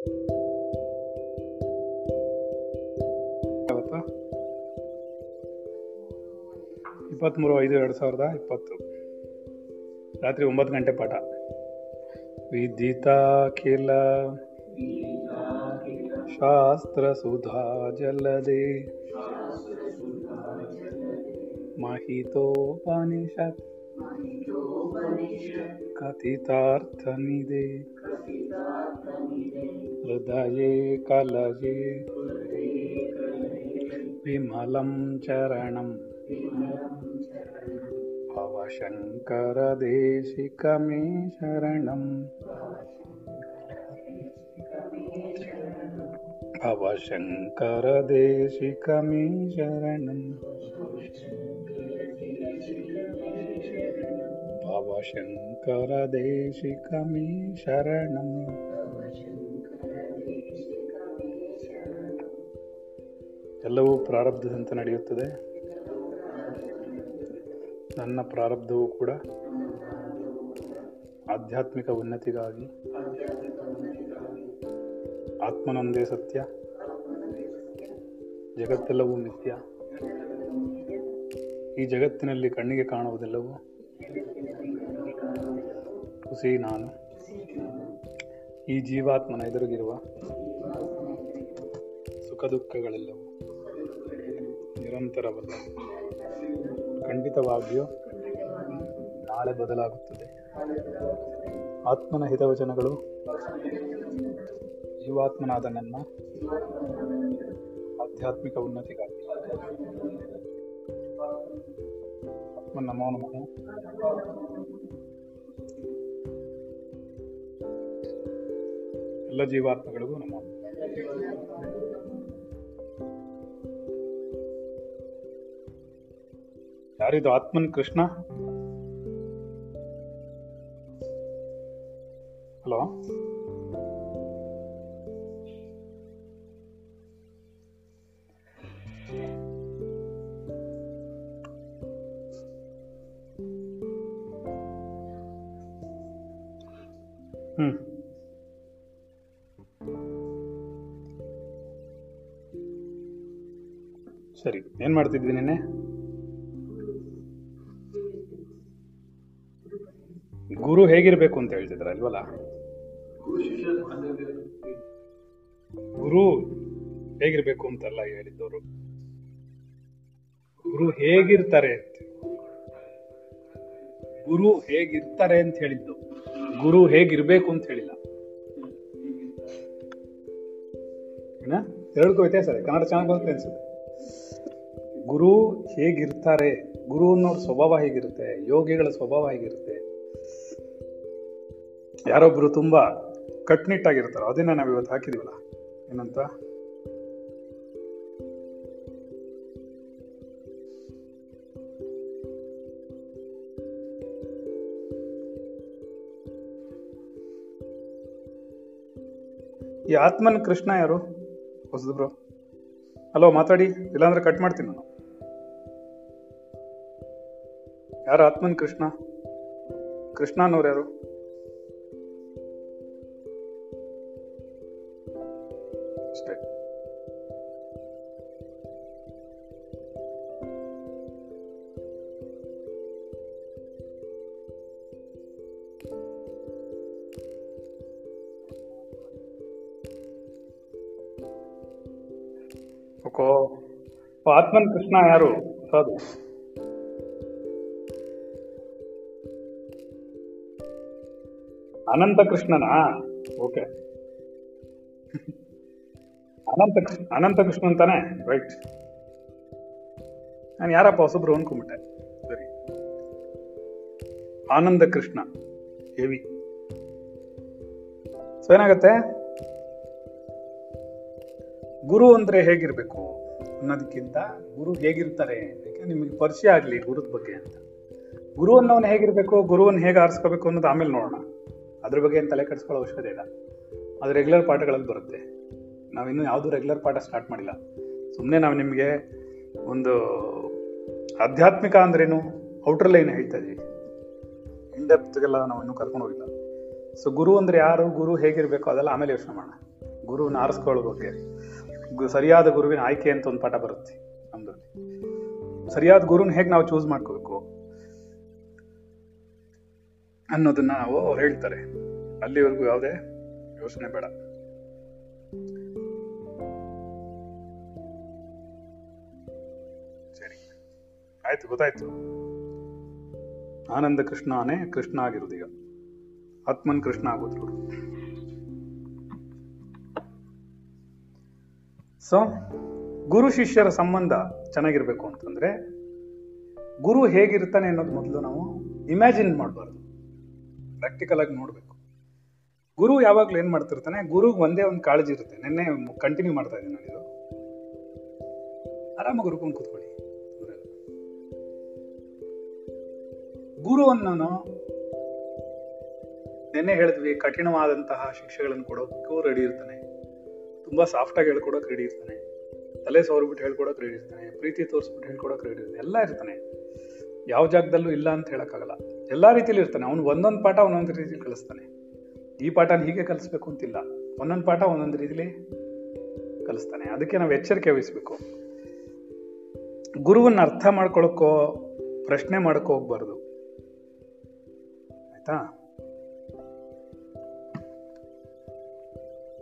ಯಾವತ್ತು? ಇಪ್ಪತ್ತ್ಮೂರು ಐದು ಎರಡು ಸಾವಿರದ ಇಪ್ಪತ್ತು. ರಾತ್ರಿ ಒಂಬತ್ತು ಗಂಟೆ ಪಾಠ. ವಿದಿತಾಖಿಲ ಶಾಸ್ತ್ರ ಸುಧಾ ಜಲದೆ. ಮಹಿತೋಪನಿಷತ್. ಕಥಿತಾರ್ಥನಿದೆ ङ्करम् ಎಲ್ಲವೂ ಪ್ರಾರಬ್ಧದಂತೆ ನಡೆಯುತ್ತದೆ. ನನ್ನ ಪ್ರಾರಬ್ಧವೂ ಕೂಡ ಆಧ್ಯಾತ್ಮಿಕ ಉನ್ನತಿಗಾಗಿ, ಆತ್ಮನೊಂದೇ ಸತ್ಯ, ಜಗತ್ತೆಲ್ಲವೂ ಮಿಥ್ಯ. ಈ ಜಗತ್ತಿನಲ್ಲಿ ಕಣ್ಣಿಗೆ ಕಾಣುವುದೆಲ್ಲವೂ ಹುಸಿ ನಾನು. ಈ ಜೀವಾತ್ಮನ ಎದುರಿಗಿರುವ ಸುಖ ದುಃಖಗಳೆಲ್ಲವೂ ನಿರಂತರವಲ್ಲ ಖಂಡಿತವಾಗಿಯೂ ನಾಳೆ ಬದಲಾಗುತ್ತದೆ. ಆತ್ಮನ ಹಿತವಚನಗಳು ಜೀವಾತ್ಮನಾದ ನನ್ನ ಆಧ್ಯಾತ್ಮಿಕ ಉನ್ನತಿಗಾಗಿ. ಆತ್ಮ ನಮೋ ನಮಃ. ಎಲ್ಲ ಜೀವಾತ್ಮಗಳಿಗೂ ನಮೋ. ಯಾರಿದು ಆತ್ಮನ್ ಕೃಷ್ಣ? ಹಲೋ? ಹ್ಮ್. ಸರಿ ಏನು ಮಾಡ್ತಿದ್ವಿ ನಿನ್ನೆ? ಗುರು ಹೇಗಿರ್ಬೇಕು ಅಂತ ಹೇಳ್ತಿದ್ರ ಅಲ್ವಲ್ಲ ಗುರು ಹೇಗಿರ್ಬೇಕು ಅಂತಲ್ಲ ಹೇಳಿದ್ದವರು. ಗುರು ಹೇಗಿರ್ತಾರೆ ಅಂತ. ಗುರು ಹೇಗಿರ್ತಾರೆ ಅಂತ ಹೇಳಿದ್ದು. ಗುರು ಹೇಗಿರ್ಬೇಕು ಅಂತ ಹೇಳಿಲ್ಲ. ಎರಡಕ್ಕೂ ಇದೆ. ಕನ್ನಡ ಚೆನ್ನಾಗಿ ಬರುತ್ತೆ ಅನ್ಸುತ್ತೆ. ಗುರು ಹೇಗಿರ್ತಾರೆ? ಗುರು ಅನ್ನೋರ ಸ್ವಭಾವ ಹೇಗಿರುತ್ತೆ? ಯೋಗಿಗಳ ಸ್ವಭಾವ ಹೇಗಿರುತ್ತೆ? ಯಾರೊಬ್ರು ತುಂಬಾ ಕಟ್ನಿಟ್ಟಾಗಿರ್ತಾರೋ. ಅದನ್ನ ನಾವ್ ಇವತ್ತು ಹಾಕಿದೀವಲ್ಲ. ಏನಂತ? ಈ ಆತ್ಮನ್ ಕೃಷ್ಣ ಯಾರು? ಹೊಸದು ಬ್ರೋ ಹಲೋ ಮಾತಾಡಿ. ಇಲ್ಲಾಂದ್ರೆ ಕಟ್ ಮಾಡ್ತೀನಿ ನಾನು. ಯಾರು ಆತ್ಮನ್ ಕೃಷ್ಣ? ಕೃಷ್ಣನವ್ರು ಯಾರು? ಆತ್ಮನ್ ಕೃಷ್ಣ ಯಾರು? ಸಾಧು. ಅನಂತ ಕೃಷ್ಣನಾ? ಓಕೆ. ಅನಂತ ಅನಂತ ಕೃಷ್ಣ ಅಂತಾನೆ? ರೈಟ್. ನಾನು ಯಾರಪ್ಪ ಹೊಸಬ್ರು ಅನ್ಕೊಂಬಿಟ್ಟೆ? ಸರಿ. ಆನಂದ ಕೃಷ್ಣ ಹೆವಿ ಸೊ ಏನಾಗತ್ತೆ? ಗುರು ಅಂದ್ರೆ ಹೇಗಿರ್ಬೇಕು? ಅನ್ನೋದಕ್ಕಿಂತ ಗುರು ಹೇಗಿರ್ತಾರೆ ಅದಕ್ಕೆ ನಿಮಗೆ ಪರಿಚಯ ಆಗಲಿ ಗುರುದ ಬಗ್ಗೆ ಅಂತ. ಗುರು ಅನ್ನೋನು ಹೇಗಿರಬೇಕು, ಗುರುವನ್ನು ಹೇಗೆ ಆರಿಸ್ಕೋಬೇಕು ಅನ್ನೋದು ಆಮೇಲೆ ನೋಡೋಣ. ಅದ್ರ ಬಗ್ಗೆ ಏನು ತಲೆ ಕೆಡಿಸ್ಕೊಳ್ಳೋ ಅವಶ್ಯಕತೆ ಇಲ್ಲ. ಅದು ರೆಗ್ಯುಲರ್ ಪಾಠಗಳಲ್ಲಿ ಬರುತ್ತೆ. ನಾವಿನ್ನೂ ಯಾವುದೂ ರೆಗ್ಯುಲರ್ ಪಾಠ ಸ್ಟಾರ್ಟ್ ಮಾಡಿಲ್ಲ. ಸುಮ್ಮನೆ ನಾವು ನಿಮಗೆ ಒಂದು ಆಧ್ಯಾತ್ಮಿಕ ಅಂದ್ರೇನು ಔಟರ್ ಲೈನ್ ಹೇಳ್ತಾ ಇದ್ದೀವಿ ಇನ್ ನಾವು ಇನ್ನೂ ಕರ್ಕೊಂಡು ಹೋಗಿಲ್ಲ. ಸೊ ಗುರು ಅಂದರೆ ಯಾರು, ಗುರು ಹೇಗಿರಬೇಕು ಅದೆಲ್ಲ ಆಮೇಲೆ ಯೋಚನೆ ಮಾಡೋಣ. ಗುರುವನ್ನು ಆರಿಸ್ಕೊಳ್ಳೋ ಬಗ್ಗೆ. ಸರಿಯಾದ ಗುರುವಿನ ಆಯ್ಕೆ ಅಂತ ಒಂದು ಪಾಠ ಬರುತ್ತೆ ನಮ್ದ್ರಲ್ಲಿ. ಸರಿಯಾದ ಗುರುನ ಹೇಗೆ ನಾವು ಚೂಸ್ ಮಾಡ್ಕೋಬೇಕು ಅನ್ನೋದನ್ನ ನಾವು ಅವ್ರು ಹೇಳ್ತಾರೆ. ಅಲ್ಲಿವರೆಗೂ ಯಾವುದೇ ಯೋಚನೆ ಬೇಡ. ಸರಿ. ಆಯ್ತು, ಗೊತ್ತಾಯ್ತು. ಆನಂದ ಕೃಷ್ಣನೇ ಕೃಷ್ಣ ಆಗಿರೋದು ಈಗ. ಆತ್ಮನ್ ಕೃಷ್ಣ ಆಗೋದ್ರು ಸೊ ಗುರು ಶಿಷ್ಯರ ಸಂಬಂಧ ಚೆನ್ನಾಗಿರ್ಬೇಕು ಅಂತಂದ್ರೆ, ಗುರು ಹೇಗಿರ್ತಾನೆ ಅನ್ನೋದು ಮೊದಲು ನಾವು ಇಮ್ಯಾಜಿನ್ ಮಾಡಬಾರ್ದು. ಪ್ರಾಕ್ಟಿಕಲ್ ಆಗಿ ನೋಡಬೇಕು. ಗುರು ಯಾವಾಗಲೂ ಏನು ಮಾಡ್ತಿರ್ತಾನೆ, ಗುರುಗೆ ಒಂದೇ ಒಂದು ಕಾಳಜಿ ಇರುತ್ತೆ. ನಿನ್ನೆ ಕಂಟಿನ್ಯೂ ಮಾಡ್ತಾ ಇದ್ದೀನಿ ನಾನು ಇದು. ಆರಾಮಾಗಿ ಗುರುಕೊಂಡು ಕೂತ್ಕೊಳ್ಳಿ. ಗುರು ಅನ್ನೋನು ನಿನ್ನೆ ಹೇಳಿದ್ವಿ, ಕಠಿಣವಾದಂತಹ ಶಿಕ್ಷೆಗಳನ್ನು ಕೊಡೋಕ್ಕೂ ರೆಡಿ ಇರ್ತಾನೆ. ತುಂಬಾ ಸಾಫ್ಟ್ ಆಗಿ ಹೇಳ್ಕೊಡೋಕೆ ರೆಡಿ ಇರ್ತಾನೆ. ತಲೆ ಸವರ್ಬಿಟ್ಟು ಹೇಳ್ಕೊಡೋಕೆ ರೆಡಿ ಇರ್ತಾನೆ, ಪ್ರೀತಿ ತೋರಿಸ್ಬಿಟ್ಟು ಹೇಳ್ಕೊಡೋಕೆ ರೆಡಿ ಇರ್ತಾನೆ, ಎಲ್ಲ ಇರ್ತಾನೆ. ಯಾವ ಜಾಗದಲ್ಲೂ ಇಲ್ಲ ಅಂತ ಹೇಳೋಕ್ಕಾಗಲ್ಲ. ಎಲ್ಲಾ ರೀತಿಲಿ ಇರ್ತಾನೆ. ಅವ್ನು ಒಂದೊಂದು ಪಾಠ ಒಂದೊಂದು ರೀತಿಲಿ ಕಲಿಸ್ತಾನೆ. ಈ ಪಾಠನ ಹೀಗೆ ಕಲಿಸ್ಬೇಕು ಅಂತಿಲ್ಲ. ಒಂದೊಂದು ಪಾಠ ಒಂದೊಂದು ರೀತಿಲಿ ಕಲಿಸ್ತಾನೆ. ಅದಕ್ಕೆ ನಾವು ಎಚ್ಚರಿಕೆ ವಹಿಸ್ಬೇಕು. ಗುರುವನ್ನ ಅರ್ಥ ಮಾಡ್ಕೊಳಕ್ಕೋ, ಪ್ರಶ್ನೆ ಮಾಡಕ್ಕೋ ಹೋಗ್ಬಾರ್ದು. ಆಯ್ತಾ?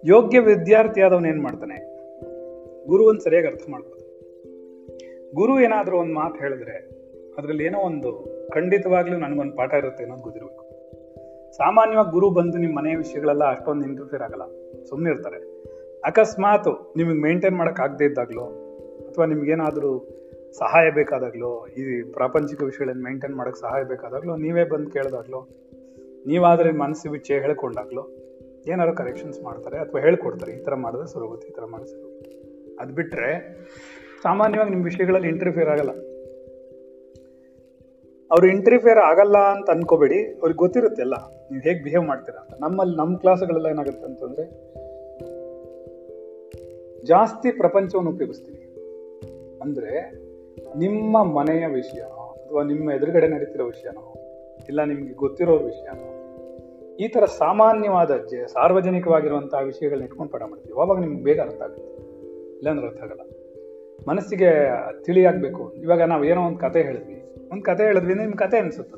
ಯೋಗ್ಯ ವಿದ್ಯಾರ್ಥಿ ಆದವನ್ ಏನ್ ಮಾಡ್ತಾನೆ? ಗುರುವನ್ನು ಸರಿಯಾಗಿ ಅರ್ಥ ಮಾಡ್ಬೋದು ಗುರು ಏನಾದರೂ ಒಂದು ಮಾತು ಹೇಳಿದ್ರೆ ಅದ್ರಲ್ಲಿ ಏನೋ ಒಂದು ಖಂಡಿತವಾಗ್ಲೂ ನನಗೊಂದು ಪಾಠ ಇರುತ್ತೆ ಅನ್ನೋದು ಗೊತ್ತಿರಬೇಕು. ಸಾಮಾನ್ಯವಾಗಿ ಗುರು ಬಂದು ನಿಮ್ಮ ಮನೆಯ ವಿಷಯಗಳೆಲ್ಲ ಅಷ್ಟೊಂದು ಇಂಟರ್ಫಿಯರ್ ಆಗಲ್ಲ. ಸುಮ್ಮನೆ ಇರ್ತಾರೆ. ಅಕಸ್ಮಾತ್ ನಿಮಗೆ ಮೇಂಟೈನ್ ಮಾಡಕ್ ಆಗದೆ ಇದ್ದಾಗ್ಲೋ, ಅಥವಾ ನಿಮ್ಗೇನಾದರೂ ಸಹಾಯ ಬೇಕಾದಾಗ್ಲೋ, ಈ ಪ್ರಾಪಂಚಿಕ ವಿಷಯಗಳನ್ನು ಮೇಂಟೈನ್ ಮಾಡಕ್ ಸಹಾಯ ಬೇಕಾದಾಗ್ಲೋ, ನೀವೇ ಬಂದು ಕೇಳಿದಾಗ್ಲೋ, ನೀವಾದರೆ ಮನಸ್ಸು ಬಿಚ್ಚೆ ಹೇಳ್ಕೊಂಡಾಗ್ಲೋ ಏನಾದ್ರು ಕರೆಕ್ಷನ್ಸ್ ಮಾಡ್ತಾರೆ ಅಥವಾ ಹೇಳ್ಕೊಡ್ತಾರೆ, ಈ ಥರ ಮಾಡಿದ್ರೆ ಸರೋಗುತ್ತೆ ಈ ಥರ ಮಾಡಿದ್ರೆ ಸರೋಗುತ್ತೆ ಬಿಟ್ಟರೆ ಸಾಮಾನ್ಯವಾಗಿ ನಿಮ್ಮ ವಿಷಯಗಳಲ್ಲಿ ಇಂಟರ್ಫಿಯರ್ ಆಗಲ್ಲ. ಅವ್ರು ಇಂಟರ್ಫಿಯರ್ ಆಗಲ್ಲ ಅಂತ ಅನ್ಕೋಬೇಡಿ. ಅವ್ರಿಗೆ ಗೊತ್ತಿರುತ್ತೆ ಅಲ್ಲ ನೀವು ಹೇಗೆ ಬಿಹೇವ್ ಮಾಡ್ತೀರಾ ಅಂತ. ನಮ್ಮಲ್ಲಿ ನಮ್ಮ ಕ್ಲಾಸ್ಗಳೆಲ್ಲ ಏನಾಗುತ್ತೆ ಅಂತಂದ್ರೆ ಜಾಸ್ತಿ ಪ್ರಪಂಚವನ್ನು ಉಪಯೋಗಿಸ್ತೀವಿ. ಅಂದರೆ ನಿಮ್ಮ ಮನೆಯ ವಿಷಯನೋ, ಅಥವಾ ನಿಮ್ಮ ಎದುರುಗಡೆ ನಡೀತಿರೋ ವಿಷಯನೋ, ಇಲ್ಲ ನಿಮಗೆ ಗೊತ್ತಿರೋ ವಿಷಯನೋ ಈ ತರ ಸಾಮಾನ್ಯವಾದ ಸಾರ್ವಜನಿಕವಾಗಿರುವಂತಹ ವಿಷಯಗಳನ್ನ ಇಟ್ಕೊಂಡು ಪಾಠ ಮಾಡ್ತೀವಿ. ಅವಾಗ ನಿಮ್ಗೆ ಬೇಗ ಅರ್ಥ ಆಗುತ್ತೆ? ಇಲ್ಲಾಂದ್ರೆ ಅರ್ಥ ಆಗಲ್ಲ. ಮನಸ್ಸಿಗೆ ತಿಳಿಯಾಗಬೇಕು. ಇವಾಗ ನಾವು ಏನೋ ಒಂದು ಕತೆ ಹೇಳಿದ್ವಿ. ಒಂದು ಕತೆ ಹೇಳಿದ್ವಿ ನಿಮ್ ಕತೆ ಅನ್ಸುತ್ತೆ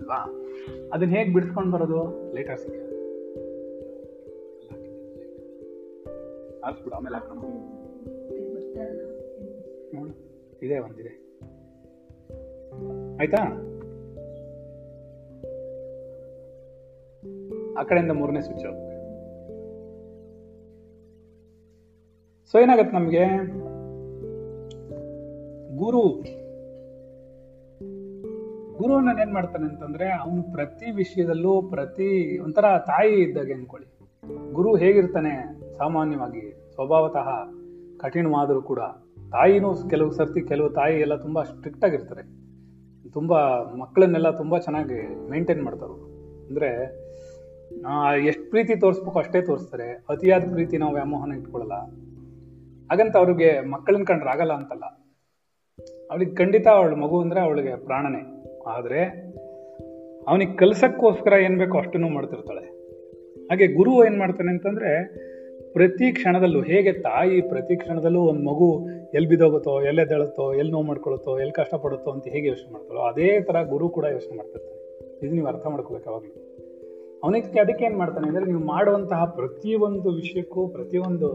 ಅಲ್ವಾ? ಅದನ್ನ ಹೇಗೆ ಬಿಡಿಸ್ಕೊಂಡು ಬರೋದು? ಲೇಟ್ ಆರ್ಸಿಗೆ ಆರಿಸ್ಬಿಡು ಆಮೇಲೆ ನೋಡು, ಇದೆ ಒಂದಿದೆ. ಆಯ್ತಾ? ಆ ಕಡೆಯಿಂದ ಮೂರನೇ ಸ್ವಿಚ್ ಸೊ ಏನಾಗತ್ತೆ ನಮಗೆ? ಗುರು ಗುರು ನಾನು ಏನ್ ಮಾಡ್ತಾನೆ ಅಂತಂದ್ರೆ, ಅವನು ಪ್ರತಿ ವಿಷಯದಲ್ಲೂ ಪ್ರತಿ ಒಂಥರ ತಾಯಿ ಇದ್ದಾಗೆ ಅನ್ಕೊಳ್ಳಿ. ಗುರು ಹೇಗಿರ್ತಾನೆ? ಸಾಮಾನ್ಯವಾಗಿ ಸ್ವಭಾವತಃ ಕಠಿಣವಾದರೂ ಕೂಡ ತಾಯಿನೂ ಕೆಲವು ಸರ್ತಿ ಕೆಲವು ತಾಯಿ ಎಲ್ಲ ತುಂಬಾ ಸ್ಟ್ರಿಕ್ಟ್ ಆಗಿರ್ತಾರೆ. ತುಂಬಾ ಮಕ್ಕಳನ್ನೆಲ್ಲ ತುಂಬಾ ಚೆನ್ನಾಗಿ ಮೇಂಟೈನ್ ಮಾಡ್ತಾರೆ ಅಂದ್ರೆ ಎಷ್ಟು ಪ್ರೀತಿ ತೋರಿಸ್ಬೇಕು ಅಷ್ಟೇ ತೋರಿಸ್ತಾರೆ. ಅತಿಯಾದ ಪ್ರೀತಿ ನಾವು ವ್ಯಾಮೋಹನ ಇಟ್ಕೊಳ್ಳಲ್ಲ ಹಾಗಂತ ಅವ್ರಿಗೆ ಮಕ್ಕಳನ್ನ ಕಂಡ್ರೆ ಆಗಲ್ಲ ಅಂತಲ್ಲ. ಅವಳಿಗೆ ಖಂಡಿತ ಅವಳು ಮಗು ಅಂದ್ರೆ ಅವಳಿಗೆ ಪ್ರಾಣನೇ. ಆದ್ರೆ ಅವನಿಗೆ ಕಲ್ಸಕ್ಕೋಸ್ಕರ ಏನ್ ಬೇಕೋ ಅಷ್ಟನ್ನು ಮಾಡ್ತಿರ್ತಾಳೆ. ಹಾಗೆ ಗುರು ಏನ್ ಮಾಡ್ತಾನೆ ಅಂತಂದ್ರೆ ಪ್ರತಿ ಕ್ಷಣದಲ್ಲೂ ಹೇಗೆ ತಾಯಿ ಪ್ರತಿ ಕ್ಷಣದಲ್ಲೂ ಒಂದು ಮಗು ಎಲ್ಲಿ ಬಿದ್ದೋಗುತ್ತೋ ಎಲ್ಲೆದ್ದೇಳುತ್ತೋ ಎಲ್ಲಿ ನೋವು ಮಾಡ್ಕೊಳುತ್ತೋ ಎಲ್ಲಿ ಕಷ್ಟಪಡುತ್ತೋ ಅಂತ ಹೇಗೆ ಯೋಚನೆ ಮಾಡ್ತಾಳೋ, ಅದೇ ತರ ಗುರು ಕೂಡ ಯೋಚನೆ ಮಾಡ್ತಿರ್ತಾನೆ. ಇದು ನೀವು ಅರ್ಥ ಮಾಡ್ಕೋಬೇಕು ಯಾವಾಗಲೂ. ಅವನಿಗೆ ಅದಕ್ಕೆ ಏನು ಮಾಡ್ತಾನೆ ಅಂದರೆ ನೀವು ಮಾಡುವಂತಹ ಪ್ರತಿಯೊಂದು ವಿಷಯಕ್ಕೂ, ಪ್ರತಿಯೊಂದು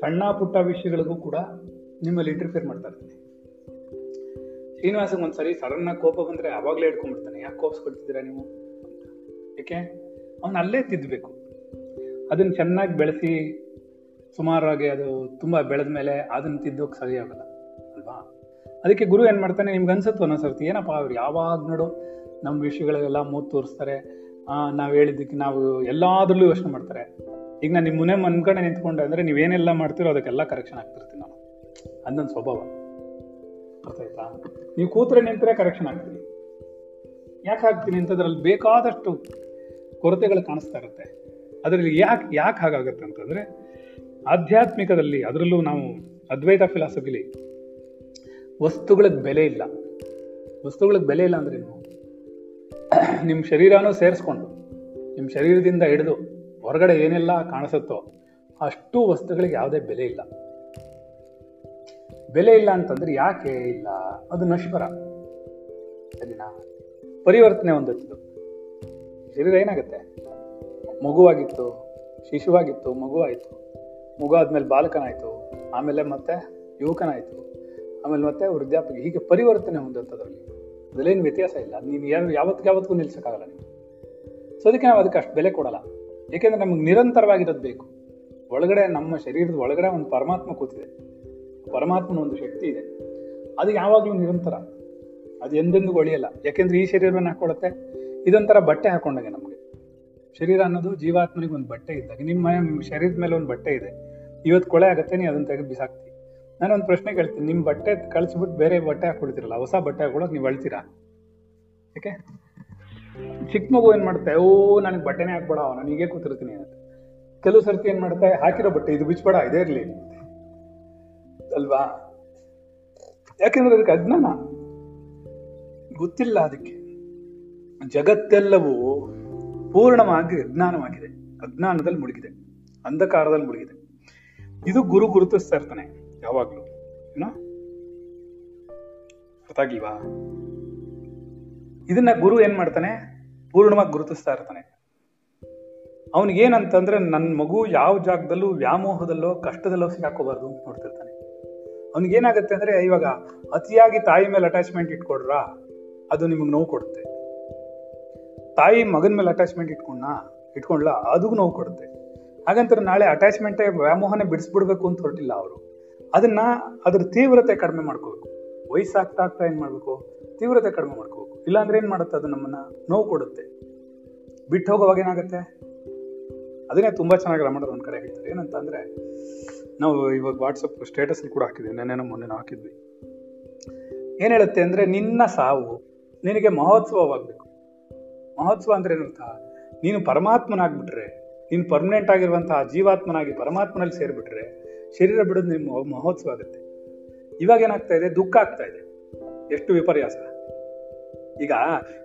ಸಣ್ಣ ಪುಟ್ಟ ವಿಷಯಗಳಿಗೂ ಕೂಡ ನಿಮ್ಮಲ್ಲಿ ಇಂಟರ್ಫಿಯರ್ ಮಾಡ್ತಾ ಇರ್ತಾನೆ. ಶ್ರೀನಿವಾಸಂಗೆ ಒಂದ್ಸರಿ ಸಡನ್ನ ಕೋಪ ಬಂದರೆ ಆವಾಗಲೇ ಇಟ್ಕೊಂಡ್ಬಿಡ್ತಾನೆ ಯಾಕೆ ಕೋಪಿಸ್ಕೊಳ್ತಿದ್ದೀರಾ ನೀವು? ಏಕೆ? ಅವನು ಅಲ್ಲೇ ತಿದ್ದಬೇಕು ಅದನ್ನು ಚೆನ್ನಾಗಿ ಬೆಳೆಸಿ ಸುಮಾರಾಗಿ ಅದು ತುಂಬ ಬೆಳೆದ ಮೇಲೆ ಅದನ್ನ ತಿದ್ದೋಕೆ ಸರಿ ಆಗಲ್ಲ, ಅಲ್ವಾ? ಅದಕ್ಕೆ ಗುರು ಏನು ಮಾಡ್ತಾನೆ, ನಿಮ್ಗೆ ಅನ್ಸುತ್ತೋ ಅನ್ನೋ ಸರ್ತಿ ಏನಪ್ಪ ಅವ್ರು ಯಾವಾಗ ನೋಡು ನಮ್ಮ ವಿಷಯಗಳೆಲ್ಲ ಮೂತ್ ತೋರಿಸ್ತಾರೆ ನಾವ್ ಹೇಳಿದ್ದಕ್ಕೆ ನಾವು ಎಲ್ಲಾದ್ರಲ್ಲೂ ಯೋಚನೆ ಮಾಡ್ತಾರೆ. ಈಗ ನಾನು ನಿಮ್ಮ ಮುನೆ ಮನ್ಕಡೆ ನಿಂತ್ಕೊಂಡೆ ಅಂದ್ರೆ ನೀವೇನೆಲ್ಲ ಮಾಡ್ತೀರೋ ಅದಕ್ಕೆಲ್ಲ ಕರೆಕ್ಷನ್ ಆಗ್ತಿರ್ತೀನಿ ನಾನು ಅದೊಂದು ಸ್ವಭಾವ. ಗೊತ್ತಾಯ್ತಾ ನೀವು ಕೂತ್ರೆ ನಿಂತರೆ ಕರೆಕ್ಷನ್ ಆಗ್ತೀನಿ ಯಾಕೆ ಆಗ್ತೀನಿ ಅಂತದ್ರಲ್ಲಿ ಬೇಕಾದಷ್ಟು ಕೊರತೆಗಳು ಕಾಣಿಸ್ತಾ ಇರುತ್ತೆ. ಅದರಲ್ಲಿ ಯಾಕೆ ಯಾಕೆ ಹಾಗಾಗತ್ತೆ ಅಂತಂದ್ರೆ ಆಧ್ಯಾತ್ಮಿಕದಲ್ಲಿ ಅದರಲ್ಲೂ ನಾವು ಅದ್ವೈತ ಫಿಲಾಸಫಿಲಿ ವಸ್ತುಗಳಿಗೆ ಬೆಲೆ ಇಲ್ಲ. ವಸ್ತುಗಳಿಗೆ ಬೆಲೆ ಇಲ್ಲ ಅಂದ್ರೆ ಏನು? ನಿಮ್ಮ ಶರೀರನೂ ಸೇರಿಸ್ಕೊಂಡು ನಿಮ್ಮ ಶರೀರದಿಂದ ಹಿಡಿದು ಹೊರಗಡೆ ಏನೆಲ್ಲ ಕಾಣಿಸುತ್ತೋ ಅಷ್ಟು ವಸ್ತುಗಳಿಗೆ ಯಾವುದೇ ಬೆಲೆ ಇಲ್ಲ. ಬೆಲೆ ಇಲ್ಲ ಅಂತಂದ್ರೆ ಯಾಕೆ ಇಲ್ಲ? ಅದು ನಶ್ವರ. ಸರಿನಾ? ಪರಿವರ್ತನೆ ಹೊಂದುತ್ತಿದ್ದು. ಶರೀರ ಏನಾಗುತ್ತೆ? ಮಗುವಾಗಿತ್ತು, ಶಿಶುವಾಗಿತ್ತು, ಮಗುವಾಯಿತು. ಮಗು ಆದ್ಮೇಲೆ ಬಾಲಕನಾಯಿತು, ಆಮೇಲೆ ಮತ್ತೆ ಯುವಕನಾಯಿತು, ಆಮೇಲೆ ಮತ್ತೆ ವೃದ್ಧಾಪ್ಯ ಹೀಗೆ ಪರಿವರ್ತನೆ ಹೊಂದುತ್ತದ್ರಲ್ಲಿ. ಅದರಲ್ಲೇನು ವ್ಯತ್ಯಾಸ ಇಲ್ಲ. ನೀನು ಯಾರು ಯಾವತ್ತಿಗೆ ಯಾವತ್ತಿಗೂ ನಿಲ್ಸೋಕ್ಕಾಗಲ್ಲ ನೀವು ಸೊ ಅದಕ್ಕೆ ನಾವು ಅದಕ್ಕೆ ಅಷ್ಟು ಬೆಲೆ ಕೊಡಲ್ಲ. ಏಕೆಂದ್ರೆ ನಮಗೆ ನಿರಂತರವಾಗಿರೋದು ಬೇಕು. ಒಳಗಡೆ ನಮ್ಮ ಶರೀರದ ಒಳಗಡೆ ಒಂದು ಪರಮಾತ್ಮ ಕೂತಿದೆ. ಪರಮಾತ್ಮನ ಒಂದು ಶಕ್ತಿ ಇದೆ. ಅದು ಯಾವಾಗಲೂ ನಿರಂತರ. ಅದು ಎಂದೆಂದಿಗೂ ಒಳಿಯಲ್ಲ ಯಾಕೆಂದ್ರೆ ಈ ಶರೀರವನ್ನು ಹಾಕೊಳ್ಳುತ್ತೆ ಇದೊಂಥರ ಬಟ್ಟೆ ಹಾಕೊಂಡಾಗೆ ನಮಗೆ. ಶರೀರ ಅನ್ನೋದು ಜೀವಾತ್ಮನಿಗೆ ಒಂದು ಬಟ್ಟೆ ಇದ್ದಾಗ, ನಿಮ್ಮ ಶರೀರದ ಮೇಲೆ ಒಂದು ಬಟ್ಟೆ ಇದೆ. ಇವತ್ತು ಕೊಳೆ ಆಗುತ್ತೆ ನೀ ಅದನ್ನು ತೆಗೆದು ಬಿಸಾಕ್ತಿ. ನಾನು ಒಂದು ಪ್ರಶ್ನೆ ಕೇಳ್ತೀನಿ. ನಿಮ್ಮ ಬಟ್ಟೆ ಕಳಿಸ್ಬಿಟ್ಟು ಬೇರೆ ಬಟ್ಟೆ ಹಾಕೊಳ್ತಿರಲ್ಲ ಹೊಸ ಬಟ್ಟೆ ಹಾಕೊಳ್ಳೋಕೆ ನೀವು ಅಳ್ತೀರಾ? ಯಾಕೆ? ಚಿಕ್ಕ ಮಗು ಏನು ಮಾಡುತ್ತೆ? ಓ, ನನಗೆ ಬಟ್ಟೆನೇ ಹಾಕ್ಬೇಡ, ನಾನು ಹೀಗೆ ಕೂತಿರ್ತೀನಿ ಅಂತ. ಕೆಲವು ಸರ್ತಿ ಏನು ಮಾಡುತ್ತೆ? ಹಾಕಿರೋ ಬಟ್ಟೆ, ಇದು ಬಿಚ್ಚಬೇಡ, ಇದೇ ಇರಲಿ ಅಲ್ವಾ? ಯಾಕೆಂದ್ರೆ ಅದಕ್ಕೆ ಅಜ್ಞಾನ. ಗೊತ್ತಿಲ್ಲ ಅದಕ್ಕೆ. ಜಗತ್ತೆಲ್ಲವೂ ಪೂರ್ಣವಾಗಿ ಅಜ್ಞಾನವಾಗಿದೆ. ಅಜ್ಞಾನದಲ್ಲಿ ಮುಳುಗಿದೆ. ಅಂಧಕಾರದಲ್ಲಿ ಮುಳುಗಿದೆ. ಇದು ಗುರು ಗುರುತಿಸ್ತಾ ಇರ್ತಾನೆ. ಯಾವಾಗ್ಲೂ ಏನೋ ಆಗಿಲ್ವಾ ಇದನ್ನ ಗುರು ಏನ್ ಮಾಡ್ತಾನೆ? ಪೂರ್ಣವಾಗಿ ಗುರುತಿಸ್ತಾ ಇರ್ತಾನೆ. ಅವನಿಗೇನಂತಂದ್ರೆ ನನ್ನ ಮಗು ಯಾವ ಜಾಗದಲ್ಲೂ, ವ್ಯಾಮೋಹದಲ್ಲೋ, ಕಷ್ಟದಲ್ಲೋ ಸಿಗಾಕೋಬಾರ್ದು ಅಂತ ನೋಡ್ತಿರ್ತಾನೆ. ಅವನಿಗೇನಾಗುತ್ತೆ ಅಂದ್ರೆ, ಇವಾಗ ಅತಿಯಾಗಿ ತಾಯಿ ಮೇಲೆ ಅಟ್ಯಾಚ್ಮೆಂಟ್ ಇಟ್ಕೊಡ್ರ? ಅದು ನಿಮಗೆ ನೋವು ಕೊಡುತ್ತೆ. ತಾಯಿ ಮಗನ ಮೇಲೆ ಅಟ್ಯಾಚ್ಮೆಂಟ್ ಇಟ್ಕೊಂಡ ಇಟ್ಕೊಂಡ್ಲ? ಅದಕ್ಕೂ ನೋವು ಕೊಡುತ್ತೆ. ಹಾಗಂತ ನಾಳೆ ಅಟ್ಯಾಚ್ಮೆಂಟೇ ವ್ಯಾಮೋಹನೆ ಬಿಡಿಸ್ಬಿಡ್ಬೇಕು ಅಂತ ಹೊರಟಿಲ್ಲ ಅವರು. ಅದನ್ನ ಅದ್ರ ತೀವ್ರತೆ ಕಡಿಮೆ ಮಾಡ್ಕೋಬೇಕು. ವಯಸ್ಸಾಗ್ತಾ ಆಗ್ತಾ ಏನ್ ಮಾಡ್ಬೇಕು? ತೀವ್ರತೆ ಕಡಿಮೆ ಮಾಡ್ಕೋಬೇಕು. ಇಲ್ಲಾಂದ್ರೆ ಏನ್ ಮಾಡುತ್ತೆ? ಅದು ನಮ್ಮನ್ನ ನೋವು ಕೊಡುತ್ತೆ. ಬಿಟ್ಟು ಹೋಗೋವಾಗ ಏನಾಗುತ್ತೆ? ಅದನ್ನೇ ತುಂಬಾ ಚೆನ್ನಾಗಿ ರಮಣರು ಒಂದ್ ಕಡೆ ಹೇಳ್ತಾರೆ. ಏನಂತ ಅಂದ್ರೆ ನಾವು ಇವಾಗ ವಾಟ್ಸಪ್ ಸ್ಟೇಟಸ್ ಕೂಡ ಹಾಕಿದ್ವಿ. ನೆನ್ನೆನೋ ಮೊನ್ನೆ ಹಾಕಿದ್ವಿ. ಏನ್ ಹೇಳುತ್ತೆ ಅಂದ್ರೆ, ನಿನ್ನ ಸಾವು ನಿನಗೆ ಮಹೋತ್ಸವವಾಗಬೇಕು. ಮಹೋತ್ಸವ ಅಂದ್ರೆ ಏನಂತ ನೀನು ಪರಮಾತ್ಮನಾಗ್ಬಿಟ್ರೆ, ನೀನು ಪರ್ಮನೆಂಟ್ ಆಗಿರುವಂತಹ ಜೀವಾತ್ಮನಾಗಿ ಪರಮಾತ್ಮನಲ್ಲಿ ಸೇರ್ಬಿಟ್ರೆ ಶರೀರ ಬಿಡೋದು ನಿಮ್ಮ ಮಹೋತ್ಸವ ಆಗುತ್ತೆ. ಇವಾಗ ಏನಾಗ್ತಾ ಇದೆ? ದುಃಖ ಆಗ್ತಾ ಇದೆ. ಎಷ್ಟು ವಿಪರ್ಯಾಸ. ಈಗ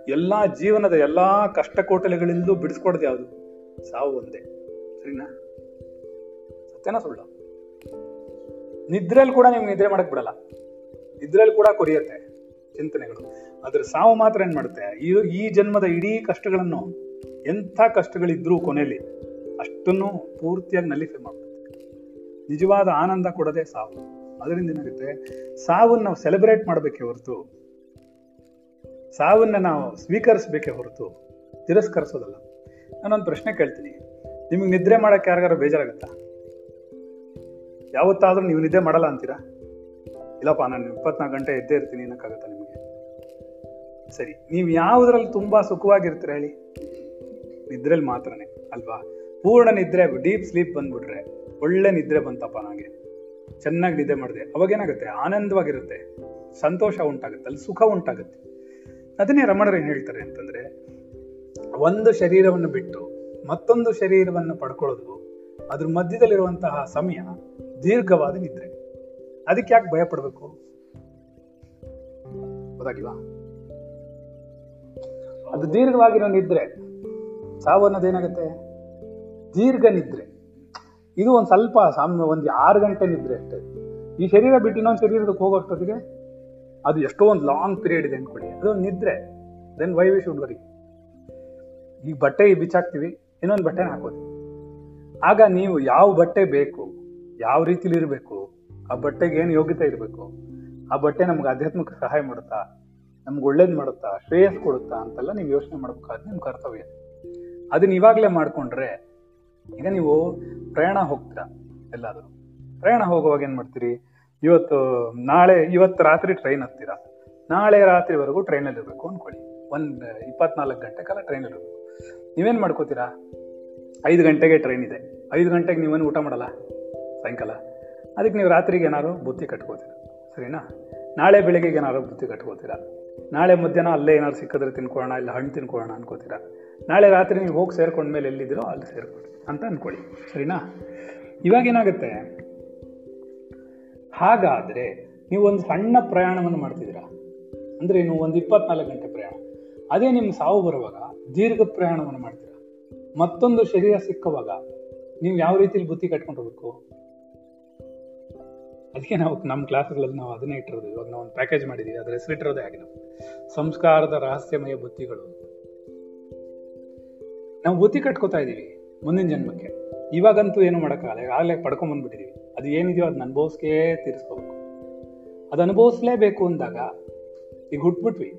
ಎಲ್ಲ ಜೀವನದ ಎಲ್ಲಾ ಕಷ್ಟ ಕೋಟಲೆಗಳಿಂದಲೂ ಬಿಡಿಸ್ಕೊಡೋದು ಯಾವುದು? ಸಾವು ಒಂದೇ. ಸರಿನಾ? ಸತ್ಯನ ಸುಳ್ಳು? ನಿದ್ರೆಯಲ್ಲಿ ಕೂಡ ನಿಮ್ಗೆ ನಿದ್ರೆ ಮಾಡಕ್ ಬಿಡಲ್ಲ. ನಿದ್ರೆಯಲ್ಲಿ ಕೂಡ ಕೊರಿಯತ್ತೆ ಚಿಂತನೆಗಳು. ಅದ್ರ ಸಾವು ಮಾತ್ರ ಏನ್ ಮಾಡುತ್ತೆ? ಈ ಈ ಜನ್ಮದ ಇಡೀ ಕಷ್ಟಗಳನ್ನು ಎಂಥ ಕಷ್ಟಗಳಿದ್ರೂ ಕೊನೆಯಲ್ಲಿ ಅಷ್ಟನ್ನು ಪೂರ್ತಿಯಾಗಿ ನಲಿಫೆ ಮಾಡ್ಬಿಡುತ್ತೆ. ನಿಜವಾದ ಆನಂದ ಕೊಡದೆ ಸಾವು. ಅದರಿಂದ ಏನಾಗುತ್ತೆ? ಸಾವನ್ನು ನಾವು ಸೆಲೆಬ್ರೇಟ್ ಮಾಡಬೇಕೆ ಹೊರತು, ಸಾವನ್ನ ನಾವು ಸ್ವೀಕರಿಸಬೇಕೆ ಹೊರತು ತಿರಸ್ಕರಿಸೋದಲ್ಲ. ನಾನೊಂದು ಪ್ರಶ್ನೆ ಕೇಳ್ತೀನಿ. ನಿಮಗೆ ನಿದ್ರೆ ಮಾಡಕ್ಕೆ ಯಾರಿಗಾರು ಬೇಜಾರಾಗುತ್ತಾ? ಯಾವತ್ತಾದ್ರೂ ನೀವು ನಿದ್ದೆ ಮಾಡಲ್ಲ ಅಂತೀರಾ? ಇಲ್ಲಪ್ಪ, ನಾನು ಇಪ್ಪತ್ನಾಲ್ಕು ಗಂಟೆ ಎದ್ದೇ ಇರ್ತೀನಿ ಅನ್ನೋಕ್ಕಾಗತ್ತಾ ನಿಮಗೆ? ಸರಿ, ನೀವು ಯಾವುದ್ರಲ್ಲಿ ತುಂಬಾ ಸುಖವಾಗಿರ್ತೀರ ಹೇಳಿ? ನಿದ್ರೆಯಲ್ಲಿ ಮಾತ್ರನೇ, ಅಲ್ವಾ? ಪೂರ್ಣ ನಿದ್ರೆ, ಡೀಪ್ ಸ್ಲೀಪ್ ಬಂದ್ಬಿಟ್ರೆ. ಒಳ್ಳೆ ನಿದ್ರೆ ಬಂತಪ್ಪ ನನಗೆ. ಚೆನ್ನಾಗಿ ನಿದ್ದೆ ಮಾಡಿದೆ. ಅವಾಗೇನಾಗುತ್ತೆ ಆನಂದವಾಗಿರುತ್ತೆ. ಸಂತೋಷ ಉಂಟಾಗುತ್ತೆ. ಅಲ್ಲಿ ಸುಖ ಉಂಟಾಗುತ್ತೆ. ಅದನ್ನೇ ರಮಣರು ಏನ್ ಹೇಳ್ತಾರೆ ಅಂತಂದ್ರೆ, ಒಂದು ಶರೀರವನ್ನು ಬಿಟ್ಟು ಮತ್ತೊಂದು ಶರೀರವನ್ನು ಪಡ್ಕೊಳ್ಳೋದು ಅದ್ರ ಮಧ್ಯದಲ್ಲಿರುವಂತಹ ಸಮಯ ದೀರ್ಘವಾದ ನಿದ್ರೆ. ಅದಕ್ಕೆ ಯಾಕೆ ಭಯ ಪಡ್ಬೇಕು ಗೊತ್ತಾಗಿಲ್ವಾ? ಅದು ದೀರ್ಘವಾಗಿರೋ ನಿದ್ರೆ. ಸಾವು ಅನ್ನೋದೇನಾಗುತ್ತೆ ದೀರ್ಘ ನಿದ್ರೆ. ಇದು ಒಂದು ಸ್ವಲ್ಪ ಸಾಮ್ಯ, ಒಂದು ಆರು ಗಂಟೆ ನಿದ್ರೆ ಅಷ್ಟೇ. ಈ ಶರೀರ ಬಿಟ್ಟು ಇನ್ನೊಂದು ಶರೀರದಕ್ಕೆ ಹೋಗೋಷ್ಟೊತ್ತಿಗೆ ಅದು ಎಷ್ಟೋ ಒಂದು ಲಾಂಗ್ ಪೀರಿಯಡ್ ಇದೆ ಅನ್ಕೊಳ್ಳಿ. ಅದು ನಿದ್ರೆ. Then why we should worry ಈ ಬಟ್ಟೆ ಬಿಚ್ಚಾಕ್ತೀವಿ, ಇನ್ನೊಂದು ಬಟ್ಟೆನ ಹಾಕೋದು. ಆಗ ನೀವು ಯಾವ ಬಟ್ಟೆ ಬೇಕು, ಯಾವ ರೀತಿಲಿ ಇರಬೇಕು, ಆ ಬಟ್ಟೆಗೆ ಏನು ಯೋಗ್ಯತೆ ಇರಬೇಕು, ಆ ಬಟ್ಟೆ ನಮ್ಗೆ ಆಧ್ಯಾತ್ಮಿಕ ಸಹಾಯ ಮಾಡುತ್ತಾ, ನಮ್ಗೆ ಒಳ್ಳೇದು ಮಾಡುತ್ತಾ, ಶ್ರೇಯಸ್ ಕೊಡುತ್ತಾ ಅಂತೆಲ್ಲ ನೀವು ಯೋಚನೆ ಮಾಡ್ಬೇಕಾದ್ರೆ ನಿಮ್ಮ ಕರ್ತವ್ಯ. ಅದನ್ನ ಇವಾಗಲೇ ಮಾಡ್ಕೊಂಡ್ರೆ ಈಗ ನೀವು ಪ್ರಯಾಣ ಹೋಗ್ತೀರಾ ಎಲ್ಲಾದರೂ? ಪ್ರಯಾಣ ಹೋಗುವಾಗ ಏನ್ ಮಾಡ್ತೀರಿ? ಇವತ್ತು, ನಾಳೆ, ಇವತ್ತು ರಾತ್ರಿ ಟ್ರೈನ್ ಹತ್ತೀರಾ? ನಾಳೆ ರಾತ್ರಿವರೆಗೂ ಟ್ರೈನಲ್ಲಿ ಇರಬೇಕು ಅನ್ಕೊಳ್ಳಿ. ಒಂದ್, ಇಪ್ಪತ್ನಾಲ್ಕು ಗಂಟೆ ಕಾಲ ಟ್ರೈನಲ್ಲಿ ಇರಬೇಕು. ನೀವೇನ್ ಮಾಡ್ಕೋತೀರಾ? ಐದು ಗಂಟೆಗೆ ಟ್ರೈನ್ ಇದೆ. ಐದು ಗಂಟೆಗೆ ನೀವೇನು ಊಟ ಮಾಡಲ್ಲ? ಸಾಯಂಕಾಲ? ಅದಕ್ಕೆ ನೀವು ರಾತ್ರಿಗೆ ಏನಾದ್ರು ಬುತ್ತಿ ಕಟ್ಕೋತೀರ? ಸರಿನಾ? ನಾಳೆ ಬೆಳಿಗ್ಗೆಗೆ ಏನಾದ್ರು ಬುತ್ತಿ ಕಟ್ಕೋತೀರಾ? ನಾಳೆ ಮಧ್ಯಾಹ್ನ ಅಲ್ಲೇ ಏನಾದ್ರು ಸಿಕ್ಕಿದ್ರೆ ತಿನ್ಕೊಳ್ಳೋಣ, ಇಲ್ಲ ಹಣ್ಣು ತಿನ್ಕೊಳ್ಳೋಣ ಅನ್ಕೋತೀರಾ? ನಾಳೆ ರಾತ್ರಿ ನೀವು ಹೋಗಿ ಸೇರ್ಕೊಂಡ್ಮೇಲೆ ಎಲ್ಲಿದ್ದೀರೋ ಅಲ್ಲಿ ಸೇರ್ಕೊಳ್ಳಿ ಅಂತ ಅಂದ್ಕೊಳ್ಳಿ ಸರಿನಾ? ಇವಾಗ ಏನಾಗುತ್ತೆ? ಹಾಗಾದ್ರೆ ನೀವು ಒಂದು ಸಣ್ಣ ಪ್ರಯಾಣವನ್ನು ಮಾಡ್ತಿದ್ದೀರಾ? ಅಂದ್ರೆ ನೀವು ಒಂದು ಇಪ್ಪತ್ನಾಲ್ಕು ಗಂಟೆ ಪ್ರಯಾಣ. ಅದೇ ನಿಮ್ಮ ಸಾವು ಬರುವಾಗ ದೀರ್ಘ ಪ್ರಯಾಣವನ್ನು ಮಾಡ್ತೀರಾ? ಮತ್ತೊಂದು ಶರೀರ ಸಿಕ್ಕುವಾಗ ನೀವು ಯಾವ ರೀತಿಲಿ ಬುದ್ಧಿ ಕಟ್ಕೊಂಡು ಹೋಗ್ಬೇಕು? ಅದಕ್ಕೆ ನಾವು ನಮ್ಮ ಕ್ಲಾಸ್ಗಳಲ್ಲಿ ನಾವು ಅದನ್ನೇ ಇಟ್ಟಿರೋದು. ಇವಾಗ ನಾವು ಒಂದು ಪ್ಯಾಕೇಜ್ ಮಾಡಿದ್ದೀವಿ. ಅದರ ಹೆಸರಿಟ್ಟಿರೋದೇ ಆಗಿ ಸಂಸ್ಕಾರದ ರಹಸ್ಯಮಯ ಬುದ್ಧಿಗಳು. ನಾವು ಬುತ್ತಿ ಕಟ್ಕೋತಾ ಇದ್ದೀವಿ ಮುಂದಿನ ಜನ್ಮಕ್ಕೆ. ಇವಾಗಂತೂ ಏನು ಮಾಡೋಕ್ಕಾಗಲ್ಲ ಆಗಲೇ ಪಡ್ಕೊಂಬಂದ್ಬಿಟ್ಟಿದ್ದೀವಿ ಅದು ಏನಿದೆಯೋ ಅದನ್ನ ಅನುಭವಿಸ್ಕೇ ತೀರಿಸ್ಕೋಬೇಕು. ಅದು ಅನುಭವಿಸ್ಲೇಬೇಕು ಅಂದಾಗ ಈಗ ಹುಟ್ಬಿಟ್ವಿ.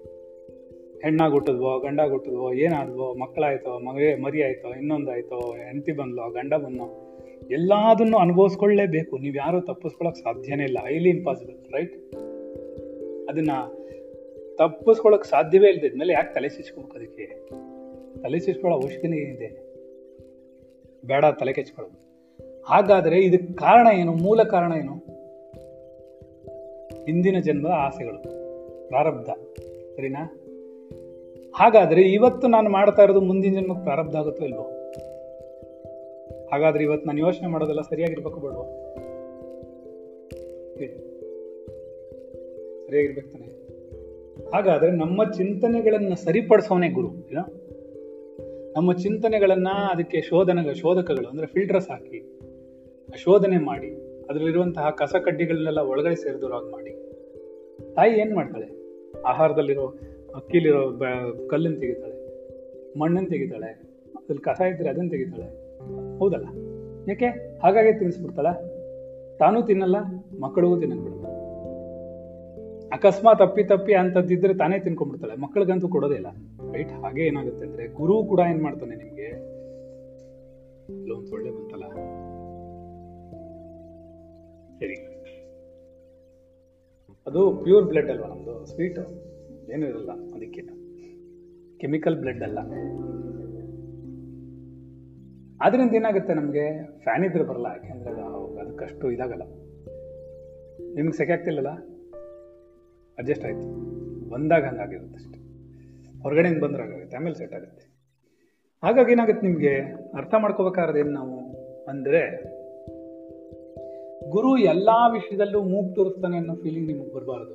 ಹೆಣ್ಣಾಗಿ ಹುಟ್ಟಿದ್ವೋ ಗಂಡ ಹುಟ್ಟಿದ್ವೋ, ಏನಾದ್ವೋ, ಮಕ್ಕಳಾಯ್ತೋ, ಮಗೇ ಮರಿ ಆಯ್ತೋ ಇನ್ನೊಂದಾಯ್ತೋ, ಹೆಂಡತಿ ಬಂದ್ಲೋ, ಗಂಡ ಬಂದೋ ಎಲ್ಲದನ್ನು ಅನುಭವಿಸ್ಕೊಳ್ಳೇಬೇಕು. ನೀವು ಯಾರೂ ತಪ್ಪಿಸ್ಕೊಳಕ್ ಸಾಧ್ಯನೇ ಇಲ್ಲ. ಹೈಲಿ ಇಂಪಾಸಿಬಲ್ ರೈಟ್ ಅದನ್ನ ತಪ್ಪಿಸ್ಕೊಳಕ್ ಸಾಧ್ಯವೇ ಇಲ್ದಿದ್ಮೇಲೆ ಯಾಕೆ ತಲೆ ಸಿಚ್ಕೋಬೇಕು ಅದಕ್ಕೆ? ತಲೆ ಸಿಚ್ಕೊಳ್ಳೋ ಅವಶ್ಯಕತೆ ಏನಿದೆ ಬೇಡ ತಲೆ ಕೆಚ್ಕೊಳ್ಳೋದು. ಹಾಗಾದರೆ ಇದಕ್ಕೆ ಕಾರಣ ಏನು? ಮೂಲ ಕಾರಣ ಏನು? ಹಿಂದಿನ ಜನ್ಮದ ಆಸೆಗಳು. ಪ್ರಾರಬ್ಧ. ಸರಿನಾ? ಹಾಗಾದರೆ ಇವತ್ತು ನಾನು ಮಾಡ್ತಾ ಇರೋದು ಮುಂದಿನ ಜನ್ಮಕ್ಕೆ ಪ್ರಾರಬ್ಧ ಆಗುತ್ತೋ ಇಲ್ವೋ? ಹಾಗಾದ್ರೆ ಇವತ್ತು ನಾನು ಯೋಚನೆ ಮಾಡೋದೆಲ್ಲ ಸರಿಯಾಗಿರ್ಬೇಕು ಬೇಡವಾ. ಸರಿಯಾಗಿರ್ಬೇಕು ತಾನೆ. ಹಾಗಾದ್ರೆ ನಮ್ಮ ಚಿಂತನೆಗಳನ್ನು ಸರಿಪಡಿಸೋನೇ ಗುರು, ಏನೋ? ನಮ್ಮ ಚಿಂತನೆಗಳನ್ನ ಅದಕ್ಕೆ ಶೋಧನ ಶೋಧಕಗಳು ಅಂದ್ರೆ ಫಿಲ್ಟರ್ಸ್ ಹಾಕಿ, ಶೋಧನೆ ಮಾಡಿ, ಅದರಲ್ಲಿರುವಂತಹ ಕಸ ಕಡ್ಡಿಗಳನ್ನೆಲ್ಲ ಒಳಗಡೆ ಸೇರಿದೋರಾಗಿ ಮಾಡಿ. ತಾಯಿ ಏನ್ ಮಾಡ್ತಾಳೆ? ಆಹಾರದಲ್ಲಿರೋ ಅಕ್ಕಿಲಿರೋ ಕಲ್ಲನ್ನು ತೆಗಿತಾಳೆ ಮಣ್ಣನ್ನು ತೆಗಿತಾಳೆ, ಅದ್ರಲ್ಲಿ ಕಸ ಇದ್ರೆ ಅದನ್ನು ತೆಗಿತಾಳೆ. ಹೌದಲ್ಲ? ಯಾಕೆ? ಹಾಗಾಗಿ ತಿನ್ನಿಸ್ಬಿಡ್ತಾಳ ತಾನೂ ತಿನ್ನಲ್ಲ, ಮಕ್ಕಳಿಗೂ ತಿನ್ನಕ್ ಬಿಡಲ್ಲ. ಅಕಸ್ಮಾತ್ ಅಪ್ಪಿ ತಪ್ಪಿ ಅಂತದ್ದಿದ್ರೆ ತಾನೇ ತಿನ್ಕೊಂಡ್ಬಿಡ್ತಾಳೆ. ಮಕ್ಕಳಿಗಂತೂ ಕೊಡೋದೇ ಇಲ್ಲ. ರೈಟ್ ಹಾಗೆ ಏನಾಗುತ್ತೆ ಅಂದ್ರೆ ಗುರು ಕೂಡ ಏನ್ ಮಾಡ್ತಾನೆ ನಿಮ್ಗೆ? ಒಳ್ಳೆ ಬಂತಲ್ಲ. ಸರಿ. ಅದು ಪ್ಯೂರ್ ಬ್ಲಡ್ ಅಲ್ವಾ ನಮ್ದು? ಸ್ವೀಟ್ ಏನು ಇರಲ್ಲ ಅದಕ್ಕೆ. ಕೆಮಿಕಲ್ ಬ್ಲಡ್ ಅಲ್ಲ. ಆದ್ರಿಂದ ಏನಾಗುತ್ತೆ ನಮಗೆ? ಫ್ಯಾನ್ ಇದ್ರೆ ಬರಲ್ಲ. ಯಾಕೆಂದ್ರೆ ಅದು ಅದಕ್ಕಷ್ಟು ಇದಾಗಲ್ಲ. ನಿಮ್ಗೆ ಸೆಕೆ ಆಗ್ತಿಲ್ಲಲ್ಲ? ಅಡ್ಜಸ್ಟ್ ಆಯಿತು. ಬಂದಾಗ ಹಂಗಾಗಿರುತ್ತೆ ಅಷ್ಟೆ. ಹೊರಗಡೆಯಿಂದ ಬಂದ್ರೆ ಹಾಗಾಗುತ್ತೆ ಆಮೇಲೆ ಸೆಟ್ ಆಗುತ್ತೆ. ಹಾಗಾಗಿ ಏನಾಗುತ್ತೆ ನಿಮಗೆ ಅರ್ಥ ಮಾಡ್ಕೋಬೇಕಾದ್ರೆ ಏನು ನಾವು ಅಂದರೆ ಗುರು ಎಲ್ಲ ವಿಷಯದಲ್ಲೂ ಮೂಗ್ ತೋರಿಸ್ತಾನೆ ಅನ್ನೋ ಫೀಲಿಂಗ್ ನಿಮಗೆ ಬರಬಾರ್ದು.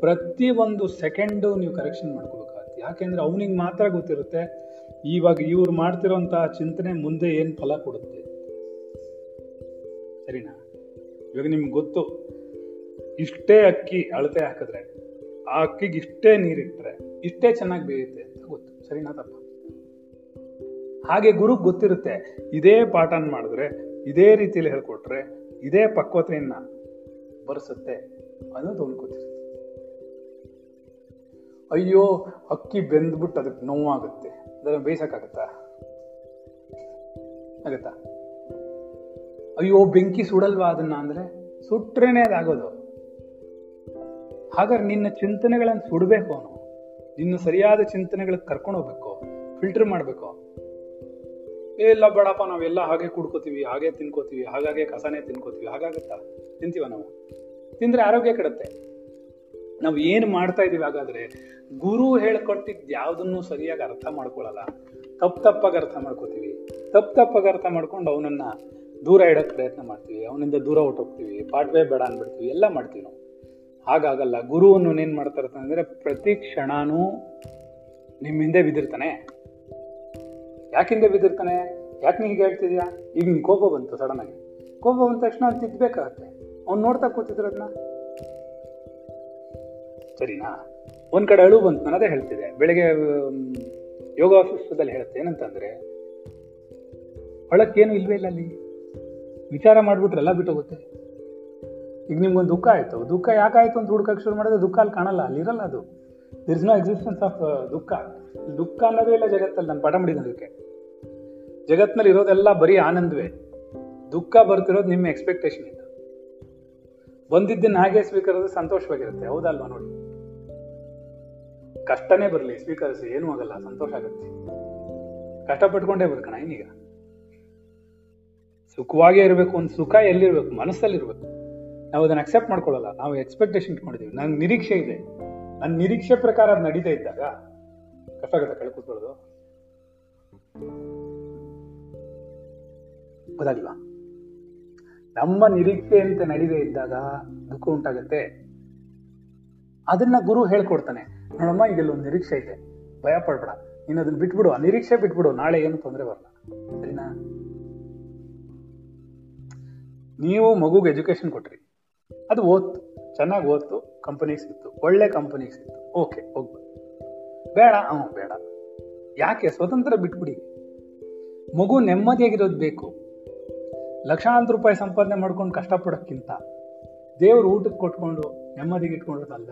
ಪ್ರತಿ ಒಂದು ಸೆಕೆಂಡು ನೀವು ಕರೆಕ್ಷನ್ ಮಾಡ್ಕೋಬೇಕಾಗತ್ತೆ. ಯಾಕೆಂದರೆ ಅವನಿಗೆ ಮಾತ್ರ ಗೊತ್ತಿರುತ್ತೆ ಇವಾಗ ಇವ್ರು ಮಾಡ್ತಿರೋಂಥ ಚಿಂತನೆ ಮುಂದೆ ಏನು ಫಲ ಕೊಡುತ್ತೆ. ಸರಿನಾ? ಇವಾಗ ನಿಮ್ಗೆ ಗೊತ್ತು. ಇಷ್ಟೇ ಅಕ್ಕಿ ಅಳತೆ ಹಾಕಿದ್ರೆ, ಆ ಅಕ್ಕಿಗೆ ಇಷ್ಟೇ ನೀರಿಟ್ಟರೆ ಇಷ್ಟೇ ಚೆನ್ನಾಗಿ ಬೇಯುತ್ತೆ ಅಂತ ಗೊತ್ತು. ಸರಿನಾ ತಪ್ಪ? ಹಾಗೆ ಗುರು ಗೊತ್ತಿರುತ್ತೆ, ಇದೇ ಪಾಠನ ಮಾಡಿದ್ರೆ, ಇದೇ ರೀತಿಯಲ್ಲಿ ಹೇಳ್ಕೊಟ್ರೆ, ಇದೇ ಪಕ್ವತೆಯನ್ನ ಬರೆಸುತ್ತೆ ಅನ್ನೋದು ಅವ್ನು ಅಯ್ಯೋ, ಅಕ್ಕಿ ಬೆಂದ್ಬಿಟ್ಟು ಅದಕ್ಕೆ ನೋವಾಗುತ್ತೆ. ಅದನ್ನು ಬೇಯಿಸಕ್ಕಾಗತ್ತಾ? ಆಗತ್ತಾ? ಅಯ್ಯೋ, ಬೆಂಕಿ ಸುಡಲ್ವಾ ಅದನ್ನ ಅಂದ್ರೆ ಸುಟ್ರೇನೆ ಅದಾಗೋದು. ಹಾಗಾದ್ರೆ ನಿನ್ನ ಚಿಂತನೆಗಳನ್ನು ಸುಡಬೇಕು ಅವನು. ನಿನ್ನ ಸರಿಯಾದ ಚಿಂತನೆಗಳಿಗೆ ಕರ್ಕೊಂಡು ಹೋಗ್ಬೇಕು. ಫಿಲ್ಟರ್ ಮಾಡಬೇಕು. ಏ, ಇಲ್ಲ ಬೇಡಪ್ಪ, ನಾವೆಲ್ಲ ಹಾಗೆ ಕುಡ್ಕೋತೀವಿ, ಹಾಗೆ ತಿನ್ಕೋತೀವಿ, ಹಾಗಾಗೆ ಕಸನೇ ತಿನ್ಕೋತೀವಿ, ಹಾಗಾಗತ್ತಾ? ತಿಂತೀವ ನಾವು? ತಿಂದ್ರೆ ಆರೋಗ್ಯ ಕೆಡುತ್ತೆ. ನಾವು ಏನು ಮಾಡ್ತಾ ಇದೀವಿ ಹಾಗಾದ್ರೆ, ಗುರು ಹೇಳ್ಕೊಟ್ಟಿದ್ ಯಾವ್ದನ್ನು ಸರಿಯಾಗಿ ಅರ್ಥ ಮಾಡ್ಕೊಳ್ಳಲ್ಲ ತಪ್ಪು ತಪ್ಪಾಗಿ ಅರ್ಥ ಮಾಡ್ಕೋತೀವಿ. ತಪ್ಪು ತಪ್ಪಾಗಿ ಅರ್ಥ ಮಾಡ್ಕೊಂಡು ಅವನನ್ನ ದೂರ ಇಡಕ್ ಪ್ರಯತ್ನ ಮಾಡ್ತೀವಿ. ಅವನಿಂದ ದೂರ ಹೊಟ್ಟೋಗ್ತೀವಿ ಪಾಠವೇ ಬೇಡ ಅಂದ್ಬಿಡ್ತೀವಿ. ಎಲ್ಲ ಮಾಡ್ತೀವಿ ನಾವು. ಹಾಗಾಗಲ್ಲ. ಗುರುವನ್ನು ಏನ್ ಮಾಡ್ತಾ ಪ್ರತಿ ಕ್ಷಣನೂ ನಿಮ್ಮ ಹಿಂದೆ ಬಿದ್ದಿರ್ತಾನೆ. ಯಾಕಿಂದೆ ಬಿದ್ದಿರ್ತಾನೆ? ಯಾಕೆ ಹೀಗೆ ಹೇಳ್ತಿದ್ಯಾ? ಈಗ ನಿನ್ ಕೋಪ ಬಂತು ಸಡನ್ ಆಗಿ. ಕೋಪ ಬಂದ ತಕ್ಷಣ ಅದು ತಿದ್ದಬೇಕಾಗತ್ತೆ ಅವ್ನು ನೋಡ್ತಾ ಕೂತಿದ್ರು ಅದನ್ನ ಸರಿನಾ? ಒಂದ್ ಕಡೆ ಅಳು ಬಂತು, ನಾನು ಅದೇ ಹೇಳ್ತಿದ್ದೆ. ಬೆಳಗ್ಗೆ ಆಫೀಸದಲ್ಲಿ ಹೇಳುತ್ತೆ ಏನಂತಂದ್ರೆ ಅಳಕ್ಕೇನು ಇಲ್ವೇ ಇಲ್ಲ ಅಲ್ಲಿ ವಿಚಾರ ಮಾಡಿಬಿಟ್ರೆ ಎಲ್ಲ ಬಿಟ್ಟೋಗುತ್ತೆ. ಈಗ ನಿಮ್ಗೊಂದು ದುಃಖ ಆಯಿತು. ದುಃಖ ಯಾಕಾಯ್ತು ಅಂತ ಹುಡ್ಕಕ್ಕೆ ಶುರು ಮಾಡಿದ್ರೆ ದುಃಖ ಅಲ್ಲಿ ಕಾಣಲ್ಲ ಅಲ್ಲಿರಲ್ಲ ಅದು. There is no existence of ದುಃಖ. ದುಃಖ ಅನ್ನೋದೇ ಇಲ್ಲ ಜಗತ್ತಲ್ಲಿ, ನಾನು ಪಾಠ ಮಾಡಿದ್ದೀನಿ ಅದಕ್ಕೆ ಜಗತ್ತಿನಲ್ಲಿ ಇರೋದೆಲ್ಲ ಬರೀ ಆನಂದವೇ. ದುಃಖ ಬರ್ತಿರೋದು ನಿಮ್ಮ ಎಕ್ಸ್ಪೆಕ್ಟೇಷನ್ ಇಂದ. ಬಂದಿದ್ದನ್ನ ಹಾಗೆ ಸ್ವೀಕರಿಸಿದ್ರೆ ಸಂತೋಷವಾಗಿರುತ್ತೆ. ಹೌದಲ್ವಾ ನೋಡಿ? ಕಷ್ಟನೇ ಬರಲಿ, ಸ್ವೀಕರಿಸಿ, ಏನೂ ಆಗಲ್ಲ, ಸಂತೋಷ ಆಗುತ್ತೆ. ಕಷ್ಟ ಪಟ್ಕೊಂಡೇ ಏನೀಗ ಸುಖವಾಗೇ ಇರಬೇಕು, ಒಂದು ಸುಖ ಎಲ್ಲಿರ್ಬೇಕು? ಮನಸ್ಸಲ್ಲಿರ್ಬೇಕು. ನಾವು ಅದನ್ನ ಅಕ್ಸೆಪ್ಟ್ ಮಾಡ್ಕೊಳ್ಳಲ್ಲ. ನಾವು ಎಕ್ಸ್ಪೆಕ್ಟೇಷನ್ ಇಟ್ಕೊಂಡಿದೀವಿ ನನ್ ನಿರೀಕ್ಷೆ ಇದೆ. ನನ್ನ ನಿರೀಕ್ಷೆ ಪ್ರಕಾರ ಅದು ನಡೀತಾ ಇದ್ದಾಗ ಕಷ್ಟ ಆಗುತ್ತೆ ಕಳೆ ಕೂತ್ಕೊಳ್ಳೋದು. ಗೊತ್ತಾಗಿಲ್ವಾ ನಮ್ಮ ನಿರೀಕ್ಷೆಯಂತೆ ನಡೀದೆ ಇದ್ದಾಗ ದುಃಖ ಉಂಟಾಗತ್ತೆ. ಅದನ್ನ ಗುರು ಹೇಳ್ಕೊಡ್ತಾನೆ. ನೋಡಮ್ಮ ಇದೆಲ್ಲ ಒಂದು ನಿರೀಕ್ಷೆ ಇದೆ. ಭಯ ಪಡ್ಬೇಡ. ನೀನು ಅದನ್ನ ಬಿಟ್ಬಿಡು. ಆ ನಿರೀಕ್ಷೆ ಬಿಟ್ಬಿಡು. ನಾಳೆ ಏನು ತೊಂದರೆ ಬರಲ್ಲ. ಸರಿನಾ? ನೀವು ಮಗುಗೆ ಎಜುಕೇಶನ್ ಕೊಟ್ರಿ. ಅದು ಓದ್ತು ಚೆನ್ನಾಗಿ ಓದ್ತು ಕಂಪನಿಗೆ ಸಿಕ್ತು. ಒಳ್ಳೆ ಕಂಪನಿಗೆ ಸಿಕ್ತು. ಓಕೆ ಹೋಗ್ಬೋದು ಬೇಡ ಅವ ಬೇಡ. ಯಾಕೆ? ಸ್ವತಂತ್ರ ಬಿಟ್ಬಿಡಿ. ಮಗು ನೆಮ್ಮದಿಯಾಗಿರೋದು ಬೇಕು. ಲಕ್ಷಾಂತರ ರೂಪಾಯಿ ಸಂಪಾದನೆ ಮಾಡ್ಕೊಂಡು ಕಷ್ಟಪಡೋಕ್ಕಿಂತ ದೇವ್ರ ಊಟಕ್ಕೆ ಕೊಟ್ಕೊಂಡು ನೆಮ್ಮದಿಗೆ ಇಟ್ಕೊಂಡಿರೋದಲ್ಲ.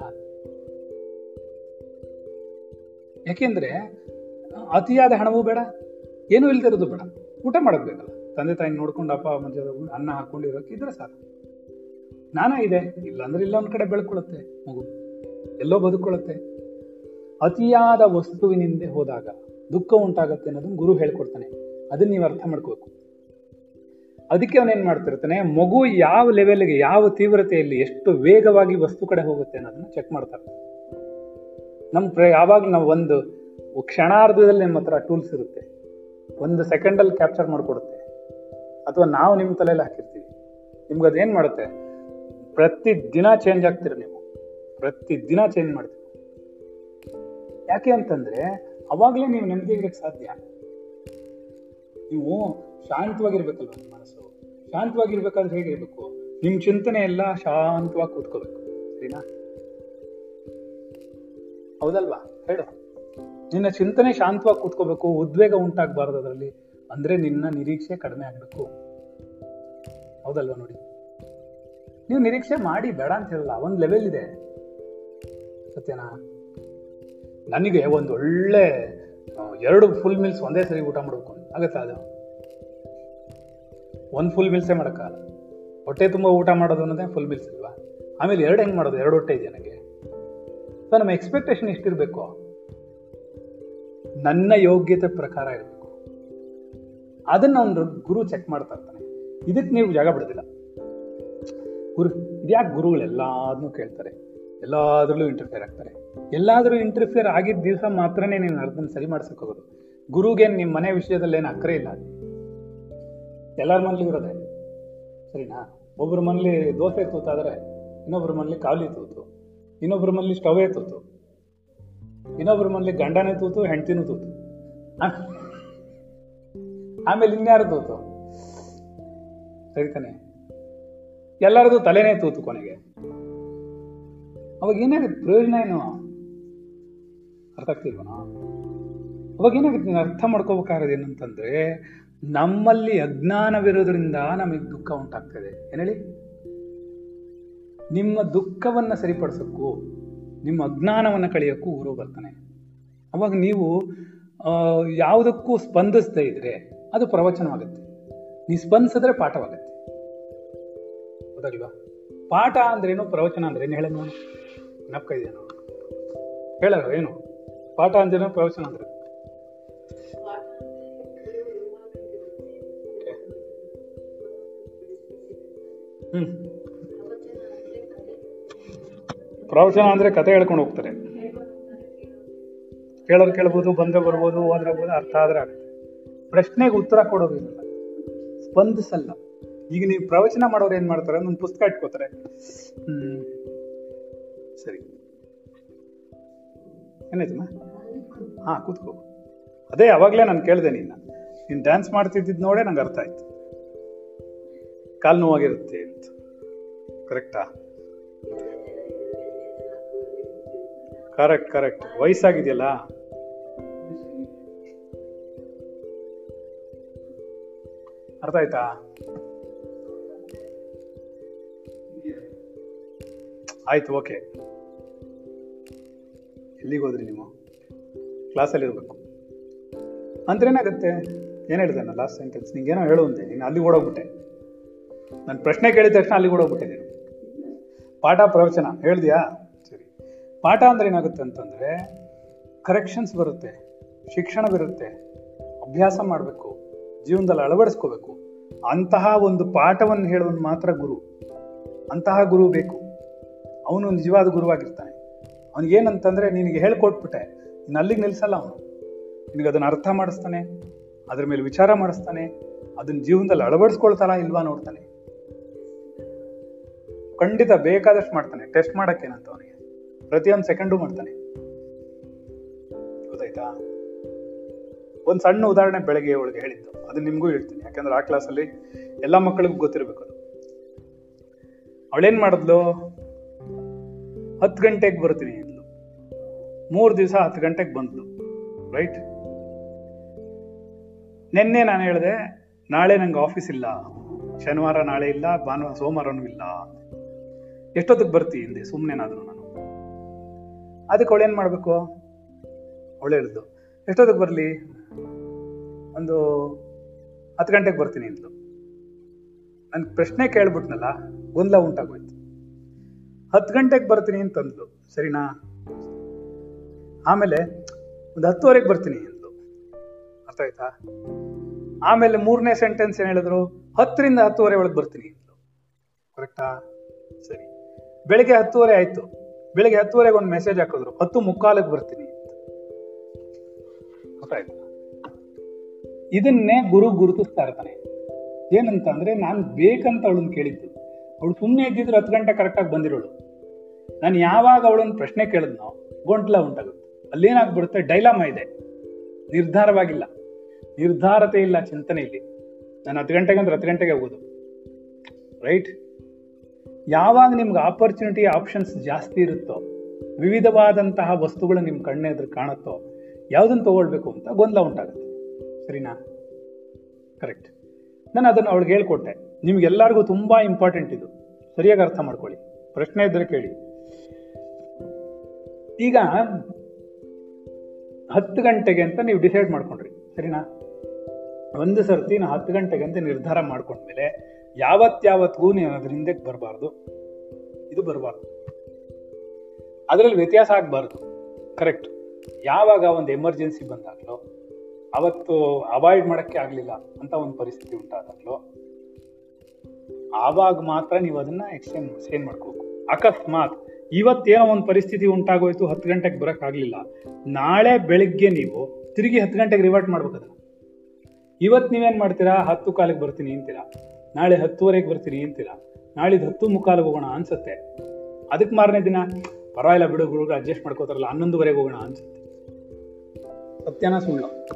ಯಾಕೆಂದ್ರೆ ಅತಿಯಾದ ಹಣವೂ ಬೇಡ, ಏನೂ ಇಲ್ದಿರೋದು ಬೇಡ. ಊಟ ಮಾಡಕ್ ಬೇಕಲ್ಲ. ತಂದೆ ತಾಯಿ ನೋಡ್ಕೊಂಡು ಅಪ್ಪ ಅನ್ನ ಹಾಕೊಂಡಿರೋಕೆ ಇದ್ರೆ ಸಾಕು. ಜ್ಞಾನ ಇದೆ. ಇಲ್ಲಾಂದ್ರೆ ಅಂದ್ರೆ ಇಲ್ಲ ಒಂದ್ ಕಡೆ ಬೆಳ್ಕೊಳ್ಳುತ್ತೆ ಮಗು. ಎಲ್ಲೋ ಬದುಕೊಳ್ಳುತ್ತೆ. ಅತಿಯಾದ ವಸ್ತುವಿನಿಂದ ಹೋದಾಗ ದುಃಖ ಉಂಟಾಗುತ್ತೆ ಅನ್ನೋದನ್ನ ಗುರು ಹೇಳ್ಕೊಡ್ತಾನೆ. ಅದನ್ನ ನೀವು ಅರ್ಥ ಮಾಡ್ಕೋಬೇಕು. ಅದಕ್ಕೆ ಅವನೇನ್ ಮಾಡ್ತಿರ್ತಾನೆ? ಮಗು ಯಾವ ಲೆವೆಲ್ಗೆ ಯಾವ ತೀವ್ರತೆಯಲ್ಲಿ ಎಷ್ಟು ವೇಗವಾಗಿ ವಸ್ತು ಕಡೆ ಹೋಗುತ್ತೆ ಅನ್ನೋದನ್ನ ಚೆಕ್ ಮಾಡ್ತಾರೆ ನಮ್ಮ ಪ್ರ, ಯಾವಾಗ ನಾವು ಒಂದು ಕ್ಷಣಾರ್ಧದಲ್ಲಿ ನಿಮ್ಮ ಹತ್ರ ಟೂಲ್ಸ್ ಇರುತ್ತೆ. ಒಂದು ಸೆಕೆಂಡಲ್ಲಿ ಕ್ಯಾಪ್ಚರ್ ಮಾಡಿಕೊಡುತ್ತೆ. ಅಥವಾ ನಾವು ನಿಮ್ಮ ತಲೆಯಲ್ಲಿ ಹಾಕಿರ್ತೀವಿ. ನಿಮ್ಗೆ ಅದೇನು ಮಾಡುತ್ತೆ? ಪ್ರತಿ ದಿನ ಚೇಂಜ್ ಆಗ್ತೀರ ನೀವು. ಪ್ರತಿ ದಿನ ಚೇಂಜ್ ಮಾಡ್ತೀರಿ. ಯಾಕೆ ಅಂತಂದ್ರೆ, ಅವಾಗಲೇ ನೀವು ನೆಮ್ಮದಿಯಾಗಿರಕ್ಕೆ ಸಾಧ್ಯ. ನೀವು ಶಾಂತವಾಗಿರ್ಬೇಕಲ್ವ ನಿಮ್ಮ ಮನಸ್ಸು? ಶಾಂತವಾಗಿರ್ಬೇಕಾದ್ರೆ ಹೇಗಿರ್ಬೇಕು ನಿಮ್ಮ ಚಿಂತನೆ ಎಲ್ಲ ಶಾಂತವಾಗಿ ಕೂತ್ಕೋಬೇಕು. ಸರಿನಾ? ಹೌದಲ್ವಾ? ಹೇಳು. ನಿನ್ನ ಚಿಂತನೆ ಶಾಂತವಾಗಿ ಕೂತ್ಕೋಬೇಕು, ಉದ್ವೇಗ ಉಂಟಾಗಬಾರ್ದು ಅದರಲ್ಲಿ. ಅಂದ್ರೆ ನಿನ್ನ ನಿರೀಕ್ಷೆ ಕಡಿಮೆ ಆಗಬೇಕು. ಹೌದಲ್ವಾ ನೋಡಿ? ನೀವು ನಿರೀಕ್ಷೆ ಮಾಡಿ ಬೇಡ ಅಂತ ಹೇಳಲ್ಲ ಒಂದು ಲೆವೆಲ್ ಇದೆ. ಸತ್ಯನಾ? ನನಗೆ ಒಂದು ಒಳ್ಳೆ ಎರಡು ಫುಲ್ ಮೀಲ್ಸ್ ಒಂದೇ ಸರಿ ಊಟ ಮಾಡಬೇಕು ಆಗತ್ತಾ ಅದು? ಒಂದು ಫುಲ್ ಮೀಲ್ಸೇ ಮಾಡೋಕ್ಕಲ್ಲ ಹೊಟ್ಟೆ ತುಂಬ ಊಟ ಮಾಡೋದು ಅನ್ನೋದೇ ಫುಲ್ ಮೀಲ್ಸ್ ಇಲ್ವಾ ಆಮೇಲೆ ಎರಡು ಹೆಂಗೆ ಮಾಡೋದು? ಎರಡು ಹೊಟ್ಟೆ ಇದೆ ನನಗೆ? ಸೊ ನಮ್ಮ ಎಕ್ಸ್ಪೆಕ್ಟೇಷನ್ ಎಷ್ಟಿರಬೇಕು? ನನ್ನ ಯೋಗ್ಯತೆ ಪ್ರಕಾರ ಇರಬೇಕು. ಅದನ್ನು ಒಂದು ಗುರು ಚೆಕ್ ಮಾಡ್ತಾ ಇರ್ತಾನೆ. ಇದಕ್ಕೆ ನೀವು ಜಾಗ ಬಿಡೋದಿಲ್ಲ. ಗುರು ಇದ್ಯಾಕೆ ಗುರುಗಳು ಎಲ್ಲಾದ್ನೂ ಕೇಳ್ತಾರೆ? ಎಲ್ಲಾದ್ರಲ್ಲೂ ಇಂಟರ್ಫಿಯರ್ ಆಗ್ತಾರೆ. ಎಲ್ಲಾದ್ರೂ ಇಂಟರ್ಫಿಯರ್ ಆಗಿದ್ದ ದಿವಸ ಮಾತ್ರನೇ ನೀನು ಅರ್ಧನ್ ಸರಿ ಮಾಡಿಸ್ಕೋಬೋದು ಗುರುಗೆ ನಿಮ್ಮ ಮನೆ ವಿಷಯದಲ್ಲಿ ಏನು ಅಕ್ಕರೆ ಇಲ್ಲ? ಎಲ್ಲರ ಮನೇಲಿ ಇರೋದೆ? ಸರಿನಾ? ಒಬ್ಬರ ಮನೇಲಿ ದೋಸೆ ತೂತಾದರೆ ಇನ್ನೊಬ್ಬರ ಮನೇಲಿ ಕಾವಲಿ ತೂತು ಇನ್ನೊಬ್ಬರ ಮನೇಲಿ ಸ್ಟವೇ ತೂತು ಇನ್ನೊಬ್ಬರ ಮನೇಲಿ ಗಂಡನೇ ತೂತು, ಹೆಂಡತಿನೂ ತೂತು. ಆಮೇಲೆ ಇನ್ಯಾರು ತೂತು? ಸರಿ ತಾನೆ. ಎಲ್ಲರದು ತಲೆನೇ ತೂತು ಕೊನೆಗೆ. ಅವಾಗ ಏನಾಗುತ್ತೆ? ಪ್ರಯೋಜನ ಏನು? ಅರ್ಥ ಆಗ್ತಿಲ್ವನ? ಅವಾಗ ಏನಾಗುತ್ತೆ? ನೀನು ಅರ್ಥ ಮಾಡ್ಕೋಬೇಕಾಗಿರೋದು ಏನಂತಂದ್ರೆ, ನಮ್ಮಲ್ಲಿ ಅಜ್ಞಾನವಿರೋದ್ರಿಂದ ನಮಗೆ ದುಃಖ ಉಂಟಾಗ್ತದೆ. ಏನ್ ಹೇಳಿ? ನಿಮ್ಮ ದುಃಖವನ್ನ ಸರಿಪಡಿಸೋಕ್ಕೂ, ನಿಮ್ಮ ಅಜ್ಞಾನವನ್ನ ಕಳಿಯೋಕ್ಕೂ ಗುರು ಬರ್ತಾನೆ. ಅವಾಗ ನೀವು ಯಾವುದಕ್ಕೂ ಸ್ಪಂದಿಸದೇ ಇದ್ರೆ ಅದು ಪ್ರವಚನವಾಗುತ್ತೆ. ನೀವು ಸ್ಪಂದಿಸಿದ್ರೆ ಪಾಠವಾಗುತ್ತೆ. ಹೌದಲ್ವಾ ಪಾಠ ಅಂದ್ರೇನು, ಪ್ರವಚನ ಅಂದ್ರೆ ಏನು ಹೇಳ ನೋಡಿ. ಜ್ಞಾಪಕ ಇದೆಯಾ? ನಾವು ಏನು? ಪಾಠ ಅಂದ್ರೇನು, ಪ್ರವಚನ ಅಂದ್ರೆ ಹ್ಮ್. ಪ್ರವಚನ ಅಂದ್ರೆ ಕತೆ ಹೇಳ್ಕೊಂಡು ಹೋಗ್ತಾರೆ. ಕೇಳೋರು ಕೇಳ್ಬೋದು, ಬಂದ್ರೆ ಬರ್ಬೋದು, ಹೋದ್ರೆ ಹೋಗ್ಬೋದು ಅರ್ಥ ಆದ್ರೆ ಆಗುತ್ತೆ. ಪ್ರಶ್ನೆಗೆ ಉತ್ತರ ಕೊಡೋದು ಇರಲ್ಲ ಸ್ಪಂದಿಸಲ್ಲ. ಈಗ ನೀವು ಪ್ರವಚನ ಮಾಡೋರು ಏನ್ ಮಾಡ್ತಾರೆ? ಒಂದು ಪುಸ್ತಕ ಇಟ್ಕೋತಾರೆ. ಹ್ಮ್. ಸರಿ. ಏನಾಯ್ತಮ್ಮ? ಹಾ, ಕೂತ್ಕೋ. ಅದೇ ಅವಾಗ್ಲೇ ನಾನು ಕೇಳಿದೆ ನಿನ್ನ. ನೀನ್ ಡ್ಯಾನ್ಸ್ ಮಾಡ್ತಿದ್ದಿದ್ ನೋಡೇ ನಂಗೆ ಅರ್ಥ ಆಯ್ತು. ಕಾಲು ನೋವಾಗಿರುತ್ತೆ ಅಂತ. ಕರೆಕ್ಟಾ ಕರೆಕ್ಟ್ ಕರೆಕ್ಟ್ ವಯಸ್ಸಾಗಿದೆಯಲ್ಲ? ಅರ್ಥ ಆಯ್ತಾ? ಆಯ್ತು ಓಕೆ ಎಲ್ಲಿಗೆ ಹೋದ್ರಿ ನೀವು? ಕ್ಲಾಸಲ್ಲಿ ಇರಬೇಕು. ಅಂದ್ರೆ ಏನಾಗುತ್ತೆ? ಏನು ಹೇಳಿದೆ ನಾನು ಲಾಸ್ಟ್ ಸೆಂಟೆನ್ಸ್ ನಿಂಗೇನೋ ಹೇಳು ಅಂದೆ. ನೀನು ಅಲ್ಲಿಗೆ ಓಡೋಗ್ಬಿಟ್ಟೆ. ನಾನು ಪ್ರಶ್ನೆ ಕೇಳಿದ ತಕ್ಷಣ ಅಲ್ಲಿಗೆ ಓಡೋಗ್ಬಿಟ್ಟೆ ನೀನು. ಪಾಠ ಪ್ರವಚನ, ಹೇಳ್ದ್ಯಾ? ಸರಿ. ಪಾಠ ಅಂದ್ರೆ ಏನಾಗುತ್ತೆ ಅಂತಂದ್ರೆ ಕರೆಕ್ಷನ್ಸ್ ಬರುತ್ತೆ ಶಿಕ್ಷಣವಿರುತ್ತೆ ಅಭ್ಯಾಸ ಮಾಡಬೇಕು, ಜೀವನದಲ್ಲಿ ಅಳವಡಿಸ್ಕೋಬೇಕು. ಅಂತಹ ಒಂದು ಪಾಠವನ್ನು ಹೇಳೋನು ಮಾತ್ರ ಗುರು. ಅಂತಹ ಗುರು ಬೇಕು. ಅವನು ನಿಜವಾದ ಗುರುವಾಗಿರ್ತಾನೆ. ಅವನಿಗೇನಂತಂದ್ರೆ ನಿನಗೆ ಹೇಳ್ಕೊಟ್ಬಿಟ್ಟೆ, ನೀನು ಅಲ್ಲಿಗೆ ನಿಲ್ಸಲ್ಲ ಅವನು. ನಿನಗೆ ಅದನ್ನು ಅರ್ಥ ಮಾಡಿಸ್ತಾನೆ, ಅದ್ರ ಮೇಲೆ ವಿಚಾರ ಮಾಡಿಸ್ತಾನೆ, ಅದನ್ನ ಜೀವನದಲ್ಲಿ ಅಳವಡಿಸ್ಕೊಳ್ತಾರ ಇಲ್ವಾ ನೋಡ್ತಾನೆ. ಖಂಡಿತ ಬೇಕಾದಷ್ಟು ಮಾಡ್ತಾನೆ, ಟೆಸ್ಟ್ ಮಾಡೋಕ್ಕೇನಂತ ಅವನಿಗೆ. ಪ್ರತಿಯೊಂದು ಸೆಕೆಂಡು ಮಾಡ್ತಾನೆ. ಗೊತ್ತಾಯ್ತಾ? ಒಂದು ಸಣ್ಣ ಉದಾಹರಣೆ ಬೆಳಗ್ಗೆ ಒಳಗೆ ಹೇಳಿದ್ದು. ಅದನ್ನ ನಿಮಗೂ ಹೇಳ್ತೀನಿ. ಯಾಕಂದ್ರೆ ಆ ಕ್ಲಾಸಲ್ಲಿ ಎಲ್ಲ ಮಕ್ಕಳಿಗೂ ಗೊತ್ತಿರಬೇಕು ಅದು. ಅವಳೇನ್ ಮಾಡಿದ್ಲು? ಹತ್ತು ಗಂಟೆಗೆ ಬರ್ತೀನಿ ಅಂದ್ಲು. ಮೂರು ದಿವಸ ಹತ್ತು ಗಂಟೆಗೆ ಬಂದ್ಲು. ರೈಟ್ ನಿನ್ನೆ ನಾನು ಹೇಳಿದೆ, ನಾಳೆ ನಂಗೆ ಆಫೀಸ್ ಇಲ್ಲ. ಶನಿವಾರ ನಾಳೆ ಇಲ್ಲ, ಭಾನುವಾರ, ಸೋಮವಾರನೂ ಇಲ್ಲ. ಎಷ್ಟೊತ್ತಿಗೆ ಬರ್ತೀನಿ ಹಿಂದೆ ಸುಮ್ಮನೆನಾದ್ರು ನಾನು. ಅದಕ್ಕೆ ಅವಳೇನ್ ಮಾಡಬೇಕು? ಅವಳು ಹೇಳಿದ್ದು ಎಷ್ಟೊತ್ತಿಗೆ ಬರಲಿ? ಒಂದು ಹತ್ತು ಗಂಟೆಗೆ ಬರ್ತೀನಿ ಅಂದ್ಲು. ನನ್ ಪ್ರಶ್ನೆ ಕೇಳ್ಬಿಟ್ನಲ್ಲ, ಗೊಂದಲ ಉಂಟಾಗೋಯ್ತು. ಹತ್ತು ಗಂಟೆಗೆ ಬರ್ತೀನಿ ಅಂತಂದ್ಲು. ಸರಿನಾ? ಆಮೇಲೆ ಒಂದು ಹತ್ತುವರೆಗೆ ಬರ್ತೀನಿ ಅಂದ್ಲು. ಅರ್ಥ ಆಯ್ತಾ? ಆಮೇಲೆ ಮೂರನೇ ಸೆಂಟೆನ್ಸ್ ಏನು ಹೇಳಿದ್ರು? ಹತ್ತರಿಂದ ಹತ್ತುವರೆ ಒಳಗೆ ಬರ್ತೀನಿ ಅಂದ್ಲು. ಕರೆಕ್ಟಾ ಸರಿ. ಬೆಳಿಗ್ಗೆ ಹತ್ತುವರೆ ಆಯ್ತು. ಬೆಳಿಗ್ಗೆ ಹತ್ತುವರೆಗೆ ಒಂದು ಮೆಸೇಜ್ ಹಾಕಿದ್ರು. ಹತ್ತು ಮುಕ್ಕಾಲಕ್ಕೆ ಬರ್ತೀನಿ ಇದನ್ನೇ ಗುರು ಗುರುತಿಸ್ತಾ ಇರ್ತಾನೆ ಏನಂತ ಅಂದ್ರೆ ನಾನು ಬೇಕಂತ ಅವಳನ್ನ ಕೇಳಿದ್ದು. ಅವಳು ಸುಮ್ಮನೆ ಇದ್ದಿದ್ರು ಹತ್ತು ಗಂಟೆ ಕರೆಕ್ಟಾಗಿ ಬಂದಿರೋಳು. ನಾನು ಯಾವಾಗ ಅವಳನ್ನು ಪ್ರಶ್ನೆ ಕೇಳಿದ್ನೋ, ಗೊಂಟ್ಲ ಉಂಟಾಗುತ್ತೆ. ಅಲ್ಲೇನಾಗ್ಬಿಡುತ್ತೆ? ಡೈಲಾಮ ಇದೆ. ನಿರ್ಧಾರವಾಗಿಲ್ಲ. ನಿರ್ಧಾರತೆ ಇಲ್ಲ ಚಿಂತನೆ ಇಲ್ಲಿ ನಾನು ಹತ್ತು ಗಂಟೆಗೆ ಅಂದ್ರೆ ಹತ್ತು ಗಂಟೆಗೆ ಹೋಗೋದು. ರೈಟ್ ಯಾವಾಗ ನಿಮ್ಗೆ ಆಪರ್ಚುನಿಟಿ ಆಪ್ಷನ್ಸ್ ಜಾಸ್ತಿ ಇರುತ್ತೋ, ವಿವಿಧವಾದಂತಹ ವಸ್ತುಗಳು ನಿಮ್ಮ ಕಣ್ಣೆದುರು ಕಾಣುತ್ತೋ, ಯಾವುದನ್ನು ತಗೊಳ್ಬೇಕು ಅಂತ ಗೊಂದಲ ಉಂಟಾಗುತ್ತೆ. ಸರಿನಾ? ಕರೆಕ್ಟ್ ನಾನು ಅದನ್ನು ಅವಳಿಗೆ ಹೇಳ್ಕೊಟ್ಟೆ. ನಿಮ್ಗೆಲ್ಲರಿಗೂ ತುಂಬ ಇಂಪಾರ್ಟೆಂಟ್ ಇದು. ಸರಿಯಾಗಿ ಅರ್ಥ ಮಾಡ್ಕೊಳ್ಳಿ. ಪ್ರಶ್ನೆ ಇದ್ದರೆ ಕೇಳಿ. ಈಗ ಹತ್ತು ಗಂಟೆಗೆ ಅಂತ ನೀವು ಡಿಸೈಡ್ ಮಾಡ್ಕೊಂಡ್ರಿ, ಸರಿನಾ? ಒಂದು ಸರ್ತಿ ನಾ ಹತ್ತು ಗಂಟೆಗೆ ಅಂತ ನಿರ್ಧಾರ ಮಾಡ್ಕೊಂಡ್ಮೇಲೆ ಯಾವತ್ತಾವತ್ತಿಗೂ ನೀವು ಅದ್ರ ಹಿಂದಕ್ಕೆ ಬರಬಾರ್ದು, ಇದು ಬರಬಾರ್ದು. ಅದರಲ್ಲಿ ವ್ಯತ್ಯಾಸ ಆಗಬಾರ್ದು ಕರೆಕ್ಟ್ ಯಾವಾಗ ಒಂದು ಎಮರ್ಜೆನ್ಸಿ ಬಂದಾಗಲೋ, ಅವತ್ತು ಅವಾಯ್ಡ್ ಮಾಡೋಕ್ಕೆ ಆಗಲಿಲ್ಲ ಅಂತ ಒಂದು ಪರಿಸ್ಥಿತಿ ಉಂಟಾದಾಗಲೋ, ಆವಾಗ ಮಾತ್ರ ನೀವು ಅದನ್ನ ಎಕ್ಸ್ಚೇಂಜ್ ಚೇಂಜ್ ಮಾಡ್ಕೋಬೇಕು. ಅಕಸ್ಮಾತ್ ಇವತ್ತೇನೋ ಒಂದು ಪರಿಸ್ಥಿತಿ ಉಂಟಾಗೋಯ್ತು, ಹತ್ತು ಗಂಟೆಗೆ ಬರಕ್ ಆಗ್ಲಿಲ್ಲ. ನಾಳೆ ಬೆಳಿಗ್ಗೆ ನೀವು ತಿರುಗಿ ಹತ್ತು ಗಂಟೆಗೆ ರಿವರ್ಟ್ ಮಾಡ್ಬೇಕು ಅದನ್ನ ಇವತ್ತು ನೀವೇನು ಮಾಡ್ತೀರಾ? ಹತ್ತು ಕಾಲಿಗೆ ಬರ್ತೀನಿ ಅಂತೀರಾ? ನಾಳೆ ಹತ್ತುವರೆಗೆ ಬರ್ತೀನಿ ಅಂತೀರಾ? ನಾಳಿದ್ದು ಹತ್ತು ಮುಕ್ಕಾಲಿಗೆ ಹೋಗೋಣ ಅನ್ಸುತ್ತೆ. ಅದಕ್ಕೆ ಮಾರನೇ ದಿನ? ಪರವಾಗಿಲ್ಲ ಬಿಡು ಹುಡುಗರು ಅಡ್ಜಸ್ಟ್ ಮಾಡ್ಕೋತಾರಲ್ಲ, ಹನ್ನೊಂದುವರೆಗೆ ಹೋಗೋಣ ಅನ್ಸುತ್ತೆ. ಸತ್ಯನ ಸುಳ್ಳು.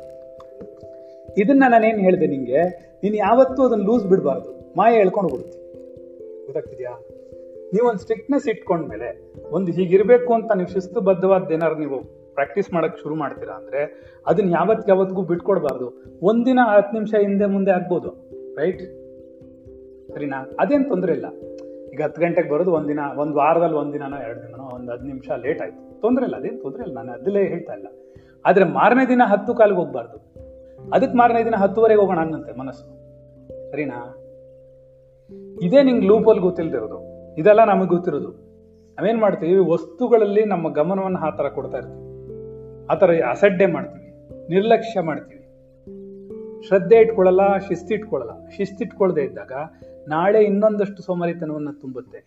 ಇದನ್ನ ನಾನೇನು ಹೇಳಿದೆ ನಿಂಗೆ? ನೀನು ಯಾವತ್ತೂ ಅದನ್ನ ಲೂಸ್ ಬಿಡಬಾರ್ದು. ಮಾಯ ಹೇಳ್ಕೊಂಡು ಬಿಡುತ್ತೆ ಗೊತ್ತಾಗ್ತಿದ್ಯಾ? ನೀವೊಂದು ಸ್ಟ್ರಿಕ್ಟ್ನೆಸ್ ಇಟ್ಕೊಂಡ್ಮೇಲೆ ಒಂದು ಹೀಗಿರಬೇಕು ಅಂತ ನೀವು ಶಿಸ್ತುಬದ್ಧವಾದ ಏನಾದ್ರು ನೀವು ಪ್ರಾಕ್ಟೀಸ್ ಮಾಡೋಕ್ಕೆ ಶುರು ಮಾಡ್ತೀರಾ ಅಂದ್ರೆ ಅದನ್ನ ಯಾವತ್ ಯಾವತ್ತಿಗೂ ಬಿಟ್ಕೊಡ್ಬಾರ್ದು. ಒಂದಿನ ಹತ್ತು ನಿಮಿಷ ಹಿಂದೆ ಮುಂದೆ ಆಗ್ಬೋದು ರೈಟ್ ಸರಿನಾ? ಅದೇನು ತೊಂದರೆ ಇಲ್ಲ. ಈಗ ಹತ್ತು ಗಂಟೆಗೆ ಬರೋದು ಒಂದಿನ ಒಂದು ವಾರದಲ್ಲಿ ಒಂದಿನನೋ ಎರಡು ದಿನನೋ ಒಂದು ಹತ್ತು ನಿಮಿಷ ಲೇಟ್ ಆಯ್ತು. ತೊಂದರೆ ಇಲ್ಲ, ಅದೇನು ತೊಂದರೆ ಇಲ್ಲ, ನಾನು ಅದಲ್ಲೇ ಹೇಳ್ತಾ ಇಲ್ಲ. ಆದರೆ ಮಾರನೇ ದಿನ ಹತ್ತು ಕಾಲಿಗೆ ಹೋಗ್ಬಾರ್ದು. ಅದಕ್ಕೆ ಮಾರನೇ ದಿನ ಹತ್ತುವರೆಗೆ ಹೋಗೋಣ ಅನ್ನಂತೆ ಮನಸ್ಸು. ಸರಿನಾ? ಇದೇ ನಿಂಗೆ ಲೂಪಲ್ಲಿ ಗೊತ್ತಿಲ್ದಿರೋದು. ಇದೆಲ್ಲ ನಮಗೆ ಗೊತ್ತಿರೋದು. ನಾವೇನ್ ಮಾಡ್ತೀವಿ? ವಸ್ತುಗಳಲ್ಲಿ ನಮ್ಮ ಗಮನವನ್ನು ಆ ಥರ ಕೊಡ್ತಾ ಇರ್ತೀವಿ. ಆ ಥರ ಅಸಡ್ಡೆ ಮಾಡ್ತೀವಿ. ನಿರ್ಲಕ್ಷ್ಯ ಮಾಡ್ತೀವಿ. ಶ್ರದ್ಧೆ ಇಟ್ಕೊಳ್ಳಲ್ಲ ಶಿಸ್ತಿಟ್ಕೊಳ್ಳಲ್ಲ ಶಿಸ್ತಿಟ್ಕೊಳ್ಳದೆ ಇದ್ದಾಗ ನಾಳೆ ಇನ್ನೊಂದಷ್ಟು ಸೋಮಾರಿತನವನ್ನು ತುಂಬುತ್ತೆ.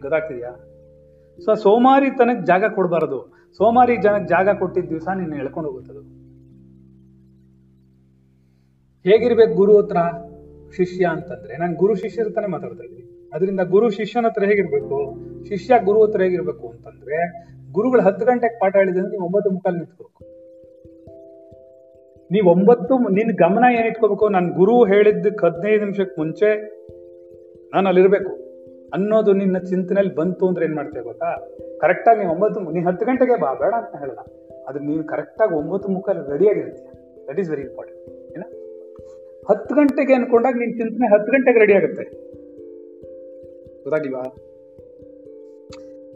ಗೊತ್ತಾಗ್ತಿದ್ಯಾ? ಸೊ ಸೋಮಾರಿತನಕ್ಕೆ ಜಾಗ ಕೊಡಬಾರದು. ಸೋಮಾರಿ ಜನಕ್ಕೆ ಜಾಗ ಕೊಟ್ಟಿದ್ದ ದಿವಸ ನಿನ್ನ ಎಳ್ಕೊಂಡು ಹೋಗುತ್ತದು. ಹೇಗಿರ್ಬೇಕು ಗುರು ಹತ್ರ? ಶಿಷ್ಯ ಅಂತಂದ್ರೆ. ನಾನು ಗುರು ಶಿಷ್ಯರ ತಾನೇ ಮಾತಾಡ್ತಾ ಇದ್ದೀನಿ. ಅದರಿಂದ ಗುರು ಶಿಷ್ಯನ ಹತ್ರ ಹೇಗಿರ್ಬೇಕು? ಶಿಷ್ಯ ಗುರು ಹತ್ರ ಹೇಗಿರ್ಬೇಕು ಅಂತಂದ್ರೆ, ಗುರುಗಳು ಹತ್ತು ಗಂಟೆಗೆ ಪಾಠ ಹೇಳಿದ್ರೆ ನೀವು ಒಂಬತ್ತು ಮುಕ್ಕಾಲ್ ನಿಂತ್ಕೋಬೇಕು. ನೀವ್ ಒಂಬತ್ತು ನಿನ್ ಗಮನ ಏನ್ ಇಟ್ಕೋಬೇಕು? ನನ್ ಗುರು ಹೇಳಿದ್ದಕ್ಕೆ ಹದಿನೈದು ನಿಮಿಷಕ್ಕೆ ಮುಂಚೆ ನಾನು ಅಲ್ಲಿರ್ಬೇಕು. ಅನ್ನೋದು ನಿನ್ನ ಚಿಂತನೆಯಲ್ಲಿ ಬಂತು ಅಂದ್ರೆ ಏನ್ ಮಾಡ್ತೇವೆ ಗೊತ್ತಾ? ಕರೆಕ್ಟಾಗಿ ನೀವು ಒಂಬತ್ತು ನೀ ಹತ್ತು ಗಂಟೆಗೆ ಬಾ, ಬೇಡ ಅಂತ ಹೇಳಲ್ಲ. ಅದು ನೀವು ಕರೆಕ್ಟಾಗಿ ಒಂಬತ್ತು ರೆಡಿ ಆಗಿರ್ತೀಯ ದಟ್ ಈಸ್ ವೆರಿ ಇಂಪಾರ್ಟೆಂಟ್ ಏನ? ಹತ್ತು ಗಂಟೆಗೆ ಅನ್ಕೊಂಡಾಗ ನಿನ್ ಚಿಂತನೆ ಹತ್ತು ಗಂಟೆಗೆ ರೆಡಿ ಆಗುತ್ತೆ. ಗೊತ್ತಾಗಿಲ್ವಾ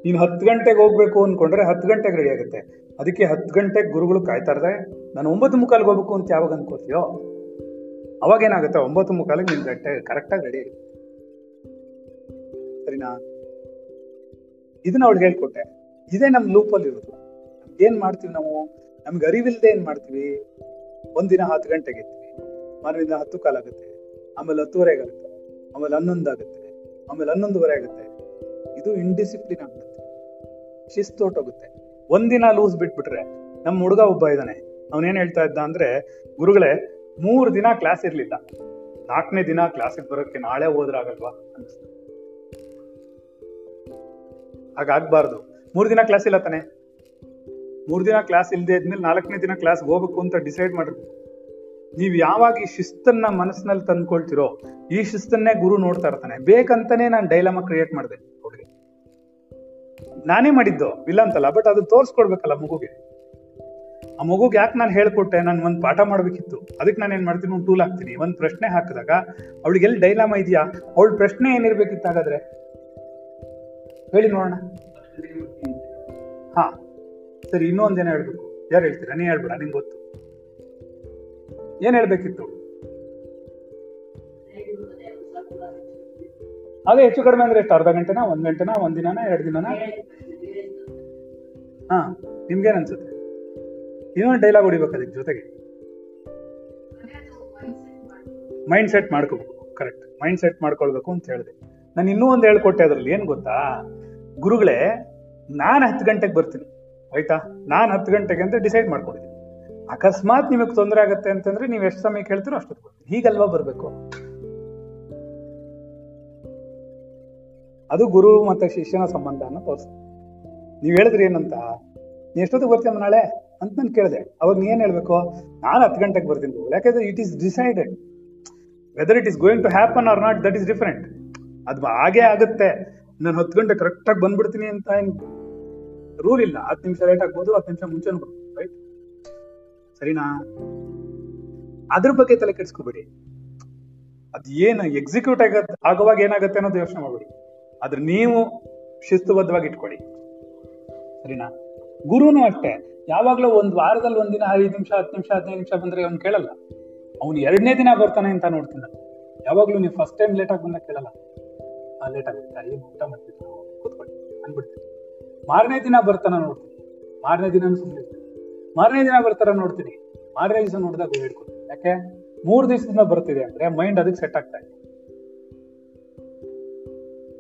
ನೀನು ಹತ್ತು ಗಂಟೆಗೆ ಹೋಗ್ಬೇಕು ಅನ್ಕೊಂಡ್ರೆ ಹತ್ತು ಗಂಟೆಗೆ ರೆಡಿ ಆಗುತ್ತೆ. ಅದಕ್ಕೆ ಹತ್ತು ಗಂಟೆಗೆ ಗುರುಗಳು ಕಾಯ್ತಾ ನಾನು ಒಂಬತ್ತು ಮುಕ್ಕಾಲಿಗೆ ಹೋಗ್ಬೇಕು ಅಂತ ಯಾವಾಗ ಅನ್ಕೋತೀಯೋ? ಅವಾಗ ಏನಾಗುತ್ತೆ? ಒಂಬತ್ತು ಮುಕ್ಕಾಲಿಗೆ ನಿನ್ ಗಂಟೆ ಕರೆಕ್ಟಾಗಿ ರೆಡಿ ಆಗುತ್ತೆ ಸರಿನಾ? ಇದನ್ನ ಅವಳಿಗೆ ಹೇಳ್ಕೊಟ್ಟೆ. ಇದೇ ನಮ್ ಲೂಪಲ್ಲಿ ಇರೋದು. ಏನ್ ಮಾಡ್ತೀವಿ ನಾವು? ನಮ್ಗೆ ಅರಿವಿಲ್ದೆ ಏನ್ ಮಾಡ್ತೀವಿ? ಒಂದಿನ ಹತ್ತು ಗಂಟೆಗೆ ಇರ್ತೀವಿ ಮಾರನೇ ಹತ್ತು ಕಾಲಾಗುತ್ತೆ. ಆಮೇಲೆ ಹತ್ತುವರೆಗೆ ಆಗುತ್ತೆ. ಆಮೇಲೆ ಹನ್ನೊಂದು ಆಗುತ್ತೆ ಆಮೇಲೆ ಹನ್ನೊಂದುವರೆ ಆಗುತ್ತೆ. ಇದು ಇಂಡಿಸಿಪ್ಲಿನ್ ಆಗುತ್ತೆ. ಶಿಸ್ತು ಹೊಟ್ಟೋಗುತ್ತೆ ಒಂದಿನ ಲೂಸ್ ಬಿಟ್ಬಿಟ್ರೆ ನಮ್ಮ ಹುಡುಗ ಒಬ್ಬ ಇದ್ದಾನೆ. ಅವನೇನ್ ಹೇಳ್ತಾ ಇದ್ದ ಅಂದ್ರೆ, ಗುರುಗಳೇ, ಮೂರು ದಿನ ಕ್ಲಾಸ್ ಇರ್ಲಿಲ್ಲ. ನಾಲ್ಕನೇ ದಿನ ಕ್ಲಾಸಿಗೆ ಬರೋಕ್ಕೆ ನಾಳೆ ಹೋದ್ರಾಗಲ್ವಾ ಅನ್ಸ್ತು. ಹಾಗಾಗ್ಬಾರ್ದು. ಮೂರ್ ದಿನ ಕ್ಲಾಸ್ ಇಲ್ಲ ತಾನೆ? ಮೂರ್ ದಿನ ಕ್ಲಾಸ್ ಇಲ್ಲದೆ ಇದ್ಮೇಲೆ ನಾಲ್ಕನೇ ದಿನ ಕ್ಲಾಸ್ ಹೋಗ್ಬೇಕು ಅಂತ ಡಿಸೈಡ್ ಮಾಡಿರ್ಬೇಕು ನೀವು ಯಾವಾಗ ಈ ಶಿಸ್ತನ್ನ ಮನಸ್ಸಿನಲ್ಲಿ ತಂದ್ಕೊಳ್ತಿರೋ, ಈ ಶಿಸ್ತನ್ನೇ ಗುರು ನೋಡ್ತಾ ಇರ್ತಾನೆ. ಬೇಕಂತಾನೆ ನಾನು ಡೈಲಮ ಕ್ರಿಯೇಟ್ ಮಾಡಿದೆ ಹುಡುಗಿ. ನಾನೇ ಮಾಡಿದ್ದು, ಇಲ್ಲ ಅಂತಲ್ಲ ಬಟ್ ಅದು ತೋರಿಸ್ಕೊಡ್ಬೇಕಲ್ಲ ಮಗುಗೆ. ಆ ಮಗುಗೆ ಯಾಕೆ ನಾನು ಹೇಳ್ಕೊಟ್ಟೆ? ನಾನು ಒಂದು ಪಾಠ ಮಾಡ್ಬೇಕಿತ್ತು. ಅದಕ್ಕೆ ನಾನು ಏನ್ ಮಾಡ್ತೀನಿ? ಒಂದು ಟೂಲ್ ಹಾಕ್ತೀನಿ. ಒಂದು ಪ್ರಶ್ನೆ ಹಾಕಿದಾಗ ಅವಳಿಗೆ ಎಲ್ಲಿ ಡೈಲಮ ಇದೆಯಾ? ಅವಳ ಪ್ರಶ್ನೆ ಏನಿರ್ಬೇಕಿತ್ತು ಹಾಗಾದ್ರೆ ಹೇಳಿ ನೋಡೋಣ. ಹಾ. ಸರಿ, ಇನ್ನೊಂದೇನ ಹೇಳ್ಬೇಕು? ಯಾರು ಹೇಳ್ತೀರಾ? ನೀ ಹೇಳ್ಬೇಡ, ನಿಂಗೆ ಗೊತ್ತು. ಏನ್ ಹೇಳ್ಬೇಕಿತ್ತು? ಅದೇ ಹೆಚ್ಚು ಕಡಿಮೆ ಅಂದ್ರೆ ಎಷ್ಟು? ಅರ್ಧ ಗಂಟೆನಾ, ಒಂದ್ ಗಂಟೆನಾ, ಒಂದ್ ದಿನನ, ಎರಡು ದಿನನ? ಹಾ, ನಿಮ್ಗೇನ್ ಅನ್ಸುತ್ತೆ? ಇನ್ನೊಂದು ಡೈಲಾಗ್ ಹೊಡಿಬೇಕು ಅದಕ್ಕೆ ಜೊತೆಗೆ. ಮೈಂಡ್ ಸೆಟ್ ಮಾಡ್ಕೋಬೇಕು ಕರೆಕ್ಟ್ ಮೈಂಡ್ ಸೆಟ್ ಮಾಡ್ಕೊಳ್ಬೇಕು ಅಂತ ಹೇಳಿದೆ. ನಾನು ಇನ್ನೂ ಒಂದು ಹೇಳ್ಕೊಟ್ಟೆ ಅದ್ರಲ್ಲಿ, ಏನು ಗೊತ್ತಾ? ಗುರುಗಳೇ, ನಾನು ಹತ್ತು ಗಂಟೆಗೆ ಬರ್ತೀನಿ, ಆಯ್ತಾ? ನಾನು ಹತ್ತು ಗಂಟೆಗೆ ಅಂತ ಡಿಸೈಡ್ ಮಾಡ್ಕೊಂಡಿದ್ದೀನಿ. ಅಕಸ್ಮಾತ್ ನಿಮಗೆ ತೊಂದರೆ ಆಗುತ್ತೆ ಅಂತಂದ್ರೆ ನೀವು ಎಷ್ಟು ಸಮಯ ಕೇಳ್ತೀರೋ ಅಷ್ಟು ಹೀಗಲ್ವಾ ಬರಬೇಕು? ಅದು ಗುರು ಮತ್ತೆ ಶಿಷ್ಯನ ಸಂಬಂಧ ಅನ್ನೋ ತೋರಿಸ್ತದೆ ನೀವ್ ಹೇಳಿದ್ರಿ ಏನಂತ? ನೀ ಎಷ್ಟೊತ್ತಿಗೆ ಬರ್ತೀಯಮ್ಮ ನಾಳೆ? ಅಂತ ನಾನು ಕೇಳಿದೆ. ಅವಾಗ ನೀ ಏನ್ ಹೇಳ್ಬೇಕು? ನಾನು ಹತ್ತು ಗಂಟೆಗೆ ಬರ್ತೀನಿ. ಯಾಕಂದ್ರೆ it is decided whether it is going to happen or not that is different ಅದು ಹಾಗೆ ಆಗುತ್ತೆ. ನಾನು ಹತ್ತು ಗಂಟೆ ಕರೆಕ್ಟಾಗಿ ಬಂದ್ಬಿಡ್ತೀನಿ ಅಂತ ಏನು ರೂಲ್ ಇಲ್ಲ. ಹತ್ತು ನಿಮಿಷ ಲೇಟ್ ಆಗ್ಬೋದು, ಹತ್ತು ನಿಮಿಷ ಮುಂಚೆ ಸರಿನಾ? ಅದ್ರ ಬಗ್ಗೆ ತಲೆ ಕೆಡಿಸ್ಕೋಬೇಡಿ. ಅದ್ ಏನು ಎಕ್ಸಿಕ್ಯೂಟ್ ಆಗ ಆಗುವಾಗ ಏನಾಗುತ್ತೆ ಅನ್ನೋದು ಯೋಚನೆ ಮಾಡ್ಬೇಡಿ. ಅದ್ರ ನೀವು ಶಿಸ್ತುಬದ್ಧವಾಗಿ ಇಟ್ಕೊಳ್ಳಿ. ಸರಿನಾ? ಗುರುನು ಅಷ್ಟೇ. ಯಾವಾಗ್ಲೂ ಒಂದ್ ವಾರದಲ್ಲಿ ಒಂದಿನ ಐದು ನಿಮಿಷ, ಹತ್ತು ನಿಮಿಷ, ಹದಿನೈದು ನಿಮಿಷ ಬಂದ್ರೆ ಅವ್ನು ಕೇಳಲ್ಲ. ಅವ್ನು ಎರಡನೇ ದಿನ ಬರ್ತಾನೆ ಅಂತ ನೋಡ್ತೀನಿ ನಾನು. ಯಾವಾಗ್ಲೂ ನೀವು ಫಸ್ಟ್ ಟೈಮ್ ಲೇಟ್ ಆಗಿ ಬಂದಾಗ ಕೇಳಲ್ಲ. ಲೇಟ್ ಆಗುತ್ತೆ ಏನು ಊಟ ಮಾಡ್ತಿದ್ರು ಕೂತ್ಕೊಳ್ಳಿ. ಅಂದ್ಬಿಡ್ತೀನಿ. ಮಾರನೇ ದಿನ ಬರ್ತಾನ ನೋಡ್ತೀನಿ. ಮಾರನೇ ದಿನ ಸುಮ್ಮನೆ ಮಾರನೇ ದಿನ ಬರ್ತಾರ ನೋಡ್ತೀನಿ. ಮಾರನೇ ದಿವಸ ನೋಡಿದಾಗ ಹೇಳ್ಕೊಡ್ತೀನಿ ಯಾಕೆ? ಮೂರು ದಿವಸದಿಂದ ಬರ್ತಿದೆ ಅಂದ್ರೆ ಮೈಂಡ್ ಅದಕ್ಕೆ ಸೆಟ್ ಆಗ್ತಾ ಇದೆ.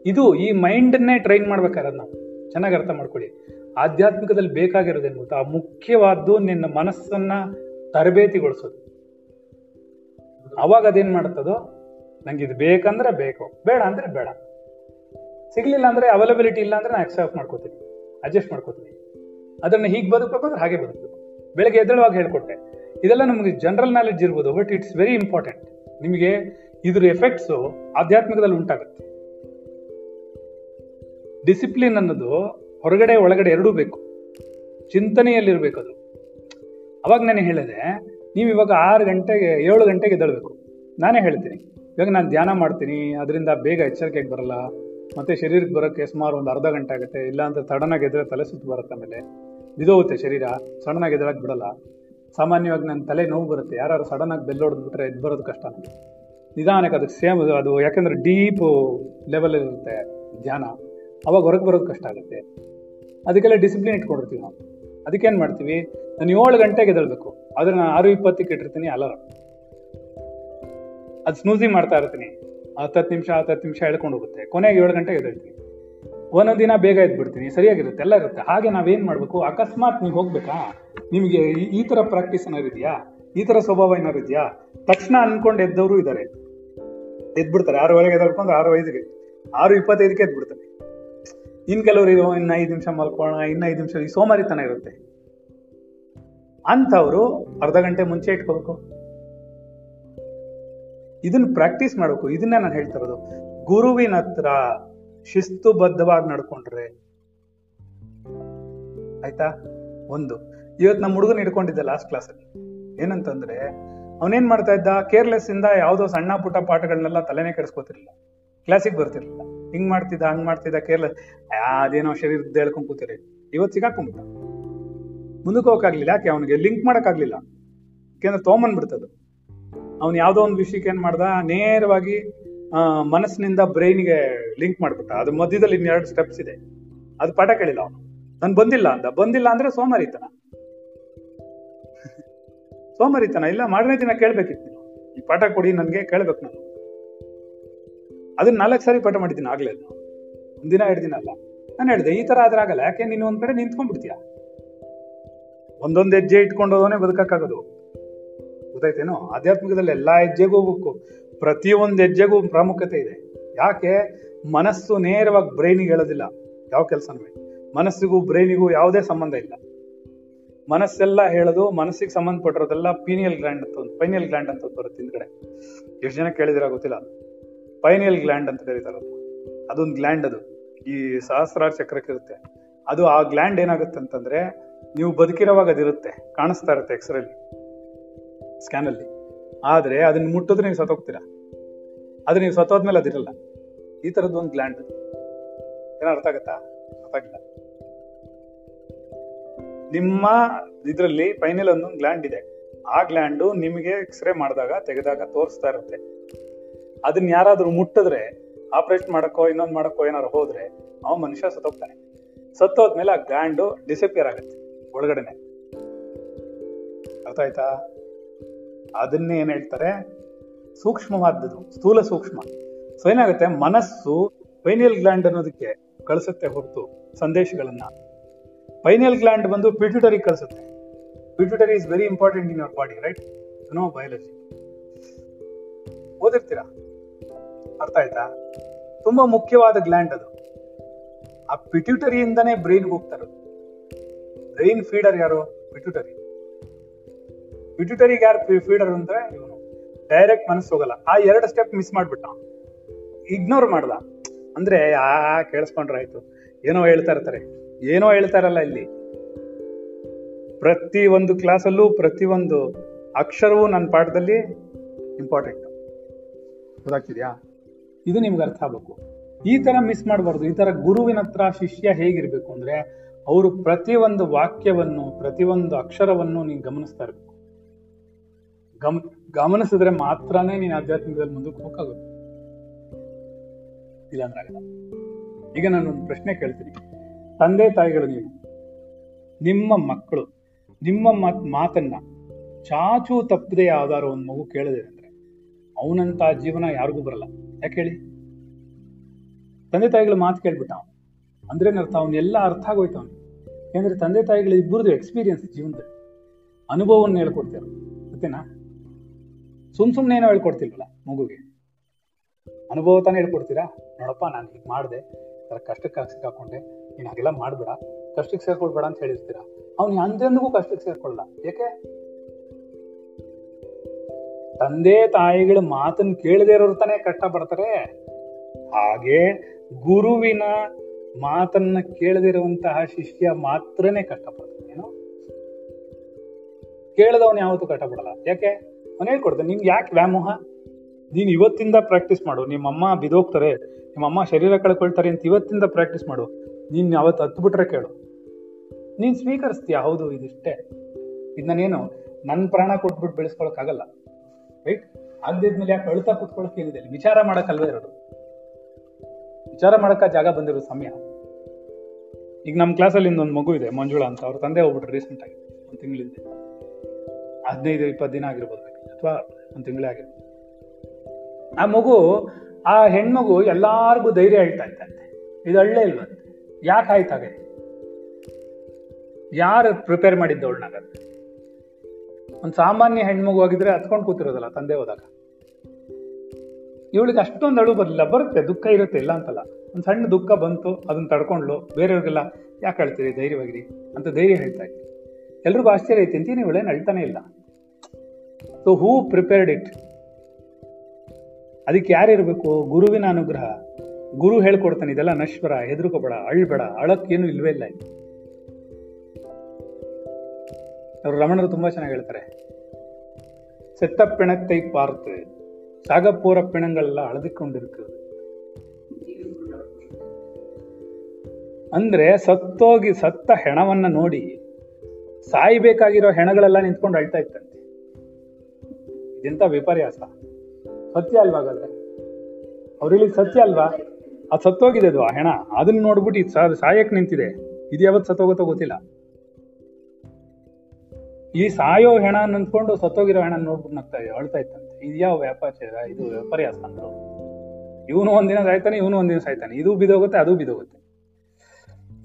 ಇದು ಈ ಮೈಂಡನ್ನೇ ಟ್ರೈನ್ ಮಾಡ್ಬೇಕಾದ್ರೆ ನಾವು. ಚೆನ್ನಾಗಿ ಅರ್ಥ ಮಾಡ್ಕೊಳ್ಳಿ. ಆಧ್ಯಾತ್ಮಿಕದಲ್ಲಿ ಬೇಕಾಗಿರೋದೇನು ಗೊತ್ತಾ? ಮುಖ್ಯವಾದ್ದು ನಿನ್ನ ಮನಸ್ಸನ್ನ ತರಬೇತಿಗೊಳಿಸೋದು. ಅವಾಗ ಅದೇನ್ ಮಾಡ್ತದೋ? ನಂಗೆ ಇದು ಬೇಕಂದ್ರೆ ಬೇಕು. ಬೇಡ ಅಂದ್ರೆ ಬೇಡ. ಸಿಗ್ಲಿಲ್ಲ ಅಂದ್ರೆ ಅವೈಲಬಿಲಿಟಿ ಇಲ್ಲ ಅಂದ್ರೆ ನಾನು ಅಕ್ಸೆಪ್ಟ್ ಮಾಡ್ಕೋತೀನಿ. ಅಡ್ಜಸ್ಟ್ ಮಾಡ್ಕೋತೀನಿ. ಅದನ್ನ ಹೀಗೆ ಬದುಕಬೇಕು ಅಂದ್ರೆ ಹಾಗೆ ಬದುಕಬೇಕು. ಬೆಳಗ್ಗೆ ಎದ್ದೇಳುವಾಗ ಹೇಳ್ಕೊಟ್ಟೆ. ಇದೆಲ್ಲ ನಮಗೆ ಜನರಲ್ ನಾಲೆಡ್ಜ್ ಇರ್ಬೋದು ಬಟ್ ಇಟ್ಸ್ ವೆರಿ ಇಂಪಾರ್ಟೆಂಟ್ ನಿಮಗೆ ಇದ್ರ ಎಫೆಕ್ಟ್ಸು ಆಧ್ಯಾತ್ಮಿಕದಲ್ಲಿ ಉಂಟಾಗುತ್ತೆ. ಡಿಸಿಪ್ಲಿನ್ ಅನ್ನೋದು ಹೊರಗಡೆ, ಒಳಗಡೆ ಎರಡೂ ಬೇಕು. ಚಿಂತನೆಯಲ್ಲಿರ್ಬೇಕು ಅದು. ಅವಾಗ ನಾನು ಹೇಳಿದೆ, ನೀವು ಇವಾಗ ಆರು ಗಂಟೆಗೆ, ಏಳು ಗಂಟೆಗೆ ಎದ್ದೇಳಬೇಕು. ನಾನೇ ಹೇಳ್ತೀನಿ. ಇವಾಗ ನಾನು ಧ್ಯಾನ ಮಾಡ್ತೀನಿ, ಅದರಿಂದ ಬೇಗ ಎಚ್ಚರಿಕೆಗೆ ಬರಲ್ಲ, ಮತ್ತೆ ಶರೀರಕ್ಕೆ ಬರೋಕ್ಕೆ ಸುಮಾರು ಒಂದು ಅರ್ಧ ಗಂಟೆ ಆಗುತ್ತೆ, ಇಲ್ಲಾಂದ್ರೆ ಅಂತ ಸಡನ್ನಾಗಿ ಎದ್ರೆ ತಲೆ ಸುತ್ತು ಬರುತ್ತೆ ಆಮೇಲೆ. ಬಿದೋಗುತ್ತೆ ಶರೀರ ಸಡನ್ನಾಗಿ ಎದ್ದಳಕ್ಕೆ ಬಿಡಲ್ಲ. ಸಾಮಾನ್ಯವಾಗಿ ನನ್ನ ತಲೆ ನೋವು ಬರುತ್ತೆ. ಯಾರು ಸಡನ್ ಆಗಿ ಬೆಲ್ ಹೊಡೆದ್ಬಿಟ್ರೆ ಎದ್ದು ಬರೋದು ಕಷ್ಟ ನನಗೆ ನಿಧಾನಕ್ಕೆ ಅದಕ್ಕೆ ಸೇಮ್ ಅದು ಯಾಕೆಂದ್ರೆ ಡೀಪ್ ಲೆವೆಲ್ ಇರುತ್ತೆ ಧ್ಯಾನ. ಅವಾಗ ಹೊರಗೆ ಬರೋದು ಕಷ್ಟ ಆಗುತ್ತೆ. ಅದಕ್ಕೆಲ್ಲ ಡಿಸಿಪ್ಲಿನ್ ಇಟ್ಕೊಂಡಿರ್ತೀವಿ ನಾವು. ಅದಕ್ಕೇನು ಮಾಡ್ತೀವಿ? ನಾನು ಏಳು ಗಂಟೆಗೆ ಎದ್ದೇಳಬೇಕು. ಆದರೆ ನಾನು ಆರು ಇಪ್ಪತ್ತಕ್ಕೆ ಇಟ್ಟಿರ್ತೀನಿ ಅಲಾರಂ. ಅದು ಸ್ನೂಸಿ ಮಾಡ್ತಾ ಇರ್ತೀನಿ. ಹತ್ತು ನಿಮಿಷ ಹತ್ತತ್ತು ನಿಮಿಷ ಹೇಳ್ಕೊಂಡು ಹೋಗುತ್ತೆ. ಕೊನೆಗೆ ಏಳು ಗಂಟೆಗೆ ಎದ್ದೇಳ್ತೀನಿ. ಒಂದೊಂದು ದಿನ ಬೇಗ ಎದ್ಬಿಡ್ತೀನಿ, ಸರಿಯಾಗಿರುತ್ತೆ, ಎಲ್ಲ ಇರುತ್ತೆ. ಹಾಗೆ ನಾವೇನು ಮಾಡಬೇಕು? ಅಕಸ್ಮಾತ್ ನೀವು ಹೋಗ್ಬೇಕಾ? ನಿಮಗೆ ಈ- ತರ ಪ್ರಾಕ್ಟೀಸ್ ಏನಾದ್ರು ಇದೆಯಾ? ಈ ತರ ಸ್ವಭಾವ ಏನಾದ್ರು ಇದೆಯಾ? ತಕ್ಷಣ ಅನ್ಕೊಂಡು ಎದ್ದವರು ಇದ್ದಾರೆ ಎದ್ಬಿಡ್ತಾರೆ ಆರೂವರೆಗೆ ಎದ್ಕೊಂಡು ಆರು ಐದಿಗೆ, ಆರು ಇಪ್ಪತ್ತೈದಕ್ಕೆ ಎದ್ಬಿಡ್ತಾರೆ. ಇನ್ನು ಕೆಲವರು ಇರೋ ಇನ್ನ ಐದು ನಿಮಿಷ ಮಲ್ಕೋಣ ಇನ್ನ ಐದು ನಿಮಿಷ ಈ ಸೋಮಾರಿತನ ಇರುತ್ತೆ. ಅಂಥವ್ರು ಅರ್ಧ ಗಂಟೆ ಮುಂಚೆ ಇಟ್ಕೋಬೇಕು. ಇದನ್ನ ಪ್ರಾಕ್ಟೀಸ್ ಮಾಡಬೇಕು. ಇದನ್ನ ನಾನು ಹೇಳ್ತಾ ಇರೋದು. ಗುರುವಿನ ಹತ್ರ ಶಿಸ್ತುಬದ್ಧವಾಗಿ ನಡ್ಕೊಂಡ್ರೆ. ಆಯ್ತಾ? ಒಂದು. ಇವತ್ತು ನಮ್ಮ ಹುಡುಗನ ಹಿಡ್ಕೊಂಡಿದ್ದೆ ಲಾಸ್ಟ್ ಕ್ಲಾಸಲ್ಲಿ ಏನಂತಂದ್ರೆ, ಅವನೇನ್ ಮಾಡ್ತಾ ಇದ್ದ? ಕೇರ್ಲೆಸ್ ಇಂದ ಯಾವ್ದೋ ಸಣ್ಣ ಪುಟ್ಟ ಪಾಠಗಳನ್ನೆಲ್ಲ ತಲೆನೇ ಕೆಡಿಸ್ಕೋತಿರ್ಲಿಲ್ಲ. ಕ್ಲಾಸಿಗೆ ಬರ್ತಿರ್ಲಿಲ್ಲ. ಹಿಂಗ್ ಮಾಡ್ತಿದ್ದ, ಹಂಗ್ ಮಾಡ್ತಿದ್ದ ಕೇರ್ಲೆಸ್ ಅದೇನೋ ಶರೀರ ಹೇಳ್ಕೊಂಡ್ ಕೂತಿರಿ. ಇವತ್ತು ಸಿಗಾಕೊಂಡ್ಬಿಟ್ಟ. ಮುಂದಕ್ಕೆ ಹೋಗಕ್ಕಾಗ್ಲಿಲ್ಲ. ಯಾಕೆ? ಅವನಿಗೆ ಲಿಂಕ್ ಮಾಡಕ್ಕಾಗ್ಲಿಲ್ಲ. ಯಾಕೆಂದ್ರೆ ತೊಗೊಂಬಂದ್ಬಿಡ್ತದ ಅವ್ನು ಯಾವುದೋ ಒಂದು ವಿಷಯಕ್ಕೆ ಏನ್ ಮಾಡ್ದ? ನೇರವಾಗಿ ಮನಸ್ಸಿನಿಂದ ಬ್ರೈನ್ಗೆ ಲಿಂಕ್ ಮಾಡ್ಬಿಟ್ಟ. ಅದು ಮಧ್ಯದಲ್ಲಿ ಇನ್ನೆರಡು ಸ್ಟೆಪ್ಸ್ ಇದೆ. ಅದು ಪಾಠ ಕೇಳಿಲ್ಲ ಅವನು. ನಾನು ಬಂದಿಲ್ಲ ಅಂದ. ಬಂದಿಲ್ಲ ಅಂದ್ರೆ ಸೋಮಾರಿತನ. ಸೋಮಾರಿತನ. ಇಲ್ಲ, ಮಾರನೇ ದಿನ ಕೇಳ್ಬೇಕಿತ್ತು ನೀನು. ಈ ಪಾಠ ಕೊಡಿ, ನನಗೆ ಕೇಳ್ಬೇಕು ನಾನು. ಅದನ್ನ ನಾಲ್ಕು ಸಾರಿ ಪಾಠ ಮಾಡಿದ್ದೀನಿ ಆಗ್ಲೇ ಒಂದಿನ ಎರಡು ದಿನ ಅಲ್ಲ. ನಾನು ಹೇಳಿದೆ, ಈ ತರ ಆದ್ರೆ ಆಗಲ್ಲ. ಯಾಕೆ ನೀನು ಒಂದ್ ಕಡೆ ನಿಂತ್ಕೊಂಡ್ಬಿಡ್ತೀಯ? ಒಂದೊಂದು ಹೆಜ್ಜೆ ಇಟ್ಕೊಂಡು ಹೋಗೋನೆ ಬದುಕಕ್ಕಾಗೋದು. ಗೊತ್ತಾಯ್ತೇನೋ? ಆಧ್ಯಾತ್ಮಿಕದಲ್ಲಿ ಎಲ್ಲಾ ಹೆಜ್ಜೆಗೂ ಹೋಗ್ಬೇಕು. ಪ್ರತಿಯೊಂದು ಹೆಜ್ಜೆಗೂ ಪ್ರಾಮುಖ್ಯತೆ ಇದೆ. ಯಾಕೆ? ಮನಸ್ಸು ನೇರವಾಗಿ ಬ್ರೈನಿಗೆ ಹೇಳೋದಿಲ್ಲ. ಯಾವ ಕೆಲಸನೂ. ಮನಸ್ಸಿಗೂ ಬ್ರೈನಿಗೂ ಯಾವುದೇ ಸಂಬಂಧ ಇಲ್ಲ. ಮನಸ್ಸೆಲ್ಲ ಹೇಳೋದು, ಮನಸ್ಸಿಗೆ ಸಂಬಂಧಪಟ್ಟಿರೋದೆಲ್ಲ ಪೀನಿಯಲ್ ಗ್ಲ್ಯಾಂಡ್ ಅಂತ ಒಂದು ಪೈನಿಯಲ್ ಗ್ಲ್ಯಾಂಡ್ ಅಂತ ಬರುತ್ತೆ ಹಿಂದ್ಗಡೆ. ಎಷ್ಟು ಜನ ಕೇಳಿದಿರ ಗೊತ್ತಿಲ್ಲ? ಪೈನಿಯಲ್ ಗ್ಲ್ಯಾಂಡ್ ಅಂತ ಕರೀತಾರೆ. ಅದೊಂದು ಗ್ಲ್ಯಾಂಡ್ ಅದು. ಈ ಸಹಸ್ರಾರು ಚಕ್ರಕ್ಕೆ ಇರುತ್ತೆ ಅದು ಆ ಗ್ಲ್ಯಾಂಡ್ ಏನಾಗುತ್ತೆ ಅಂತಂದ್ರೆ, ನೀವು ಬದುಕಿರೋವಾಗ ಅದಿರುತ್ತೆ. ಕಾಣಿಸ್ತಾ ಇರುತ್ತೆ ಎಕ್ಸ್ರೇಲಿ ಸ್ಕ್ಯಾನ್ ಅಲ್ಲಿ. ಆದ್ರೆ ಅದನ್ನ ಮುಟ್ಟಿದ್ರೆ ನೀವು ಸತ್ತೋಗ್ತೀರಾ? ಅದು ನೀವು ಸತ್ತೋದ್ಮೇಲೆ ಅದಿರಲ್ಲ. ಈ ಥರದ್ದು ಒಂದು ಗ್ಲ್ಯಾಂಡ್ ಏನೋ ಅರ್ಥ ಆಗತ್ತಾ? ಅರ್ಥ ಆಗಿಲ್ಲ ನಿಮ್ಮ ಇದರಲ್ಲಿ ಫೈನಲ್ ಒಂದು ಗ್ಲ್ಯಾಂಡ್ ಇದೆ. ಆ ಗ್ಲ್ಯಾಂಡು ನಿಮಗೆ ಎಕ್ಸ್ರೇ ಮಾಡಿದಾಗ, ತೆಗೆದಾಗ ತೋರಿಸ್ತಾ ಇರುತ್ತೆ. ಅದನ್ನ ಯಾರಾದರೂ ಮುಟ್ಟಿದ್ರೆ ಆಪರೇಟ್ ಮಾಡಕ್ಕೋ, ಇನ್ನೊಂದು ಮಾಡಕ್ಕೋ ಏನಾರು ಹೋದ್ರೆ, ಅವ ಮನುಷ್ಯ ಸತ್ತೋಗ್ತಾನೆ. ಸತ್ತೋದ್ಮೇಲೆ ಆ ಗ್ಲ್ಯಾಂಡು ಡಿಸಪಿಯರ್ ಆಗುತ್ತೆ, ಒಳಗಡೆನೆ. ಅರ್ಥ ಆಯ್ತಾ? ಅದನ್ನೇ ಏನ್ ಹೇಳ್ತಾರೆ? ಸೂಕ್ಷ್ಮವಾದದ್ದು, ಸ್ಥೂಲ ಸೂಕ್ಷ್ಮ. ಸೊ ಏನಾಗುತ್ತೆ? ಮನಸ್ಸು ಪೈನಿಯಲ್ ಗ್ಲ್ಯಾಂಡ್ ಅನ್ನೋದಕ್ಕೆ ಕಳಿಸುತ್ತೆ ಹೊರತು ಸಂದೇಶಗಳನ್ನ. ಪೈನಿಯಲ್ ಗ್ಲ್ಯಾಂಡ್ ಬಂದು pituitary ಕಳಿಸುತ್ತೆ. Pituitary is very important in your body right no biology ಓದಿರ್ತೀರಾ? ಅರ್ಥ ಆಯ್ತಾ? ತುಂಬಾ ಮುಖ್ಯವಾದ ಗ್ಲ್ಯಾಂಡ್ ಅದು. ಆ ಪಿಟ್ಯೂಟರಿಯಿಂದನೇ ಬ್ರೈನ್ ಹೋಗ್ತಾರೆ ಬ್ರೈನ್ ಫೀಡರ್ ಯಾರು? ಪಿಟ್ಯೂಟರಿ ಪಿಟ್ಯೂಟರಿಗೆ ಯಾರು ಫೀಡರ್ ಅಂದ್ರೆ ಇವನು. ಡೈರೆಕ್ಟ್ ಮನಸ್ಸು ಹೋಗಲ್ಲ. ಆ ಎರಡು ಸ್ಟೆಪ್ ಮಿಸ್ ಮಾಡ್ಬಿಟ್ಟ. ಇಗ್ನೋರ್ ಮಾಡ್ದ. ಅಂದ್ರೆ, ಆ ಕೇಳಿಸ್ಕೊಂಡ್ರೆ ಆಯ್ತು. ಏನೋ ಹೇಳ್ತಾ ಇರ್ತಾರೆ. ಏನೋ ಹೇಳ್ತಾರಲ್ಲ ಇಲ್ಲಿ. ಪ್ರತಿ ಒಂದು ಕ್ಲಾಸಲ್ಲೂ ಪ್ರತಿ ಒಂದು ಅಕ್ಷರವೂ ನನ್ನ ಪಾಠದಲ್ಲಿ ಇಂಪಾರ್ಟೆಂಟ್ ಗೊತ್ತಾಗ್ತಿದ್ಯಾ? ಇದು ನಿಮ್ಗೆ ಅರ್ಥ ಆಗ್ಬೇಕು. ಈ ತರ ಮಿಸ್ ಮಾಡಬಾರ್ದು. ಈ ತರ ಗುರುವಿನ ಹತ್ರ ಶಿಷ್ಯ ಹೇಗಿರ್ಬೇಕು ಅಂದ್ರೆ, ಅವರು ಪ್ರತಿ ಒಂದು ವಾಕ್ಯವನ್ನು, ಪ್ರತಿ ಒಂದು ಅಕ್ಷರವನ್ನು ನೀನು ಗಮನಿಸ್ತಾ ಗಮ, ಗಮನಿಸಿದ್ರೆ ಮಾತ್ರನೇ ನೀನು ಆಧ್ಯಾತ್ಮಿಕದಲ್ಲಿ ಮುಂದಕ್ಕೆ ಹೋಗಕ್ಕಾಗುತ್ತೆ. ಇಲ್ಲ ಅಂದ್ರೆ ಆಗಲ್ಲ. ಈಗ ನಾನು ಒಂದು ಪ್ರಶ್ನೆ ಕೇಳ್ತೀನಿ. ತಂದೆ ತಾಯಿಗಳು ನೀವು, ನಿಮ್ಮ ಮಕ್ಕಳು, ನಿಮ್ಮ ಮಾತ್, ಮಾತನ್ನ ಚಾಚು ತಪ್ಪದೆ ಯಾವ್ದಾರು ಒಂದು ಮಗು ಕೇಳಿದೆ ಅಂದ್ರೆ ಅವನಂತ ಜೀವನ ಯಾರಿಗೂ ಬರಲ್ಲ. ಯಾಕೆ ಹೇಳಿ? ತಂದೆ ತಾಯಿಗಳು ಮಾತು ಕೇಳ್ಬಿಟ್ಟ ಅವನು. ಅಂದ್ರೆ ಅರ್ಥ? ಅವನ್ನೆಲ್ಲ ಅರ್ಥ ಆಗೋಯ್ತು ಅವನು ತಂದೆ ತಾಯಿಗಳು ಇಬ್ಬರದು ಎಕ್ಸ್ಪೀರಿಯನ್ಸ್ ಜೀವನದಲ್ಲಿ. ಅನುಭವವನ್ನು ಹೇಳ್ಕೊಡ್ತಾರೆ ಗೊತ್ತೇನಾ? ಸುಮ್ ಸುಮ್ನೆ ಏನೋ ಹೇಳ್ಕೊಡ್ತಿಲ್ವಲ್ಲ ಮಗುಗೆ? ಅನುಭವ ತಾನೇ ಹೇಳ್ಕೊಡ್ತೀರಾ? ನೋಡಪ್ಪ, ನಾನು ಹೀಗೆ ಮಾಡಿದೆ. ಕಷ್ಟಕ್ಕೆ ಸಿಕ್ಕಾಕೊಂಡೆ. ನೀನು ಹಾಗೆಲ್ಲ ಮಾಡ್ಬೇಡ. ಕಷ್ಟಕ್ಕೆ ಸೇರ್ಕೊಳ್ಬೇಡ ಅಂತ ಹೇಳಿರ್ತೀರಾ? ಅವ್ನು ಅಂದ್ರೆಂದಿಗೂ ಕಷ್ಟಕ್ಕೆ ಸೇರ್ಕೊಳ್ಳಲ್ಲ ಯಾಕೆ ತಂದೆ ತಾಯಿಗಳ ಮಾತನ್ನ ಕೇಳದೇ ಇರೋರು ತಾನೇ ಕಷ್ಟ ಪಡ್ತಾರೆ. ಹಾಗೆ ಗುರುವಿನ ಮಾತನ್ನ ಕೇಳದಿರುವಂತಹ ಶಿಷ್ಯ ಮಾತ್ರನೇ ಕಷ್ಟಪಡ್ತಾನೆ ಏನು? ಕೇಳದವನು ಯಾವತ್ತೂ ಕಷ್ಟಪಡಲ್ಲ. ಯಾಕೆ? ಅವನು ಹೇಳ್ಕೊಡ್ತೇನೆ. ನಿಮ್ಗೆ ಯಾಕೆ ವ್ಯಾಮೋಹ? ನೀನು ಇವತ್ತಿಂದ ಪ್ರಾಕ್ಟೀಸ್ ಮಾಡು. ನಿಮ್ಮಮ್ಮ ಬಿದೋಗ್ತಾರೆ. ನಿಮ್ಮಮ್ಮ ಶರೀರ ಕಳ್ಕೊಳ್ತಾರೆ ಅಂತ ಇವತ್ತಿಂದ ಪ್ರಾಕ್ಟೀಸ್ ಮಾಡು. ನೀನ್ ಅವತ್ತು ಹತ್ತು ಬಿಟ್ರೆ ಕೇಳು. ನೀನ್ ಸ್ವೀಕರಿಸ್ತೀಯ? ಹೌದು, ಇದಿಷ್ಟೇ. ಇದು ನಾನೇನು ನನ್ನ ಪ್ರಾಣ ಕೊಟ್ಬಿಟ್ಟು ಬೆಳೆಸ್ಕೊಳಕ್ಕಾಗಲ್ಲ. ರೈಟ್ ಆಗದಿದ್ಮೇಲೆ ಯಾಕೆ ಅಳ್ತಾ ಕುತ್ಕೊಳಕ್ ಏನಿದೆ? ವಿಚಾರ ಮಾಡಕ್ಕಲ್ವೇ ಇರೋದು. ವಿಚಾರ ಮಾಡಕ್ಕ ಜಾಗ ಬಂದಿರೋ ಸಮಯ. ಈಗ ನಮ್ಮ ಕ್ಲಾಸಲ್ಲಿ ಇನ್ನೊಂದು ಮಗು ಇದೆ, ಮಂಜುಳಾ ಅಂತ. ಅವ್ರ ತಂದೆ ಹೋಗ್ಬಿಟ್ರು ರೀಸೆಂಟ್ ಆಗಿ, ಒಂದು ತಿಂಗಳಿಂದ. ಹದಿನೈದು, ಇಪ್ಪತ್ತು ದಿನ ಆಗಿರ್ಬೋದು. ಅಥವಾ ಒಂದು ತಿಂಗಳೇ ಆಗಿದೆ ಆ ಮಗು, ಆ ಹೆಣ್ಮಗು ಎಲ್ಲಾರ್ಗೂ ಧೈರ್ಯ ಹೇಳ್ತಾ ಇತ್ತಂತೆ ಇದು ಒಳ್ಳೆ ಇಲ್ವಂತೆ. ಯಾಕೆ ಆಯ್ತಾಗೆ ಯಾರು ಪ್ರಿಪೇರ್ ಮಾಡಿದ್ದವಳನ್ನಾಗ ಒಂದು ಸಾಮಾನ್ಯ ಹೆಣ್ಮಗು ಆಗಿದ್ರೆ ಹತ್ಕೊಂಡು ಕೂತಿರೋದಲ್ಲ, ತಂದೆ ಹೋದಾಗ. ಇವಳಿಗೆ ಅಷ್ಟೊಂದು ಅಳು ಬರಲಿಲ್ಲ. ಬರುತ್ತೆ, ದುಃಖ ಇರುತ್ತೆ, ಇಲ್ಲ ಅಂತಲ್ಲ. ಒಂದು ಸಣ್ಣ ದುಃಖ ಬಂತು, ಅದನ್ನ ತಡ್ಕೊಂಡ್ಲು ಬೇರೆಯವ್ರಿಗೆಲ್ಲ, ಯಾಕೆ ಹೇಳ್ತೀರಿ ಧೈರ್ಯವಾಗಿರಿ ಅಂತ ಧೈರ್ಯ ಹೇಳ್ತಾ ಇತ್ತು ಎಲ್ರಿಗೂ ಆಶ್ಚರ್ಯ ಐತಿ ಅಂತೀನಿ ಇವಳೇನು ಇಲ್ಲ. ಸೊ ಹೂ ಪ್ರಿಪೇರ್ಡ್ ಇಟ್ ಅದಕ್ಕೆ ಯಾರಿರ್ಬೇಕು ಗುರುವಿನ ಅನುಗ್ರಹ ಗುರು ಹೇಳ್ಕೊಡ್ತಾನೆ ಇದೆಲ್ಲ ನಶ್ವರ ಹೆದರ್ಕೋಬೇಡ ಅಳ್ಬೇಡ ಅಳಕ್ ಏನು ಇಲ್ವೇ ಇಲ್ಲ ಇಲ್ಲಿ ಅವರು ರಮಣರು ತುಂಬಾ ಚೆನ್ನಾಗಿ ಹೇಳ್ತಾರೆ செத்த பிணத்தை பார்த்து சாக போற பிணங்கள்லாம் அழுது கொண்டிருக்கு ಅಂದ್ರೆ ಸತ್ತೋಗಿ ಸತ್ತ ಹೆಣವನ್ನ ನೋಡಿ ಸಾಯ್ಬೇಕಾಗಿರೋ ಹೆಣಗಳೆಲ್ಲ ನಿಂತ್ಕೊಂಡು ಅಳ್ತಾ ಇತ್ತಂತೆ ಇದೆಂತ ವಿಪರ್ಯಾಸ? ಸತ್ಯ ಅಲ್ವಾ ಹಾಗಾದ್ರೆ? ಅವ್ರಿಗೆ ಸತ್ಯ ಅಲ್ವಾ? ಅದು ಸತ್ತೋಗಿದೆ ಅದು ಆ ಹೆಣ. ಅದನ್ನ ನೋಡ್ಬಿಟ್ಟು ಇದು ಸಾಯಕ್ ನಿಂತಿದೆ. ಇದು ಯಾವತ್ತು ಸತ್ತೋಗುತ್ತೋ ಗೊತ್ತಿಲ್ಲ. ಈ ಸಾಯೋ ಹೆಣ ನಿಂತ್ಕೊಂಡು ಸತ್ತೋಗಿರೋ ಹೆಣ ನೋಡ್ಬಿಟ್ಟು ನಗ್ತಾ ಇದೆ, ಅಳ್ತಾ ಇತ್ತಂತೆ ಇದು ಯಾವ ವ್ಯಾಪಾರ? ಇದು ವಿಪರ್ಯಾಸ ಅಂದ್ರು ಇವನು ಒಂದಿನ ಸಾಯ್ತಾನೆ, ಇವನು ಒಂದಿನ ಸಾಯ್ತಾನೆ. ಇದು ಬಿದೋಗುತ್ತೆ, ಅದು ಬಿದೋಗುತ್ತೆ.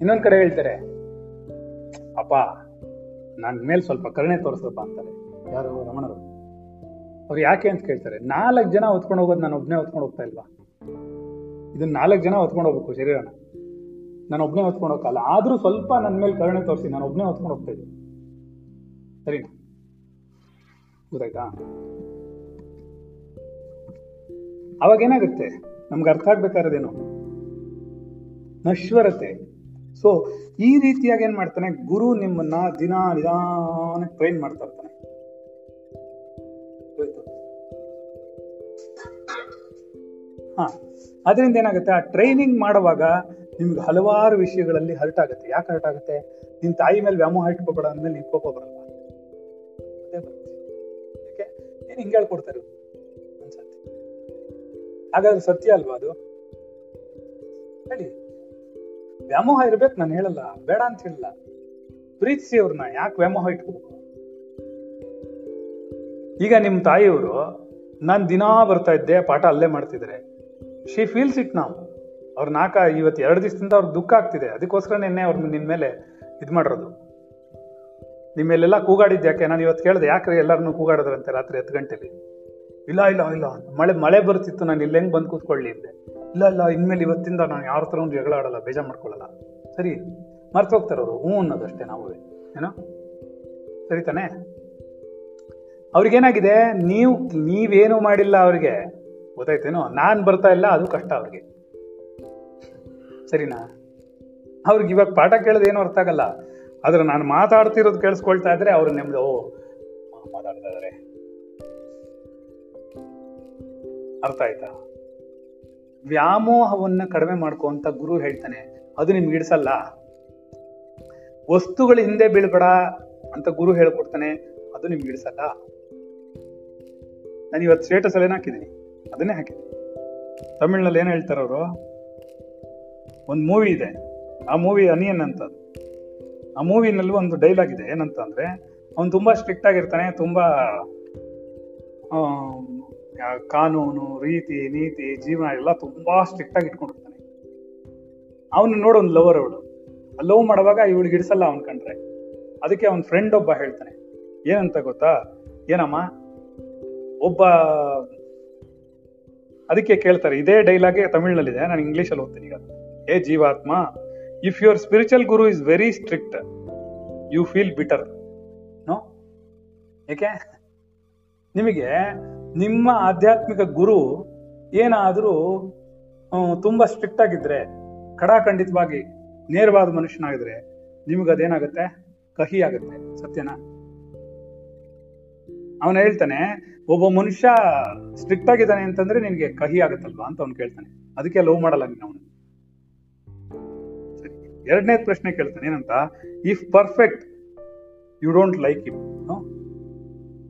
ಇನ್ನೊಂದ್ ಕಡೆ ಹೇಳ್ತಾರೆ, ಅಪ್ಪ, ನನ್ ಮೇಲೆ ಸ್ವಲ್ಪ ಕರುಣೆ ತೋರಿಸಪ್ಪ ಅಂತಾರೆ. ಯಾರು? ರಮಣರು. ಅವ್ರು ಯಾಕೆ ಅಂತ ಕೇಳ್ತಾರೆ. ನಾಲ್ಕು ಜನ ಹೊತ್ಕೊಂಡು ಹೋಗೋದು ನಾನು ಒಬ್ಬನೇ ಹೊತ್ಕೊಂಡು ಹೋಗ್ತಾ ಇಲ್ವಾ? ಇದನ್ನ ನಾಲ್ಕು ಜನ ಹೊತ್ಕೊಂಡು ಹೋಗ್ಬೇಕು ಶರೀರನ. ನಾನು ಒಬ್ಬನೇ ಹೊತ್ಕೊಂಡು ಹೋಗಲ್ಲ ಆದ್ರೂ ಸ್ವಲ್ಪ ನನ್ನ ಮೇಲೆ ಕರುಣೆ ತೋರಿಸಿ ನಾನು ಒಬ್ಬನೇ ಹೊತ್ಕೊಂಡು ಹೋಗ್ತಾ ಇದ್ದೆ. ಸರಿ ಗೊತ್ತಾಯ್ತಾ? ಅವಾಗ ಏನಾಗುತ್ತೆ? ನಮ್ಗೆ ಅರ್ಥ ಆಗ್ಬೇಕಾರದೇನು ನಶ್ವರತೆ. ಸೊ ಈ ರೀತಿಯಾಗಿ ಏನ್ ಮಾಡ್ತಾನೆ? ಗುರು ನಿಮ್ಮನ್ನ ದಿನ ನಿಧಾನಕ್ಕೆ ಟ್ರೈನ್ ಮಾಡ್ತಾ ಇರ್ತಾನೆ. ಹಾ. ಅದರಿಂದ ಏನಾಗುತ್ತೆ? ಆ ಟ್ರೈನಿಂಗ್ ಮಾಡುವಾಗ ನಿಮ್ಗೆ ಹಲವಾರು ವಿಷಯಗಳಲ್ಲಿ ಹರ್ಟ್ ಆಗುತ್ತೆ. ಯಾಕೆ ಹರ್ಟ್ ಆಗುತ್ತೆ? ನಿನ್ ತಾಯಿ ಮೇಲೆ ವ್ಯಾಮೋಹ ಇಟ್ಕೋಬೇಡ ಅಂದ್ಮೇಲೆ ನೀನು ಕೋಪ ಬರಲ್ಲ. ಏನ್ ಹಿಂಗೆ ಹೇಳ್ಕೊಡ್ತಾರೆ? ಅನ್ಸತ್ತೆ ಹಾಗಾದ್ರೆ ಸತ್ಯ ಅಲ್ವಾ ಅದು? ಹೇಳಿ. ವ್ಯಾಮೋಹ ಇರ್ಬೇಕು, ನಾನು ಹೇಳಲ್ಲ. ಬೇಡ ಅಂತ ಹೇಳಲ್ಲ. ಪ್ರೀತಿಸಿ ಅವ್ರನ್ನ. ಯಾಕೆ ವ್ಯಾಮೋಹ ಇಟ್ಕೋಬೇಕು? ಈಗ ನಿಮ್ಮ ತಾಯಿಯವರು, ನಾನು ದಿನಾ ಬರ್ತಾ ಇದ್ದೆ, ಪಾಠ ಅಲ್ಲೇ ಮಾಡ್ತಿದ್ದಾರೆ. ಶಿ ಫೀಲ್ಸ್ ಇಟ್ ನಾವು ಅವ್ರ ನಾಕ ಇವತ್ತು ಎರಡು ದಿವಸದಿಂದ ಅವ್ರಿಗೆ ದುಃಖ ಆಗ್ತಿದೆ. ಅದಕ್ಕೋಸ್ಕರ ನಿನ್ನೆ ಅವ್ರ ನಿಮ್ಮ ಮೇಲೆ ಇದು ಮಾಡಿರೋದು. ನಿಮ್ಮ ಮೇಲೆಲ್ಲ ಕೂಗಾಡಿದ್ದು ಯಾಕೆ? ನಾನು ಇವತ್ತು ಕೇಳಿದೆ ಯಾಕೆ ಎಲ್ಲರನ್ನೂ ಕೂಗಾಡಿದ್ರಂತೆ ರಾತ್ರಿ ಹತ್ತು ಗಂಟೆಲಿ? ಇಲ್ಲ ಇಲ್ಲ ಇಲ್ಲ. ಮಳೆ ಮಳೆ ಬರ್ತಿತ್ತು, ನಾನು ಇಲ್ಲಿ ಹೆಂಗೆ ಬಂದು ಕೂತ್ಕೊಳ್ಳಿ ಅಂದೆ. ಇಲ್ಲ ಇಲ್ಲ, ಇನ್ಮೇಲೆ ಇವತ್ತಿಂದ ನಾನು ಯಾರ ಹತ್ರ ಒಂದು ಜಗಳ ಆಡಲ್ಲ, ಬೇಜಾರು ಮಾಡ್ಕೊಳ್ಳಲ್ಲ ಸರಿ, ಮರ್ತು ಹೋಗ್ತಾರೆ ಅವರು. ಹ್ಞೂ ಅನ್ನೋದಷ್ಟೇ ನಾವು. ಏನೋ? ಸರಿ ತಾನೇ? ಅವ್ರಿಗೇನಾಗಿದೆ? ನೀವು, ನೀವೇನು ಮಾಡಿಲ್ಲ ಅವ್ರಿಗೆ. ಗೊತ್ತಾಯ್ತೇನೋ? ನಾನು ಬರ್ತಾ ಇಲ್ಲ, ಅದು ಕಷ್ಟ ಅವ್ರಿಗೆ. ಸರಿನಾ? ಅವ್ರಿಗೆ ಇವಾಗ ಪಾಠ ಕೇಳೋದು ಏನು ಅರ್ಥ ಆಗಲ್ಲ. ಆದ್ರೆ ನಾನು ಮಾತಾಡ್ತಿರೋದು ಕೇಳಿಸ್ಕೊಳ್ತಾ ಇದ್ರೆ ಅವ್ರು ನೆಮ್ಮದಿ ಓ, ಮಾತಾಡ್ತಾ ಇದಾರೆ. ಅರ್ಥ ಆಯ್ತಾ? ವ್ಯಾಮೋಹವನ್ನ ಕಡಿಮೆ ಮಾಡ್ಕೋ ಅಂತ ಗುರು ಹೇಳ್ತಾನೆ. ಅದು ನಿಮ್ಗೆ ಇಡಿಸಲ್ಲ ವಸ್ತುಗಳ ಹಿಂದೆ ಬೀಳ್ಬೇಡ ಅಂತ ಗುರು ಹೇಳ್ಕೊಡ್ತಾನೆ. ಅದು ನಿಮ್ಗೆ ಇಡಿಸಲ್ಲ ನಾನು ಇವತ್ತು ಸ್ಟೇಟಸ್ ಅಲ್ಲಿ ಹಾಕಿದ್ದೀನಿ? ಅದನ್ನೇ ಹಾಕಿದೆ ತಮಿಳ್ನಲ್ಲಿ ಏನು ಹೇಳ್ತಾರೆ ಅವರು ಒಂದು ಮೂವಿ ಇದೆ. ಆ ಮೂವಿ ಅನಿಯನ್ ಅಂತ ಆ ಮೂವಿನಲ್ಲಿ ಒಂದು ಡೈಲಾಗ್ ಇದೆ. ಏನಂತ ಅಂದರೆ, ಅವನು ತುಂಬ ಸ್ಟ್ರಿಕ್ಟ್ ಆಗಿರ್ತಾನೆ, ತುಂಬ ಕಾನೂನು, ರೀತಿ, ನೀತಿ, ಜೀವನ ಎಲ್ಲ ತುಂಬ ಸ್ಟ್ರಿಕ್ಟ್ ಆಗಿ ಇಟ್ಕೊಂಡಿರ್ತಾನೆ. ಅವನು ನೋಡು ಒಂದು ಲವರ್ ಅವಳು. ಲವ್ ಮಾಡುವಾಗ ಇವಳಿಗೆ ಹಿಡಿಸಲ್ಲ ಅವನ್ ಕಂಡ್ರೆ. ಅದಕ್ಕೆ ಅವನ ಫ್ರೆಂಡ್ ಒಬ್ಬ ಹೇಳ್ತಾನೆ. ಏನಂತ ಗೊತ್ತಾ? ಏನಮ್ಮ? ಒಬ್ಬ ಅದಕ್ಕೆ ಕೇಳ್ತಾರೆ, ಇದೇ ಡೈಲಾಗೆ ತಮಿಳ್ನಲ್ಲಿದೆ, ನಾನು ಇಂಗ್ಲೀಷಲ್ಲಿ ಓದ್ತೀನಿ ಈಗ. ಏ ಜೀವಾತ್ಮ if your spiritual guru is very strict you feel bitter no ಏಕೆ? ನಿಮಗೆ ನಿಮ್ಮ ಆಧ್ಯಾತ್ಮಿಕ ಗುರು ಏನಾದರೂ ತುಂಬಾ ಸ್ಟ್ರಿಕ್ಟ್ ಆಗಿದ್ರೆ, ಖಡಾಖಂಡಿತವಾಗಿ ನೇರವಾದ ಮನುಷ್ಯನಾಗಿದ್ರೆ ನಿಮ್ಗೆ ಅದೇನಾಗುತ್ತೆ ಕಹಿ ಆಗುತ್ತೆ ಸತ್ಯನಾ? ಅವನು ಹೇಳ್ತಾನೆ, ಒಬ್ಬ ಮನುಷ್ಯ ಸ್ಟ್ರಿಕ್ಟ್ ಆಗಿದ್ದಾನೆ ಅಂತಂದ್ರೆ ನಿನ್ಗೆ ಕಹಿ ಆಗುತ್ತಲ್ವಾ? ಅಂತ ಅವ್ನು ಕೇಳ್ತಾನೆ. ಅದಕ್ಕೆ ಲವ್ ಮಾಡಲ್ಲ ನೀನು ಅವನು. ಎರಡನೇ ಪ್ರಶ್ನೆ ಕೇಳ್ತಾನೆ, ಏನಂತ if perfect you don't like him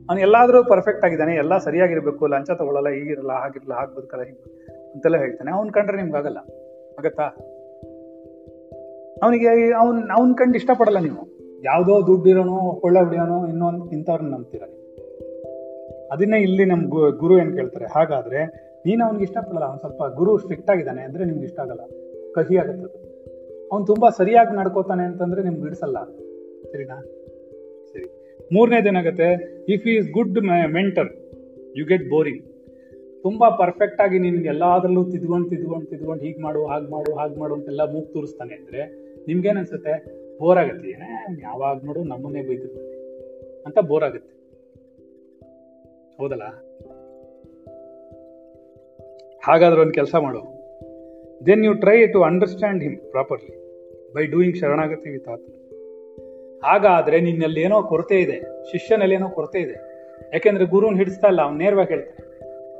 ಅವ್ನು ಎಲ್ಲಾದ್ರೂ ಪರ್ಫೆಕ್ಟ್ ಆಗಿದ್ದಾನೆ, ಎಲ್ಲ ಸರಿಯಾಗಿರ್ಬೇಕು, ಲಂಚ ತಗೊಳ್ಳಲ್ಲ, ಹೀಗಿರಲ್ಲ, ಹಾಗಿರಲ್ಲ, ಹಾಗೆ ಬದುಕಲ್ಲ, ಹೀಗೆ ಅಂತೆಲ್ಲ ಹೇಳ್ತಾನೆ. ಅವ್ನು ಕಂಡ್ರೆ ನಿಮ್ಗೆ ಆಗಲ್ಲ. ಆಗತ್ತಾ? ಅವನಿಗೆ ಅವ್ನ್, ಅವ್ನ ಕಂಡು ಇಷ್ಟಪಡಲ್ಲ ನೀವು. ಯಾವುದೋ ದುಡ್ಡಿರೋನು, ಕೊಳ್ಳೆ ಹೊಡಿಯೋನು, ಇನ್ನೊಂದು ಇಂಥವ್ರನ್ನ ನಂಬ್ತೀರ ಅದನ್ನೇ ಇಲ್ಲಿ ನಮ್ಮ ಗುರು ಏನ್ ಕೇಳ್ತಾರೆ? ಹಾಗಾದ್ರೆ ನೀನು ಅವ್ನಿಗೆ ಇಷ್ಟಪಡಲ್ಲ, ಅವ್ನು ಸ್ವಲ್ಪ ಗುರು ಸ್ಟ್ರಿಕ್ಟ್ ಆಗಿದ್ದಾನೆ ಅಂದ್ರೆ ನಿಮ್ಗೆ ಇಷ್ಟ ಆಗಲ್ಲ. ಕಹಿ ಆಗುತ್ತೆ ಅವ್ನು ತುಂಬಾ ಸರಿಯಾಗಿ ನಡ್ಕೋತಾನೆ ಅಂತಂದ್ರೆ ನಿಮ್ಗೆ ಬಿಡಿಸಲ್ಲ ಸರಿನಾ? ಸರಿ. ಮೂರನೇದೇನಾಗುತ್ತೆ if is good mentor you get boring ತುಂಬಾ ಪರ್ಫೆಕ್ಟ್ ಆಗಿ ನಿನ್ಗೆ ಎಲ್ಲಾದ್ರಲ್ಲೂ ತಿದ್ಕೊಂಡು ತಿದ್ಕೊಂಡು ತಿದ್ಕೊಂಡು ಹೀಗೆ ಮಾಡು, ಹಾಗೆ ಮಾಡು ಹಾಗೆ ಮಾಡು ಅಂತೆಲ್ಲ ಮೂಗ್ ತೋರಿಸ್ತಾನೆ ಅಂದ್ರೆ ನಿಮ್ಗೇನು ಅನ್ಸುತ್ತೆ? ಬೋರ್ ಆಗತ್ತೆ. ಏನೇ, ಯಾವಾಗ ನೋಡು ನಮ್ಮನ್ನೇ ಬೈತಿರ್ತಾನೆ ಅಂತ ಬೋರ್ ಆಗುತ್ತೆ. ಹೌದಲ್ಲ? ಹಾಗಾದ್ರೆ ಒಂದು ಕೆಲಸ ಮಾಡು. Then you try to understand him properly by doing ಶರಣಾಗತಿ ವಿತ್ ಆತ್ಮ ಹಾಗಾದ್ರೆ ನಿನ್ನಲ್ಲಿ ಏನೋ ಕೊರತೆ ಇದೆ, ಶಿಷ್ಯನಲ್ಲಿ ಏನೋ ಕೊರತೆ ಇದೆ. ಯಾಕೆಂದ್ರೆ ಗುರುನ್ ಹಿಡಿಸ್ತಾ ಇಲ್ಲ, ಅವ್ನು ನೇರವಾಗಿ ಹೇಳ್ತಾನೆ.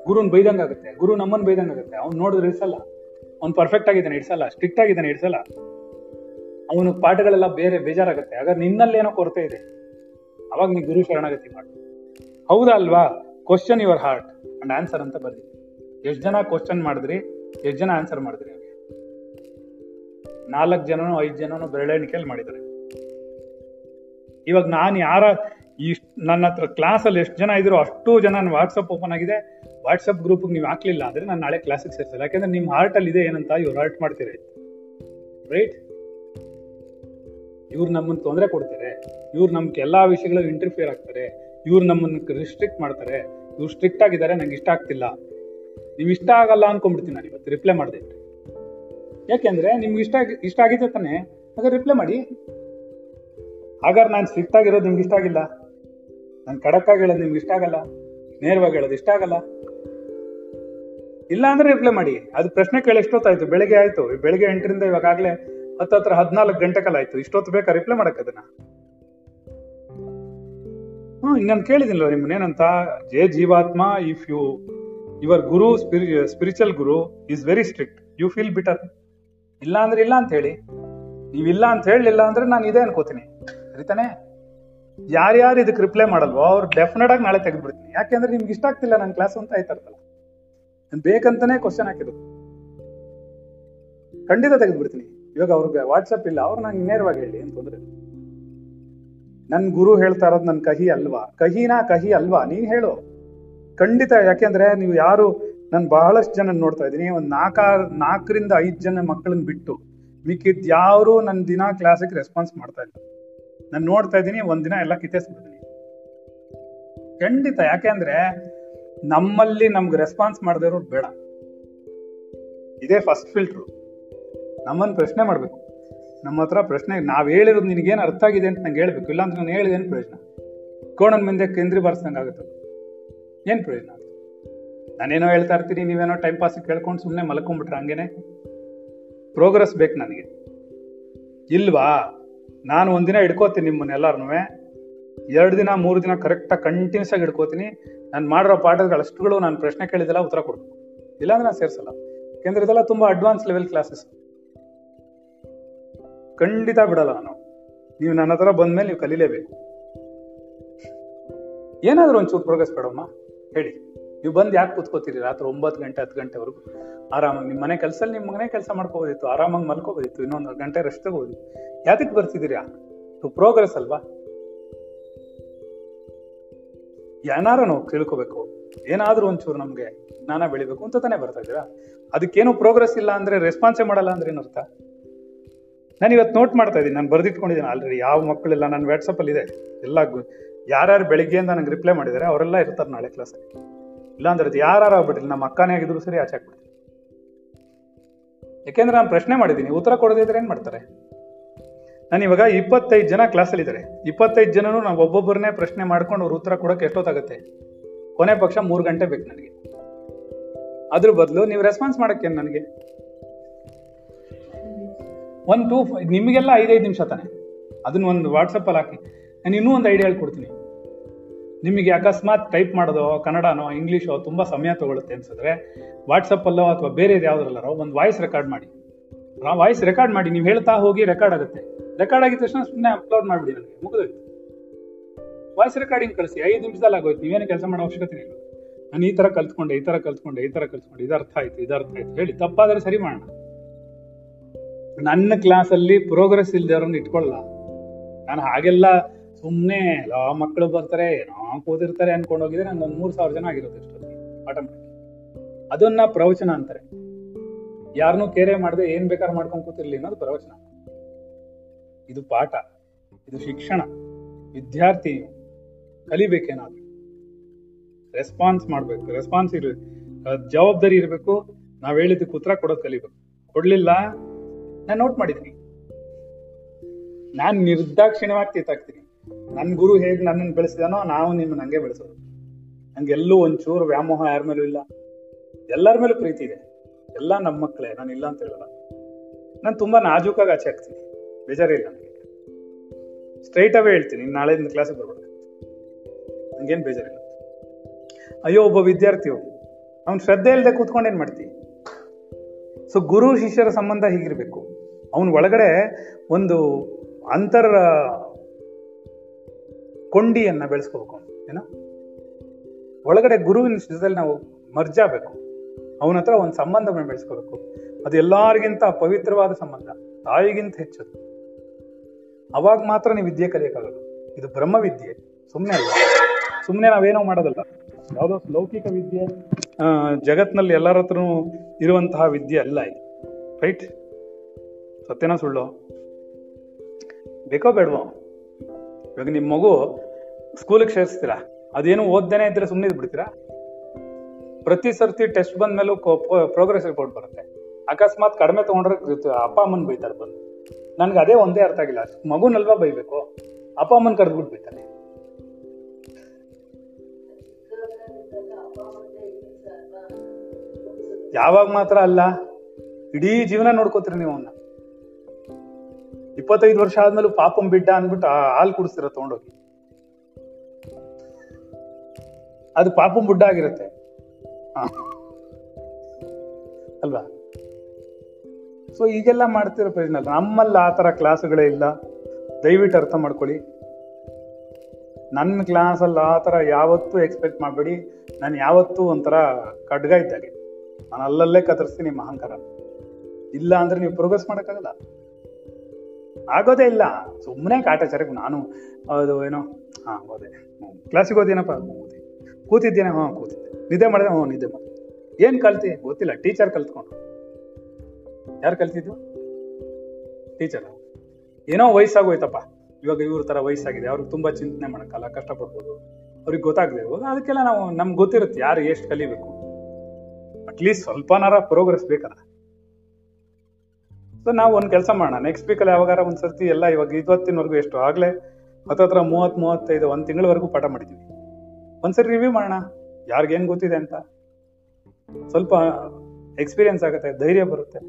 ಗುರುನ್ ಬೈದಂಗಾಗುತ್ತೆ ಗುರು ನಮ್ಮನ್ನು ಬೈದಂಗಾಗುತ್ತೆ ಅವ್ನು ನೋಡಿದ್ರೆ ಹಿಡಿಸಲ್ಲ. ಅವ್ನು ಪರ್ಫೆಕ್ಟ್ ಆಗಿದ್ದಾನೆ, ಹಿಡಿಸಲ್ಲ. ಸ್ಟ್ರಿಕ್ಟ್ ಆಗಿದ್ದಾನೆ, ಹಿಡಿಸಲ್ಲ. ಅವನು ಪಾಠಗಳೆಲ್ಲ ಬೇರೆ ಬೇಜಾರಾಗುತ್ತೆ. ಹಾಗಾದ್ರೆ ನಿನ್ನಲ್ಲಿ ಏನೋ ಕೊರತೆ ಇದೆ. ಅವಾಗ ನೀ ಗುರು ಶರಣಾಗತಿ ಮಾಡು. ಹೌದಾ ಅಲ್ವಾ question your heart and answer ಅಂತ ಬರ್ದಿ. ಎಷ್ಟು ಜನ ಕ್ವಶನ್ ಮಾಡಿದ್ರಿ? ಎಷ್ಟು ಜನ ಆನ್ಸರ್ ಮಾಡಿದ್ರಿ ಅವ್ರಿಗೆ? ನಾಲ್ಕು ಜನನು, ಐದು ಜನನೋ ಬೆರಳೆಣಿಕೆಯಲ್ಲಿ ಮಾಡಿದ್ದಾರೆ. ಇವಾಗ ನಾನು ಯಾರ ಇಷ್ಟು, ನನ್ನ ಹತ್ರ ಕ್ಲಾಸಲ್ಲಿ ಎಷ್ಟು ಜನ ಇದ್ರು ಅಷ್ಟು ಜನ ವಾಟ್ಸಪ್ ಓಪನ್ ಆಗಿದೆ. ವಾಟ್ಸಪ್ ಗ್ರೂಪ್ ನೀವು ಹಾಕ್ಲಿಲ್ಲ ಅಂದರೆ ನಾನು ನಾಳೆ ಕ್ಲಾಸಿಗೆ ಸೇರಿಸಲ್ಲ. ಯಾಕೆಂದ್ರೆ ನಿಮ್ಮ ಹಾರ್ಟಲ್ಲಿ ಇದೆ ಏನಂತ ಇವ್ರು ಹಾರ್ಟ್ ಮಾಡ್ತೀರಿ. ರೈಟ್ ಇವ್ರು ನಮ್ಮನ್ನು ತೊಂದರೆ ಕೊಡ್ತಾರೆ. ಇವ್ರು ನಮ್ಗೆ ಎಲ್ಲ ವಿಷಯಗಳಲ್ಲಿ ಇಂಟರ್ಫಿಯರ್ ಆಗ್ತಾರೆ. ಇವ್ರು ನಮ್ಮನ್ನು ರಿಸ್ಟ್ರಿಕ್ಟ್ ಮಾಡ್ತಾರೆ. ಇವ್ರು ಸ್ಟ್ರಿಕ್ಟ್ ಆಗಿದ್ದಾರೆ, ನಂಗೆ ಇಷ್ಟ ಆಗ್ತಿಲ್ಲ. ನೀವು ಇಷ್ಟ ಆಗಲ್ಲ ಅನ್ಕೊಂಡ್ಬಿಡ್ತೀನಿ ನಾನು ಇವತ್ತು ರಿಪ್ಲೈ ಮಾಡಿದೆ. ಯಾಕೆಂದ್ರೆ ನಿಮ್ಗೆ ಇಷ್ಟ ಇಷ್ಟ ಆಗಿದೆ ತಾನೆ ಹಾಗೆ ರಿಪ್ಲೈ ಮಾಡಿ. ಹಾಗಾದ್ರೆ ನಾನು ಸ್ಟ್ರಿಕ್ಟ್ ಆಗಿರೋದು ನಿಮ್ಗೆ ಇಷ್ಟ ಆಗಿಲ್ಲ. ನಾನು ಕಡಕ್ಕಾಗಿ ಹೇಳೋದು ನಿಮ್ಗೆ ಇಷ್ಟ ಆಗಲ್ಲ. ನೇರವಾಗಿ ಹೇಳೋದು ಇಷ್ಟ ಆಗಲ್ಲ. ಇಲ್ಲ ಅಂದ್ರೆ ರಿಪ್ಲೈ ಮಾಡಿ. ಅದು ಪ್ರಶ್ನೆ ಕೇಳಿ ಎಷ್ಟೊತ್ತಾಯ್ತು? ಬೆಳಿಗ್ಗೆ ಆಯ್ತು. ಬೆಳಿಗ್ಗೆ ಎಂಟರಿಂದ ಇವಾಗಲೇ ಹತ್ತತ್ರ ಹದಿನಾಲ್ಕು ಗಂಟೆ ಕಾಲ ಆಯ್ತು. ಇಷ್ಟೊತ್ತು ಬೇಕಾ ರಿಪ್ಲೈ ಮಾಡಕ್ ಅದನ್ನ? ಹ್ಮ್ ನಾನು ಕೇಳಿದಿಲ್ಲ ನಿಮ್ಮನ್ನೇನಂತ ಜೇ ಜೀವಾತ್ಮ if you your guru spiritual guru is very strict you feel bitter ಇಲ್ಲ ಅಂದ್ರೆ ಇಲ್ಲ ಅಂತ ಹೇಳಿ. ನೀವಿಲ್ಲ ಅಂತ ಹೇಳಲಿಲ್ಲ ಅಂದ್ರೆ ನಾನು ಇದೇ ಅನ್ಕೋತೀನಿ. ಸರಿತಾನೆ? ಯಾರ್ಯಾರು ಇದಕ್ಕೆ ರಿಪ್ಲೈ ಮಾಡಲ್ವೋ, ಅವ್ರು ಡೆಫಿನೆಟ್ ಆಗಿ ನಾಳೆ ತೆಗೆದ್ಬಿಡ್ತೀನಿ. ಯಾಕೆಂದ್ರೆ ನಿಮ್ಗೆ ಇಷ್ಟ ಆಗ್ತಿಲ್ಲ ನನ್ನ ಕ್ಲಾಸ್ ಅಂತ ಆಯ್ತಾರಲ್ಲ ನಾನು ಬೇಕಂತಾನೆ ಕ್ವಶನ್ ಹಾಕಿದ್ರು ಖಂಡಿತ ತೆಗೆದ್ಬಿಡ್ತೀನಿ. ಇವಾಗ ಅವ್ರಿಗೆ ವಾಟ್ಸಪ್ ಇಲ್ಲ. ಅವ್ರು ನಂಗೆ ನೇರವಾಗಿ ಹೇಳಿ ಅಂತ ನನ್ ಗುರು ಹೇಳ್ತಾ ಇರೋದು ನನ್ ಕಹಿ ಅಲ್ವಾ? ಕಹಿನಾ ಕಹಿ ಅಲ್ವಾ? ನೀನ್ ಹೇಳು. ಖಂಡಿತ, ಯಾಕೆಂದ್ರೆ ನೀವು ಯಾರು? ನಾನು ಬಹಳಷ್ಟು ಜನ ನೋಡ್ತಾ ಇದ್ದೀನಿ. ಒಂದ್ ನಾಲ್ಕ ನಾಲ್ಕರಿಂದ ಐದ್ ಜನ ಮಕ್ಕಳನ್ನ ಬಿಟ್ಟು ಮಿಕ್ಕಿದ್ ಯಾರು ನನ್ನ ದಿನ ಕ್ಲಾಸಿಗೆ ರೆಸ್ಪಾನ್ಸ್ ಮಾಡ್ತಾ ಇಲ್ಲ. ನಾನು ನೋಡ್ತಾ ಇದ್ದೀನಿ ಒಂದಿನ ಎಲ್ಲ ಕಿತ್ತೆಸ್ಬಿಡ್ತೀನಿ. ಖಂಡಿತ, ಯಾಕೆಂದ್ರೆ ನಮ್ಮಲ್ಲಿ ನಮ್ಗೆ ರೆಸ್ಪಾನ್ಸ್ ಮಾಡದೇ ಬೇಡ. ಇದೇ ಫಸ್ಟ್ ಫಿಲ್ಟ್ರು ನಮ್ಮನ್ನು ಪ್ರಶ್ನೆ ಮಾಡ್ಬೇಕು. ನಮ್ಮ ಹತ್ರ ಪ್ರಶ್ನೆ, ನಾವು ಹೇಳಿರೋದು ನಿನಗೇನು ಅರ್ಥ ಆಗಿದೆ ಅಂತ ನಂಗೆ ಹೇಳಬೇಕು. ಇಲ್ಲಾಂದ್ರೆ ನಾನು ಹೇಳಿದೆ ಏನು ಪ್ರಯೋಜನ? ಕೋಣನ ಮುಂದೆ ಕೇಂದ್ರಿ ಬಾರಿಸ್ದಂಗೆ ಆಗುತ್ತೆ ಏನು ಪ್ರಯೋಜನ? ನಾನೇನೋ ಹೇಳ್ತಾ ಇರ್ತೀನಿ, ನೀವೇನೋ ಟೈಮ್ ಪಾಸ್ ಕೇಳ್ಕೊಂಡು ಸುಮ್ಮನೆ ಮಲ್ಕೊಂಡ್ಬಿಟ್ರೆ ಹಂಗೇನೆ? ಪ್ರೋಗ್ರೆಸ್ ಬೇಕು ನನಗೆ. ಇಲ್ವಾ? ನಾನು ಒಂದಿನ ಹಿಡ್ಕೋತೀನಿ ನಿಮ್ಮನ್ನ ಎಲ್ಲಾರನು ಎರಡು ದಿನ, ಮೂರು ದಿನ ಕರೆಕ್ಟಾಗಿ ಕಂಟಿನ್ಯೂಸ್ ಆಗಿ ಹಿಡ್ಕೋತೀನಿ. ನಾನು ಮಾಡಿರೋ ಪಾಠಗಳು ಅಷ್ಟುಗಳು ನಾನು ಪ್ರಶ್ನೆ ಕೇಳಿದೆಲ್ಲ ಉತ್ತರ ಕೊಡ್ಬೇಕು. ಇಲ್ಲಾಂದ್ರೆ ನಾನು ಸೇರಿಸಲ್ಲ. ಯಾಕೆಂದ್ರೆ ಇದೆಲ್ಲ ತುಂಬ ಅಡ್ವಾನ್ಸ್ ಲೆವೆಲ್ ಕ್ಲಾಸಸ್ ಖಂಡಿತ ಬಿಡಲ್ಲ ನಾನು. ನೀವು ನನ್ನ ಹತ್ರ ಬಂದ್ಮೇಲೆ ನೀವು ಕಲೀಲೇಬೇಕು. ಏನಾದರೂ ಒಂಚೂರು ಪ್ರೋಗ್ರೆಸ್ ಬೇಡಮ್ಮ. ಹೇಳಿ. ನೀವು ಬಂದು ಯಾಕೆ ಕೂತ್ಕೋತೀರಿ? ರಾತ್ರಿ ಒಂಬತ್ತು ಗಂಟೆ, ಹತ್ತು ಗಂಟೆವರೆಗೂ ಆರಾಮಾಗಿ ನಿಮ್ಮ ಮನೆ ಕೆಲಸದಲ್ಲಿ ನಿಮ್ಮ ಮನೆ ಕೆಲಸ ಮಾಡ್ಕೋಬೋದಿತ್ತು, ಆರಾಮಾಗಿ ಮಲ್ಕೋಬೋದಿತ್ತು, ಇನ್ನೊಂದು ಗಂಟೆ ರೆಸ್ಟ್ ತಗೋಬೋದಿತ್ತು ಯಾತಕ್ಕೆ ಬರ್ತಿದ್ದೀರಾ? ಟು ಪ್ರೋಗ್ರೆಸ್ ಅಲ್ವಾ? ಏನಾರು ನಾವು ತಿಳ್ಕೋಬೇಕು. ಏನಾದ್ರೂ ಒಂಚೂರು ನಮ್ಗೆ ಜ್ಞಾನ ಬೆಳಿಬೇಕು ಅಂತ ತಾನೇ ಬರ್ತಾ ಇದ್ದೀರಾ? ಅದಕ್ಕೇನು ಪ್ರೋಗ್ರೆಸ್ ಇಲ್ಲ ಅಂದ್ರೆ ರೆಸ್ಪಾನ್ಸೇ ಮಾಡಲ್ಲ ಅಂದ್ರೆ ಏನರ್ಥ? ನಾನು ಇವತ್ತು ನೋಟ್ ಮಾಡ್ತಾ ಇದ್ದೀನಿ ನಾನು ಬರೆದಿಟ್ಕೊಂಡಿದ್ದೀನಿ ಆಲ್ರೆಡಿ ಯಾವ ಮಕ್ಕಳೆಲ್ಲ ನನ್ನ ವ್ಯಾಟ್ಸಪ್ಪಲ್ಲಿ ಇದೆ. ಎಲ್ಲ ಯಾರ್ಯಾರು ಬೆಳಿಗ್ಗೆಯಿಂದ ನನಗೆ ರಿಪ್ಲೈ ಮಾಡಿದ್ದಾರೆ ಅವರೆಲ್ಲ ಇರ್ತಾರೆ ನಾಳೆ ಕ್ಲಾಸಲ್ಲಿ ಇಲ್ಲಾಂದ್ರೆ ಯಾರು ಆಗ್ಬಿಟ್ಟಿಲ್ಲ ನಮ್ಮ ಅಕ್ಕನೇ ಆಗಿದ್ರು ಸರಿ, ಆಚೆ ಹಾಕ್ಬಿಡ್ತೀನಿ ಯಾಕೆಂದ್ರೆ ನಾನು ಪ್ರಶ್ನೆ ಮಾಡಿದ್ದೀನಿ ಉತ್ತರ ಕೊಡದಿದ್ರೆ ಏನು ಮಾಡ್ತಾರೆ? ನಾನು ಇವಾಗ ಇಪ್ಪತ್ತೈದು ಜನ ಕ್ಲಾಸಲ್ಲಿದ್ದಾರೆ ಇಪ್ಪತ್ತೈದು ಜನನು ನಾವು ಒಬ್ಬೊಬ್ಬರನ್ನೇ ಪ್ರಶ್ನೆ ಮಾಡ್ಕೊಂಡು ಅವ್ರ ಉತ್ತರ ಕೊಡೋಕೆ ಎಷ್ಟೊತ್ತಾಗುತ್ತೆ? ಕೊನೆ ಪಕ್ಷ ಮೂರು ಗಂಟೆ ಬೇಕು ನನಗೆ. ಅದ್ರ ಬದಲು ನೀವು ರೆಸ್ಪಾನ್ಸ್ ಮಾಡೋಕ್ಕೇನು ನನಗೆ? ಒಂದು ಟೂ ನಿಮಗೆಲ್ಲ ಐದೈದು ನಿಮಿಷ ತಾನೆ. ಅದನ್ನ ಒಂದು ವಾಟ್ಸಪ್ಪಲ್ಲಿ ಹಾಕಿ. ನಾನು ಇನ್ನೂ ಒಂದು ಐಡಿಯಾ ಹೇಳ್ಕೊಡ್ತೀನಿ. ನಿಮಗೆ ಅಕಸ್ಮಾತ್ ಟೈಪ್ ಮಾಡೋದೋ, ಕನ್ನಡನೋ ಇಂಗ್ಲೀಷೋ ತುಂಬ ಸಮಯ ತಗೊಳುತ್ತೆ ಅನ್ಸಿದ್ರೆ ವಾಟ್ಸಪ್ಪಲ್ಲೋ ಅಥವಾ ಬೇರೆ ಯಾವ್ದ್ರಲ್ಲಾರೋ ಒಂದು ವಾಯ್ಸ್ ರೆಕಾರ್ಡ್ ಮಾಡಿ. ಆ ವಾಯ್ಸ್ ರೆಕಾರ್ಡ್ ಮಾಡಿ, ನೀವು ಹೇಳ್ತಾ ಹೋಗಿ ರೆಕಾರ್ಡ್ ಆಗುತ್ತೆ. ರೆಕಾರ್ಡ್ ಆಗಿದ ತಕ್ಷಣ ಸುಮ್ಮನೆ ಅಪ್ಲೋಡ್ ಮಾಡಿಬಿಡಿ ನನಗೆ. ಮುಗಿದೋಯ್ತು. ವಾಯ್ಸ್ ರೆಕಾರ್ಡಿಂಗ್ ಕಳಿಸಿ. ಐದು ನಿಮಿಷದಲ್ಲಿ ಆಗೋಯ್ತು. ನೀವೇನು ಕೆಲಸ ಮಾಡೋ ಅವಶ್ಯಕತೆ ಇಲ್ಲ. ನಾನು ಈ ಥರ ಕಲ್ತ್ಕೊಂಡೆ, ಈ ಥರ ಕಲ್ತ್ಕೊಂಡೆ, ಈ ಥರ ಕಲ್ತ್ಕೊಂಡೆ. ಇದು ಅರ್ಥ ಆಯ್ತು, ಇದು ಅರ್ಥ ಆಯ್ತು. ಹೇಳಿ. ತಪ್ಪಾದರೆ ಸರಿ ಮಾಡೋಣ. ನನ್ನ ಕ್ಲಾಸಲ್ಲಿ ಪ್ರೋಗ್ರೆಸ್ ಇಲ್ದವ್ರನ್ನ ಇಟ್ಕೊಳ್ಳಲ್ಲ ನಾನು ಹಾಗೆಲ್ಲ ಸುಮ್ಮನೆ ಎಲ್ಲ ಮಕ್ಕಳು ಬರ್ತಾರೆ, ಏನೋ ಕೂತಿರ್ತಾರೆ ಅನ್ಕೊಂಡು ಹೋಗಿದ್ರೆ ನಂಗೆ ಒಂದು ಮೂರು ಸಾವಿರ ಜನ ಆಗಿರುತ್ತೆ ಇಷ್ಟೊತ್ತಿಗೆ ಆಟೋಮೆಟಿಕ್ ಅದನ್ನ ಪ್ರವಚನ ಅಂತಾರೆ. ಯಾರನ್ನೂ ಕೇರೆ ಮಾಡದೆ ಏನ್ ಬೇಕಾದ್ರೂ ಮಾಡ್ಕೊಂಡು ಕೂತಿರ್ಲಿ ಅನ್ನೋದು ಪ್ರವಚನ. ಇದು ಪಾಠ, ಇದು ಶಿಕ್ಷಣ. ವಿದ್ಯಾರ್ಥಿ ಕಲಿಬೇಕೇನಾದ್ರು. ರೆಸ್ಪಾನ್ಸ್ ಮಾಡ್ಬೇಕು ರೆಸ್ಪಾನ್ಸ್ ಇರ್ಬೇಕು. ಜವಾಬ್ದಾರಿ ಇರಬೇಕು. ನಾವ್ ಹೇಳಿದ್ದಕ್ಕೆ ಉತ್ತರ ಕೊಡೋದು ಕಲಿಬೇಕು. ಕೊಡ್ಲಿಲ್ಲ ನಾನು ನೋಟ್ ಮಾಡಿದ್ದೀನಿ. ನಾನು ನಿರ್ದಾಕ್ಷಿಣ್ಯವಾಗಿ ತೀತಾಕ್ತೀನಿ ನನ್ನ ಗುರು ಹೇಗೆ ನನ್ನನ್ನು ಬೆಳೆಸಿದಾನೋ ನಾವು ನಿಮ್ಮನ್ನ ಹಂಗೆ ಬೆಳೆಸೋದು. ನಂಗೆ ಎಲ್ಲೂ ಒಂಚೂರು ವ್ಯಾಮೋಹ ಯಾರ ಮೇಲೂ ಇಲ್ಲ. ಎಲ್ಲರ ಮೇಲೂ ಪ್ರೀತಿ ಇದೆ. ಎಲ್ಲ ನಮ್ಮ ಮಕ್ಕಳೇ ನಾನು ಇಲ್ಲ ಅಂತ ಹೇಳಲ್ಲ. ನಾನು ತುಂಬಾ ನಾಜೂಕಾಗಿ ಆಚೆ ಆಗ್ತೀನಿ. ಬೇಜಾರಿಲ್ಲ ನನಗೆ ಸ್ಟ್ರೈಟ್ ಆಗೇ ಹೇಳ್ತೀನಿ ನಾಳೆಯಿಂದ ಕ್ಲಾಸಿಗೆ ಬರ್ಬೇಕು ನಂಗೇನು ಬೇಜಾರಿಲ್ಲ. ಅಯ್ಯೋ, ಒಬ್ಬ ವಿದ್ಯಾರ್ಥಿಯು, ಅವ್ನು ಶ್ರದ್ಧೆ ಇಲ್ಲದೆ ಕೂತ್ಕೊಂಡು ಏನು ಮಾಡ್ತೀವಿ ಸೊ ಗುರು, ಶಿಷ್ಯರ ಸಂಬಂಧ ಹೀಗಿರಬೇಕು. ಅವನ ಒಳಗಡೆ ಒಂದು ಅಂತರ ಕೊಂಡಿಯನ್ನ ಬೆಳೆಸ್ಕೋಬೇಕು ಏನೋ? ಒಳಗಡೆ ಗುರುವಿನ ಶಿಷ್ಯದಲ್ಲಿ ನಾವು ಮರ್ಜ್ ಆಗ್ಬೇಕು ಅವನ ಹತ್ರ ಒಂದು ಸಂಬಂಧವನ್ನು ಬೆಳೆಸ್ಕೋಬೇಕು. ಅದು ಎಲ್ಲರಿಗಿಂತ ಪವಿತ್ರವಾದ ಸಂಬಂಧ, ತಾಯಿಗಿಂತ ಹೆಚ್ಚದು. ಅವಾಗ ಮಾತ್ರ ನೀವು ವಿದ್ಯೆ ಕಲಿಯಕ್ಕಾಗೋದು ಇದು ಬ್ರಹ್ಮ ವಿದ್ಯೆ ಸುಮ್ಮನೆ ಅಲ್ಲ. ಸುಮ್ಮನೆ ನಾವೇನೋ ಮಾಡೋದಲ್ಲ. ಯಾವುದೋ ಲೌಕಿಕ ವಿದ್ಯೆ ಜಗತ್ನಲ್ಲಿ ಎಲ್ಲರ ಹತ್ರನೂ ಇರುವಂತಹ ವಿದ್ಯೆ ಅಲ್ಲ ಇದು. ರೈಟ್ ಸತ್ಯನ ಸುಳ್ಳು? ಬೇಕೋ ಬೇಡವೋ? ಇವಾಗ ನಿಮ್ಮ ಮಗು ಸ್ಕೂಲಿಗೆ ಸೇರಿಸ್ತೀರಾ? ಅದೇನು ಓದ್ದೇನೆ ಇದ್ರೆ ಸುಮ್ಮನೆ ಬಿಡ್ತೀರಾ ಪ್ರತಿ ಸರ್ತಿ ಟೆಸ್ಟ್ ಬಂದ ಮೇಲೂ ಪ್ರೋಗ್ರೆಸ್ ರಿಪೋರ್ಟ್ ಬರುತ್ತೆ. ಅಕಸ್ಮಾತ್ ಕಡಿಮೆ ತಗೊಂಡ್ರೆ ಅಪ್ಪ ಅಮ್ಮನ ಬೈತಾರೆ ಬಂದು. ನನಗೆ ಅದೇ ಒಂದೇ ಅರ್ಥ ಆಗಿಲ್ಲ. ಮಗುನಲ್ವಾ ಬೈಬೇಕು? ಅಪ್ಪ ಅಮ್ಮನ ಕರೆದ್ಬಿಟ್ಟು ಬೈತಾನೆ. ಯಾವಾಗ ಮಾತ್ರ ಅಲ್ಲ, ಇಡೀ ಜೀವನ ನೋಡ್ಕೋತೀರಿ ನೀವು ಅವನ್ನ ಇಪ್ಪತ್ತೈದು ವರ್ಷ ಆದ್ಮೇಲೆ ಪಾಪಂ ಬಿಡ್ಡ ಅಂದ್ಬಿಟ್ಟು ಹಾಲು ಕುಡಿಸ್ತೀರ ತಗೊಂಡೋಗಿ. ಅದು ಪಾಪಂ ಬುಡ್ಡ ಆಗಿರುತ್ತೆ. ಅಲ್ವಾ? ಸೊ ಈಗೆಲ್ಲ ಮಾಡ್ತಿರೋ ಪ್ರಯೋಜನ ಅಲ್ಲ ನಮ್ಮಲ್ಲಿ ಆ ಥರ ಕ್ಲಾಸ್ಗಳೇ ಇಲ್ಲ. ದಯವಿಟ್ಟು ಅರ್ಥ ಮಾಡ್ಕೊಳ್ಳಿ. ನನ್ನ ಕ್ಲಾಸಲ್ಲಿ ಆ ಥರ ಯಾವತ್ತೂ ಎಕ್ಸ್ಪೆಕ್ಟ್ ಮಾಡಬೇಡಿ. ನಾನು ಯಾವತ್ತೂ ಒಂಥರ ಖಡ್ಗ ಇದ್ದಾಗೆ. ನಾನು ಅಲ್ಲಲ್ಲೇ ಕತ್ತರಿಸ್ತೀನಿ ನಿಮ್ಮ ಅಹಂಕಾರ. ಇಲ್ಲ ಅಂದ್ರೆ ನೀವು ಪ್ರೋಗ್ರೆಸ್ ಮಾಡೋಕ್ಕಾಗಲ್ಲ. ಆಗೋದೇ ಇಲ್ಲ. ಸುಮ್ಮನೆ ಕಾಟಾಚಾರಕ್ಕೆ ನಾನು, ಅದು ಏನೋ, ಹಾ, ಹೋದೆ. ಕ್ಲಾಸಿಗೆ ಹೋದೇನಪ್ಪ ಓದಿ ಕೂತಿದ್ದೇನೆ, ಹಾಂ, ಕೂತಿದ್ದೆ. ನಿದ್ದೆ ಮಾಡಿದೆ ಹ್ಞೂ ನಿದ್ದೆ ಮಾಡಿದೆ. ಏನು ಕಲ್ತಿ? ಗೊತ್ತಿಲ್ಲ ಟೀಚರ್ ಕಲ್ತ್ಕೊಂಡು ಯಾರು ಕಲ್ತಿದ್ದು? ಟೀಚರ್ ಏನೋ ವಯಸ್ಸಾಗೋಯ್ತಪ್ಪ. ಇವಾಗ ಇವ್ರ ತರ ವಯಸ್ಸಾಗಿದೆ. ಅವ್ರಿಗೆ ತುಂಬಾ ಚಿಂತನೆ ಮಾಡಕ್ಕಲ್ಲ, ಕಷ್ಟಪಡ್ಬೋದು. ಅವ್ರಿಗೆ ಗೊತ್ತಾಗದೆ ಅದಕ್ಕೆಲ್ಲ ನಾವು, ನಮ್ಗೆ ಗೊತ್ತಿರುತ್ತೆ ಯಾರು ಎಷ್ಟು ಕಲಿಬೇಕು. ಅಟ್ಲೀಸ್ಟ್ ಸ್ವಲ್ಪನಾರ ಪ್ರೋಗ್ರೆಸ್ ಬೇಕಲ್ಲ. ಸೊ ನಾವು ಒಂದು ಕೆಲಸ ಮಾಡೋಣ. ನೆಕ್ಸ್ಟ್ ವೀಕಲ್ಲಿ ಯಾವಾಗಾರ ಒಂದು ಸರ್ತಿ ಎಲ್ಲ ಇವಾಗ ಇವತ್ತಿನವರೆಗೂ ಎಷ್ಟು ಆಗಲೇ ಹತ್ತತ್ರ ಮೂವತ್ತ್ ಮೂವತ್ತೈದು ಒಂದು ತಿಂಗಳವರೆಗೂ ಪಾಠ ಮಾಡಿದ್ವಿ. ಒಂದ್ಸರಿ ರಿವ್ಯೂ ಮಾಡೋಣ. ಯಾರಿಗೇನು ಗೊತ್ತಿದೆ ಅಂತ. ಸ್ವಲ್ಪ ಎಕ್ಸ್ಪೀರಿಯನ್ಸ್ ಆಗುತ್ತೆ, ಧೈರ್ಯ ಬರುತ್ತೆ.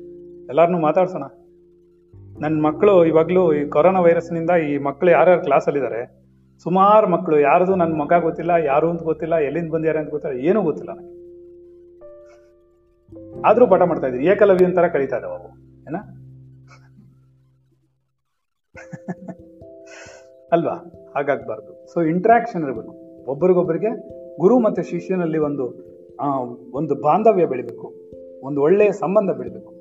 ಎಲ್ಲಾರನ್ನೂ ಮಾತಾಡ್ಸೋಣ. ನನ್ನ ಮಕ್ಕಳು ಇವಾಗಲೂ ಈ ಕೊರೋನಾ ವೈರಸ್ನಿಂದ ಈ ಮಕ್ಕಳು ಯಾರ್ಯಾರು ಕ್ಲಾಸಲ್ಲಿದ್ದಾರೆ ಸುಮಾರು ಮಕ್ಕಳು ಯಾರ್ದು ನನ್ನ ಮಗ ಗೊತ್ತಿಲ್ಲ, ಯಾರು ಅಂತ ಗೊತ್ತಿಲ್ಲ, ಎಲ್ಲಿಂದ ಬಂದಿದ್ದಾರೆ ಅಂತ ಗೊತ್ತಿಲ್ಲ, ಏನೂ ಗೊತ್ತಿಲ್ಲ ನನಗೆ. ಆದ್ರೂ ಪಾಠ ಮಾಡ್ತಾ ಇದ್ರಿ ಏಕಲವ್ಯ ಅಂತಾರ ಕಲಿತಾ ಇದಾವ ಅವು ಏನ? ಅಲ್ವಾ? ಹಾಗಾಗ್ಬಾರ್ದು. ಸೊ ಇಂಟ್ರಾಕ್ಷನ್ ಇರಬೇಕು. ಒಬ್ಬರಿಗೊಬ್ಬರಿಗೆ ಗುರು ಮತ್ತೆ ಶಿಷ್ಯನಲ್ಲಿ ಒಂದು ಒಂದು ಬಾಂಧವ್ಯ ಬೆಳಿಬೇಕು. ಒಂದು ಒಳ್ಳೆಯ ಸಂಬಂಧ ಬೆಳಿಬೇಕು.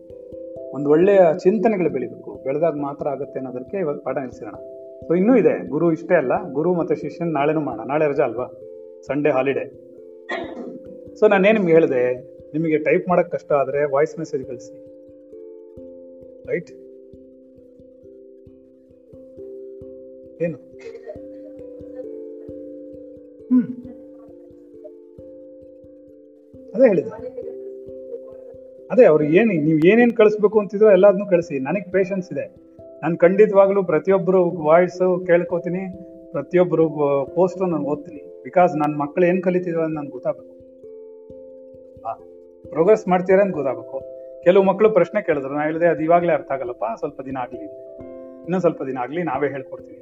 ಒಂದು ಒಳ್ಳೆಯ ಚಿಂತನೆಗಳು ಬೆಳಿಬೇಕು. ಬೆಳೆದಾಗ ಮಾತ್ರ ಆಗುತ್ತೆ ಅನ್ನೋದಕ್ಕೆ ಇವಾಗ ಪಾಠ ನಿಲ್ಸಿರೋಣ. ಸೊ ಇನ್ನೂ ಇದೆ. ಗುರು ಇಷ್ಟೇ ಅಲ್ಲ. ಗುರು ಮತ್ತೆ ಶಿಷ್ಯನ ನಾಳೆನೂ ಮಾಡೋಣ. ನಾಳೆ ರಜಾ ಅಲ್ವಾ? ಸಂಡೇ ಹಾಲಿಡೇ ಸೊ ನಾನೇನು ನಿಮ್ಗೆ ಹೇಳಿದೆ? ನಿಮಗೆ ಟೈಪ್ ಮಾಡಕ್ ಕಷ್ಟ ಆದ್ರೆ ವಾಯ್ಸ್ ಮೆಸೇಜ್ ಕಳಿಸಿ. ರೈಟ್ ಏನು? ಹ್ಮ್. ಅದೇ ಹೇಳಿದ್ರು ಅದೇ ಅವ್ರು ಏನು, ನೀವು ಏನೇನು ಕಳಿಸ್ಬೇಕು ಅಂತಿದ್ರೋ ಎಲ್ಲದನ್ನೂ ಕಳಿಸಿ. ನನಗೆ ಪೇಷನ್ಸ್ ಇದೆ. ನಾನು ಖಂಡಿತವಾಗ್ಲೂ ಪ್ರತಿಯೊಬ್ಬರು ವಾಯ್ಸ್ ಕೇಳ್ಕೊತೀನಿ. ಪ್ರತಿಯೊಬ್ಬರು ಪೋಸ್ಟ್ ನಾನು ಓದ್ತೀನಿ. ಬಿಕಾಸ್ ನನ್ನ ಮಕ್ಕಳು ಏನು ಕಲಿತಿದ್ರು ಅಂತ ನನ್ಗೆ ಗೊತ್ತಾಗಬೇಕು. ಪ್ರೋಗ್ರೆಸ್ ಮಾಡ್ತೀರಾ ಅಂತ ಗೊತ್ತಾಗಬೇಕು. ಕೆಲವು ಮಕ್ಕಳು ಪ್ರಶ್ನೆ ಕೇಳಿದ್ರು. ನಾ ಹೇಳಿದೆ, ಅದು ಇವಾಗಲೇ ಅರ್ಥ ಆಗಲ್ಲಪ್ಪ, ಸ್ವಲ್ಪ ದಿನ ಆಗಲಿ. ಇನ್ನೊಂದು ಸ್ವಲ್ಪ ದಿನ ಆಗಲಿ, ನಾವೇ ಹೇಳ್ಕೊಡ್ತೀವಿ.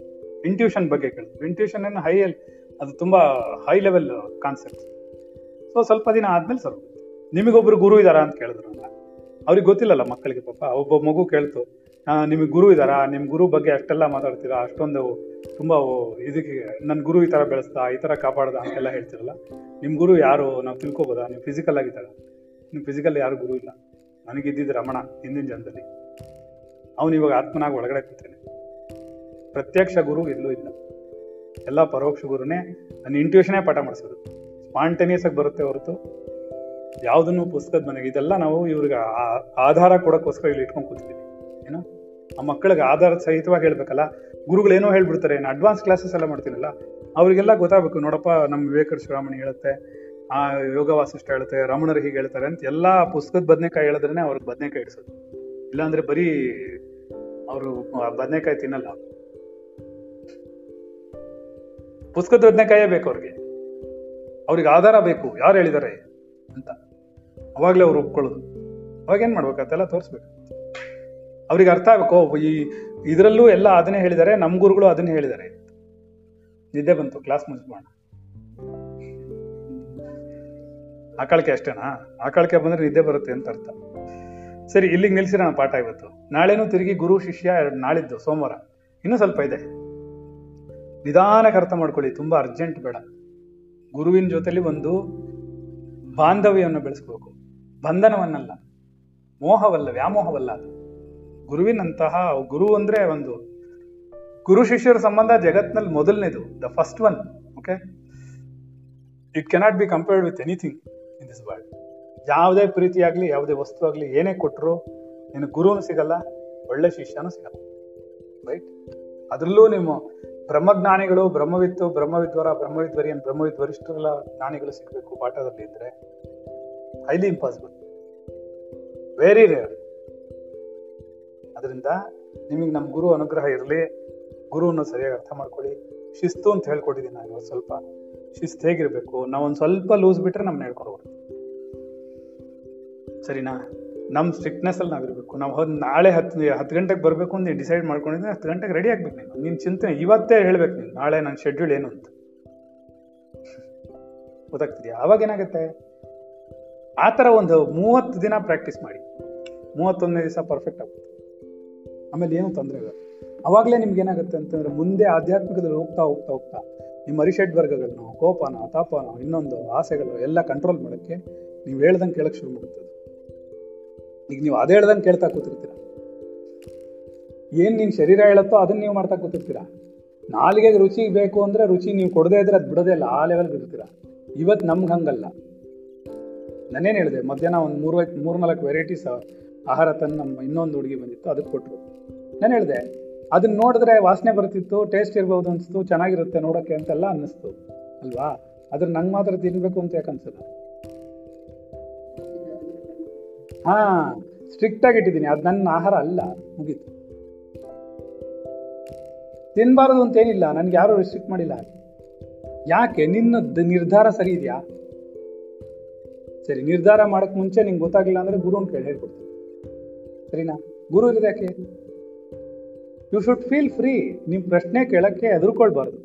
ಇಂಟ್ಯೂಷನ್ ಬಗ್ಗೆ ಕೇಳಿದ್ರು. ಇಂಟ್ಯೂಷನ್ ಏನು ಹೈ ಅದು ತುಂಬಾ ಹೈ ಲೆವೆಲ್ ಕಾನ್ಸೆಪ್ಟ್ ಸೊ ಸ್ವಲ್ಪ ದಿನ ಆದ್ಮೇಲೆ ಸರ್ ನಿಮಗೊಬ್ರು ಗುರು ಇದಾರಾ ಅಂತ ಕೇಳಿದ್ರು. ಅಲ್ಲ ಅವ್ರಿಗೆ ಗೊತ್ತಿಲ್ಲಲ್ಲ ಮಕ್ಕಳಿಗೆ ಪಾಪ. ಒಬ್ಬ ಮಗು ಕೇಳ್ತು ನಿಮಗೆ ಗುರು ಇದ್ದಾರಾ ನಿಮ್ಮ ಗುರು ಬಗ್ಗೆ ಅಷ್ಟೆಲ್ಲ ಮಾತಾಡ್ತೀರಾ? ಅಷ್ಟೊಂದು ತುಂಬಾ ಇದಕ್ಕೆ ನನ್ನ ಗುರು ಈ ಥರ ಬೆಳೆಸ್ತಾ ಈ ಥರ ಕಾಪಾಡ್ದ ಅಂತೆಲ್ಲ ಹೇಳ್ತಿರಲ್ಲ. ನಿಮ್ಮ ಗುರು ಯಾರು? ನಾವು ತಿಳ್ಕೊಬೋದಾ? ನೀವು ಫಿಸಿಕಲ್ ಆಗಿದ್ದಾರ? ನಿಮ್ಮ ಫಿಸಿಕಲ್ ಯಾರು ಗುರು ಇಲ್ಲ. ನನಗಿದ್ದಿದ್ದು ರಮಣ, ಹಿಂದಿನ ಜನದಲ್ಲಿ. ಅವನು ಇವಾಗ ಆತ್ಮನಾಗಿ ಒಳಗಡೆ ಕೂತಾನೆ ಪ್ರತ್ಯಕ್ಷ ಗುರು ಎಲ್ಲೂ ಇಲ್ಲ. ಎಲ್ಲ ಪರೋಕ್ಷ ಗುರುನೇ ನನ್ನ ಇಂಟ್ಯೂಷನೇ ಪಾಠ ಮಾಡಿಸೋದು. ಸ್ಪಾಂಟೇನಿಯಸ್ ಆಗಿ ಬರುತ್ತೆ ಹೊರತು ಯಾವುದನ್ನು ಪುಸ್ತಕದ ಮನೆಗೆ ಇದೆಲ್ಲ ನಾವು ಇವ್ರಿಗೆ ಆಧಾರ ಕೊಡೋಕ್ಕೋಸ್ಕರ ಇಲ್ಲಿ ಇಟ್ಕೊಂಡು ಕೂತಿದ್ದೀವಿ ಏನೋ? ಆ ಮಕ್ಕಳಿಗೆ ಆಧಾರ ಸಹಿತವಾಗಿ ಹೇಳ್ಬೇಕಲ್ಲ? ಗುರುಗಳು ಏನೋ ಹೇಳ್ಬಿಡ್ತಾರೆ ಏನು ಅಡ್ವಾನ್ಸ್ ಕ್ಲಾಸಸ್ ಎಲ್ಲ ಮಾಡ್ತೀನಲ್ಲ? ಅವರಿಗೆಲ್ಲ ಗೊತ್ತಾಗಬೇಕು, ನೋಡಪ್ಪ, ನಮ್ಮ ವಿವೇಕರ್ ಶಿವರಾಮಣಿ ಹೇಳುತ್ತೆ ಆ ಯೋಗ ವಾಸಿಷ್ಠ ಹೇಳುತ್ತೆ ರಮಣರು ಹೀಗೆ ಹೇಳ್ತಾರೆ ಅಂತ ಎಲ್ಲ ಪುಸ್ತಕದ ಬದನೆಕಾಯಿ ಹೇಳಿದ್ರೇನೆ ಅವ್ರಿಗೆ ಬದನೆಕಾಯಿ ಇಡಿಸೋದು. ಇಲ್ಲಾಂದ್ರೆ ಬರೀ ಅವರು ಬದನೆಕಾಯಿ ತಿನ್ನಲ್ಲ. ಪುಸ್ತಕದ ಬದನೆಕಾಯೇ ಬೇಕು ಅವ್ರಿಗೆ. ಅವ್ರಿಗೆ ಆಧಾರ ಬೇಕು, ಯಾರು ಹೇಳಿದ್ದಾರೆ ಅಂತ. ಅವಾಗಲೇ ಅವ್ರು ಒಪ್ಕೊಳ್ಳೋದು. ಅವಾಗ ಏನ್ ಮಾಡ್ಬೇಕು ತೋರಿಸ್ಬೇಕು. ಅವ್ರಿಗೆ ಅರ್ಥ ಆಗ್ಬೇಕು ಈ ಇದರಲ್ಲೂ ಎಲ್ಲ ಅದನ್ನೇ ಹೇಳಿದ್ದಾರೆ ನಮ್ಮ ಗುರುಗಳು ಅದನ್ನೇ ಹೇಳಿದ್ದಾರೆ ನಿದ್ದೆ ಬಂತು, ಕ್ಲಾಸ್ ಮುಗಿಸ್ಬೋಣ ಆಕಳಿಕೆ ಅಷ್ಟೇನಾ? ಆಕಳಿಕೆ ಬಂದ್ರೆ ನಿದ್ದೆ ಬರುತ್ತೆ ಅಂತ ಅರ್ಥ. ಸರಿ, ಇಲ್ಲಿಗೆ ನಿಲ್ಸಿರೋಣ ಪಾಠ ಇವತ್ತು. ನಾಳೆನೂ ತಿರುಗಿ ಗುರು, ಶಿಷ್ಯ ನಾಳಿದ್ದು ಸೋಮವಾರ. ಇನ್ನೂ ಸ್ವಲ್ಪ ಇದೆ. ನಿಧಾನಕ್ಕೆ ಅರ್ಥ ಮಾಡ್ಕೊಳ್ಳಿ, ತುಂಬಾ ಅರ್ಜೆಂಟ್ ಬೇಡ. ಗುರುವಿನ ಜೊತೆಲಿ ಒಂದು ಬಾಂಧವ್ಯವನ್ನು ಬೆಳೆಸ್ಬೇಕು. ಬಂಧನವನ್ನಲ್ಲ, ಮೋಹವಲ್ಲ, ವ್ಯಾಮೋಹವಲ್ಲ ಅದು. ಗುರುವಿನಂತಹ ಗುರು ಅಂದ್ರೆ ಒಂದು ಗುರು ಶಿಷ್ಯರ ಸಂಬಂಧ ಜಗತ್ನಲ್ಲಿ ಮೊದಲನೇದು the first one okay it cannot be compared with anything in this world ಯಾವುದೇ ಪ್ರೀತಿಯಾಗಲಿ, ಯಾವುದೇ ವಸ್ತು ಆಗಲಿ ಏನೇ ಕೊಟ್ಟರು ನಿನ್ನ ಗುರುನು ಸಿಗಲ್ಲ, ಒಳ್ಳೆ ಶಿಷ್ಯನೂ ಸಿಗಲ್ಲ. ರೈಟ್ ಅದರಲ್ಲೂ ನಿಮ್ಮ ಬ್ರಹ್ಮಜ್ಞಾನಿಗಳು, ಬ್ರಹ್ಮವಿತ್ತು, ಬ್ರಹ್ಮವಿದ್ವರ, ಬ್ರಹ್ಮವಿದ್ವರಿ ಏನು ಬ್ರಹ್ಮವಿದ್ವರಿಷ್ಟರೆಲ್ಲ ಜ್ಞಾನಿಗಳು ಸಿಗಬೇಕು ಪಾಠದಲ್ಲಿ ಇದ್ದರೆ ಹೈಲಿ ಇಂಪಾಸಿಬಲ್ ವೆರಿ ರೇರ್ ಅದರಿಂದ ನಿಮಗೆ ನಮ್ಮ ಗುರು ಅನುಗ್ರಹ ಇರಲಿ. ಗುರುವನ್ನು ಸರಿಯಾಗಿ ಅರ್ಥ ಮಾಡ್ಕೊಳ್ಳಿ. ಶಿಸ್ತು ಅಂತ ಹೇಳ್ಕೊಟ್ಟಿದ್ದೀನಿ ನಾನು ಸ್ವಲ್ಪ. ಶಿಸ್ತು ಹೇಗಿರ್ಬೇಕು? ಒಂದು ಸ್ವಲ್ಪ ಲೂಸ್ ಬಿಟ್ರೆ ನಮ್ಮನ್ನ ಹೇಳ್ಕೊಂಡು ಸರಿನಾ? ನಮ್ಮ ಸ್ಟ್ರಿಕ್ಟ್ನೆಸ್ ಅಲ್ಲಿ ನಾವಿರ್ಬೇಕು. ನಾವು ಹೋದ್, ನಾಳೆ ಹತ್ತು ಹತ್ತು ಗಂಟೆಗೆ ಬರಬೇಕು ಅಂತ ಡಿಸೈಡ್ ಮಾಡ್ಕೊಂಡಿದ್ರೆ ಹತ್ತು ಗಂಟೆಗೆ ರೆಡಿ ಆಗ್ಬೇಕು ನೀನು. ನಿನ್ನ ಚಿಂತನೆ ಇವತ್ತೇ ಹೇಳ್ಬೇಕು ನೀನು. ನಾಳೆ ನನ್ನ ಶೆಡ್ಯೂಲ್ ಏನು ಅಂತ. ಗೊತ್ತಾಗ್ತಿದ್ಯಾ? ಅವಾಗ ಏನಾಗುತ್ತೆ? ಆ ಥರ ಒಂದು ಮೂವತ್ತು ದಿನ ಪ್ರಾಕ್ಟೀಸ್ ಮಾಡಿ. ಮೂವತ್ತೊಂದನೇ ದಿವಸ ಪರ್ಫೆಕ್ಟ್ ಆಗುತ್ತೆ. ಆಮೇಲೆ ಏನು ತೊಂದರೆ ಇಲ್ಲ. ಅವಾಗಲೇ ನಿಮ್ಗೆ ಏನಾಗುತ್ತೆ ಅಂತಂದ್ರೆ ಮುಂದೆ ಆಧ್ಯಾತ್ಮಿಕದಲ್ಲಿ ಹೋಗ್ತಾ ಹೋಗ್ತಾ ಹೋಗ್ತಾ ನಿಮ್ಮ ಅರಿಷಡ್ ವರ್ಗಗಳನ್ನು, ಕೋಪನ, ತಾಪನ, ಇನ್ನೊಂದು ಆಸೆಗಳು ಎಲ್ಲ ಕಂಟ್ರೋಲ್ ಮಾಡೋಕ್ಕೆ ನೀವು ಹೇಳ್ದಂಗೆ ಕೇಳಕ್ಕೆ ಶುರು ಮಾಡುತ್ತದೆ ಈಗ ನೀವು ಅದೇ ಹೇಳ್ದಂಗೆ ಕೇಳ್ತಾ ಕೂತಿರ್ತೀರ. ಏನು ನಿಮ್ಮ ಶರೀರ ಹೇಳುತ್ತೋ ಅದನ್ನ ನೀವು ಮಾಡ್ತಾ ಕೂತಿರ್ತೀರ. ನಾಲಿಗೆ ರುಚಿ ಬೇಕು ಅಂದರೆ ರುಚಿ ನೀವು ಕೊಡದೇ ಇದ್ರೆ ಅದು ಬಿಡೋದೇ ಇಲ್ಲ, ಆ ಲೆವೆಲ್ಗೆ ಇರ್ತೀರ ಇವತ್ತು ನಮ್ಗೆ ಹಂಗಲ್ಲ. ನಾನೇನು ಹೇಳಿದೆ, ಮಧ್ಯಾಹ್ನ ಒಂದು ಮೂರು ಮೂರು ನಾಲ್ಕು ವೆರೈಟೀಸ್ ಆಹಾರ ತಂದು ನಮ್ಮ ಇನ್ನೊಂದು ಹುಡುಗಿ ಬಂದಿತ್ತು ಅದಕ್ಕೆ ಕೊಟ್ಟರು ನಾನು ಹೇಳಿದೆ ಅದನ್ನ ನೋಡಿದ್ರೆ ವಾಸನೆ ಬರ್ತಿತ್ತು ಟೇಸ್ಟ್ ಇರ್ಬೋದು ಅನಿಸ್ತು, ಚೆನ್ನಾಗಿರುತ್ತೆ ನೋಡೋಕ್ಕೆ ಅಂತೆಲ್ಲ ಅನ್ನಿಸ್ತು, ಅಲ್ವಾ? ಅದ್ರ ನಂಗೆ ಮಾತ್ರ ತಿನ್ಬೇಕು ಅಂತ ಯಾಕೆ ಅನ್ಸಲ್ಲ? ಹಾ ಸ್ಟ್ರಿಕ್ಟ್ ಆಗಿ ಇಟ್ಟಿದ್ದೀನಿ. ಅದು ನನ್ನ ಆಹಾರ ಅಲ್ಲ, ಮುಗೀತು. ತಿನ್ಬಾರದು ಅಂತ ಏನಿಲ್ಲ ನನ್ಗೆ ಯಾರು ರಿಸ್ಟ್ರಿಕ್ಟ್ ಮಾಡಿಲ್ಲ. ಯಾಕೆ? ನಿನ್ನ ನಿರ್ಧಾರ ಸರಿ ಇದೆಯಾ? ಸರಿ, ನಿರ್ಧಾರ ಮಾಡಕ್ ಮುಂಚೆ ನಿಂಗೆ ಗೊತ್ತಾಗಿಲ್ಲ ಅಂದ್ರೆ ಅಂತ ಕೇಳಿ ಹೇಳ್ಕೊಡ್ತೀನಿ. ಸರಿನಾ? ಗುರು ಇರೋದು ಯಾಕೆ? ಯು ಶುಡ್ ಫೀಲ್ ಫ್ರೀ ನಿಮ್ಮ ಪ್ರಶ್ನೆ ಕೇಳೋಕ್ಕೆ ಹೆದರ್ಕೊಳ್ಬಾರ್ದು.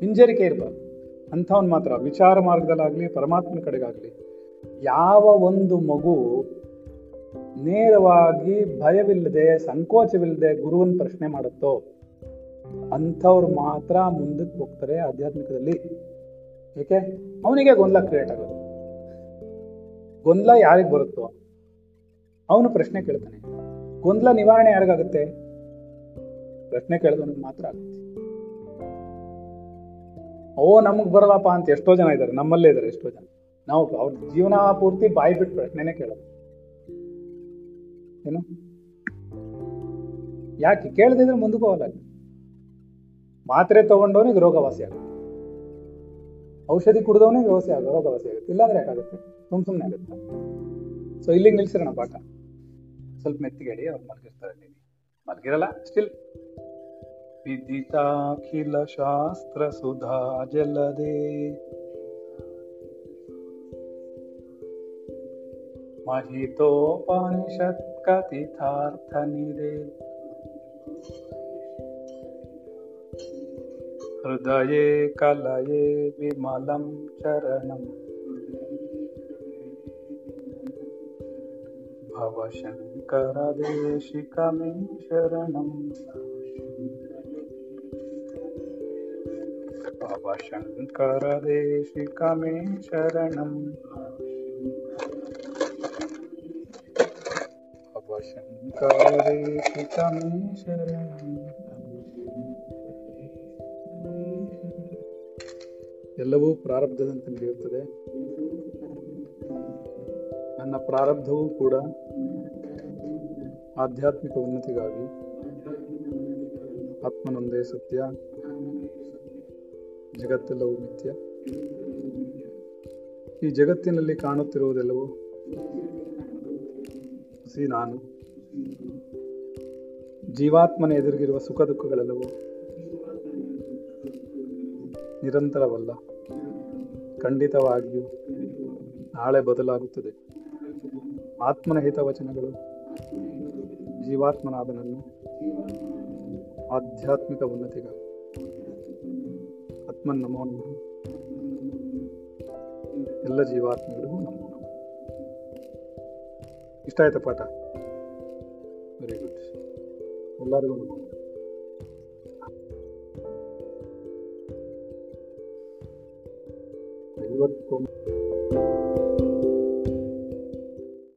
ಹಿಂಜರಿಕೆ ಇರಬಾರ್ದು. ಅಂಥವನ್ ಮಾತ್ರ. ವಿಚಾರ ಮಾರ್ಗದಲ್ಲಾಗಲಿ, ಪರಮಾತ್ಮನ ಕಡೆಗಾಗಲಿ. ಯಾವ ಒಂದು ಮಗು ನೇರವಾಗಿ ಭಯವಿಲ್ಲದೆ, ಸಂಕೋಚವಿಲ್ಲದೆ ಗುರುವನ್ ಪ್ರಶ್ನೆ ಮಾಡುತ್ತೋ, ಅಂಥವ್ರು ಮಾತ್ರ ಮುಂದಕ್ಕೆ ಹೋಗ್ತಾರೆ ಆಧ್ಯಾತ್ಮಿಕದಲ್ಲಿ. ಏಕೆ? ಅವನಿಗೆ ಗೊಂದಲ ಕ್ರಿಯೇಟ್ ಆಗೋದು. ಗೊಂದಲ ಯಾರಿಗೆ ಬರುತ್ತೋ? ಅವನು ಪ್ರಶ್ನೆ ಕೇಳ್ತಾನೆ. ಗೊಂದಲ ನಿವಾರಣೆ ಯಾರಿಗಾಗುತ್ತೆ? ಪ್ರಶ್ನೆ ಕೇಳಿದವನಿಗೆ ಮಾತ್ರ ಆಗುತ್ತೆ ಓ, ನಮಗ್ ಬರಲ್ಲಪ್ಪ ಅಂತ ಎಷ್ಟೋ ಜನ ಇದ್ದಾರೆ, ನಮ್ಮಲ್ಲೇ ಇದ್ದಾರೆ ಎಷ್ಟೋ ಜನ. ನಾವು ಅವ್ರ ಜೀವನ ಪೂರ್ತಿ ಬಾಯಿ ಬಿಟ್ಟು ಪ್ರಶ್ನೆನೇ ಕೇಳೋದು. ಏನು? ಯಾಕೆ? ಕೇಳದಿದ್ರೆ ಮುಂದಕ್ಕೆ ಹೋಗಲ್ಲ ಮಾತ್ರೆ ತಗೊಂಡವನಿಗೆ ರೋಗವಾಸಿ ಆಗುತ್ತೆ. ಔಷಧಿ ಕುಡಿದವನಿಗೆ ರೋಗವಾಸಿ ಆಗ ರೋಗವಾಸಿ ಆಗುತ್ತೆ. ಇಲ್ಲಾಂದ್ರೆ ಯಾಕಾಗುತ್ತೆ? ಸುಮ್ ಸುಮ್ಮನೆ ಆಗುತ್ತೆ. ಸೊ ಇಲ್ಲಿಗೆ ನಿಲ್ಸಿರೋಣ ಪಾಠ. ಸ್ವಲ್ಪ ಮೆತ್ತಿಗೆ ಹೇಳಿ ಅವ್ರು ಮಲಗಿರ್ತಾರೆ. ಮಲಗಿರಲ್ಲ ಸ್ಟಿಲ್ विदिताखिल शास्त्र सुधा जलदे महितोपनिषत्कथितार्थनिरे हृदये कलये विमलं चरणम् भवशङ्करदेशिकमे शरणम्। भवशङ्करदेशिकमे शरणम् भवशङ्करदेशिकमे शरणम् ಎಲ್ಲವೂ ಪ್ರಾರಬ್ಧದಂತೆ ನಡೆಯುತ್ತದೆ ನನ್ನ ಪ್ರಾರಬ್ಧವೂ ಕೂಡ ಆಧ್ಯಾತ್ಮಿಕ ಉನ್ನತಿಗಾಗಿ ಆತ್ಮನೊಂದೇ ಸತ್ಯ ಜಗತ್ತೆಲ್ಲವೂ ಮಿಥ್ಯ. ಈ ಜಗತ್ತಿನಲ್ಲಿ ಕಾಣುತ್ತಿರುವುದೆಲ್ಲವೂ ಹಸಿ ನಾನು. ಜೀವಾತ್ಮನ ಎದುರಿಗಿರುವ ಸುಖ ದುಃಖಗಳೆಲ್ಲವೂ ನಿರಂತರವಲ್ಲ. ಖಂಡಿತವಾಗಿಯೂ ನಾಳೆ ಬದಲಾಗುತ್ತದೆ. ಆತ್ಮನ ಹಿತವಚನಗಳು ಜೀವಾತ್ಮನಾದನನ್ನು ಆಧ್ಯಾತ್ಮಿಕ ಉನ್ನತಿಗಾಗಿ. ಆತ್ಮನ್ ನಮೋ ನಮಃ. ಎಲ್ಲ ಜೀವಾತ್ಮಗಳಿಗೂ ನಮೋ ನಮಃ. ಇಷ್ಟ ಆಯ್ತಾ ಪಾಠ? ವೆರಿ ಗುಡ್ ಎಲ್ಲರಿಗೂ ನಮೋ. ಐವತ್ತೊಂದು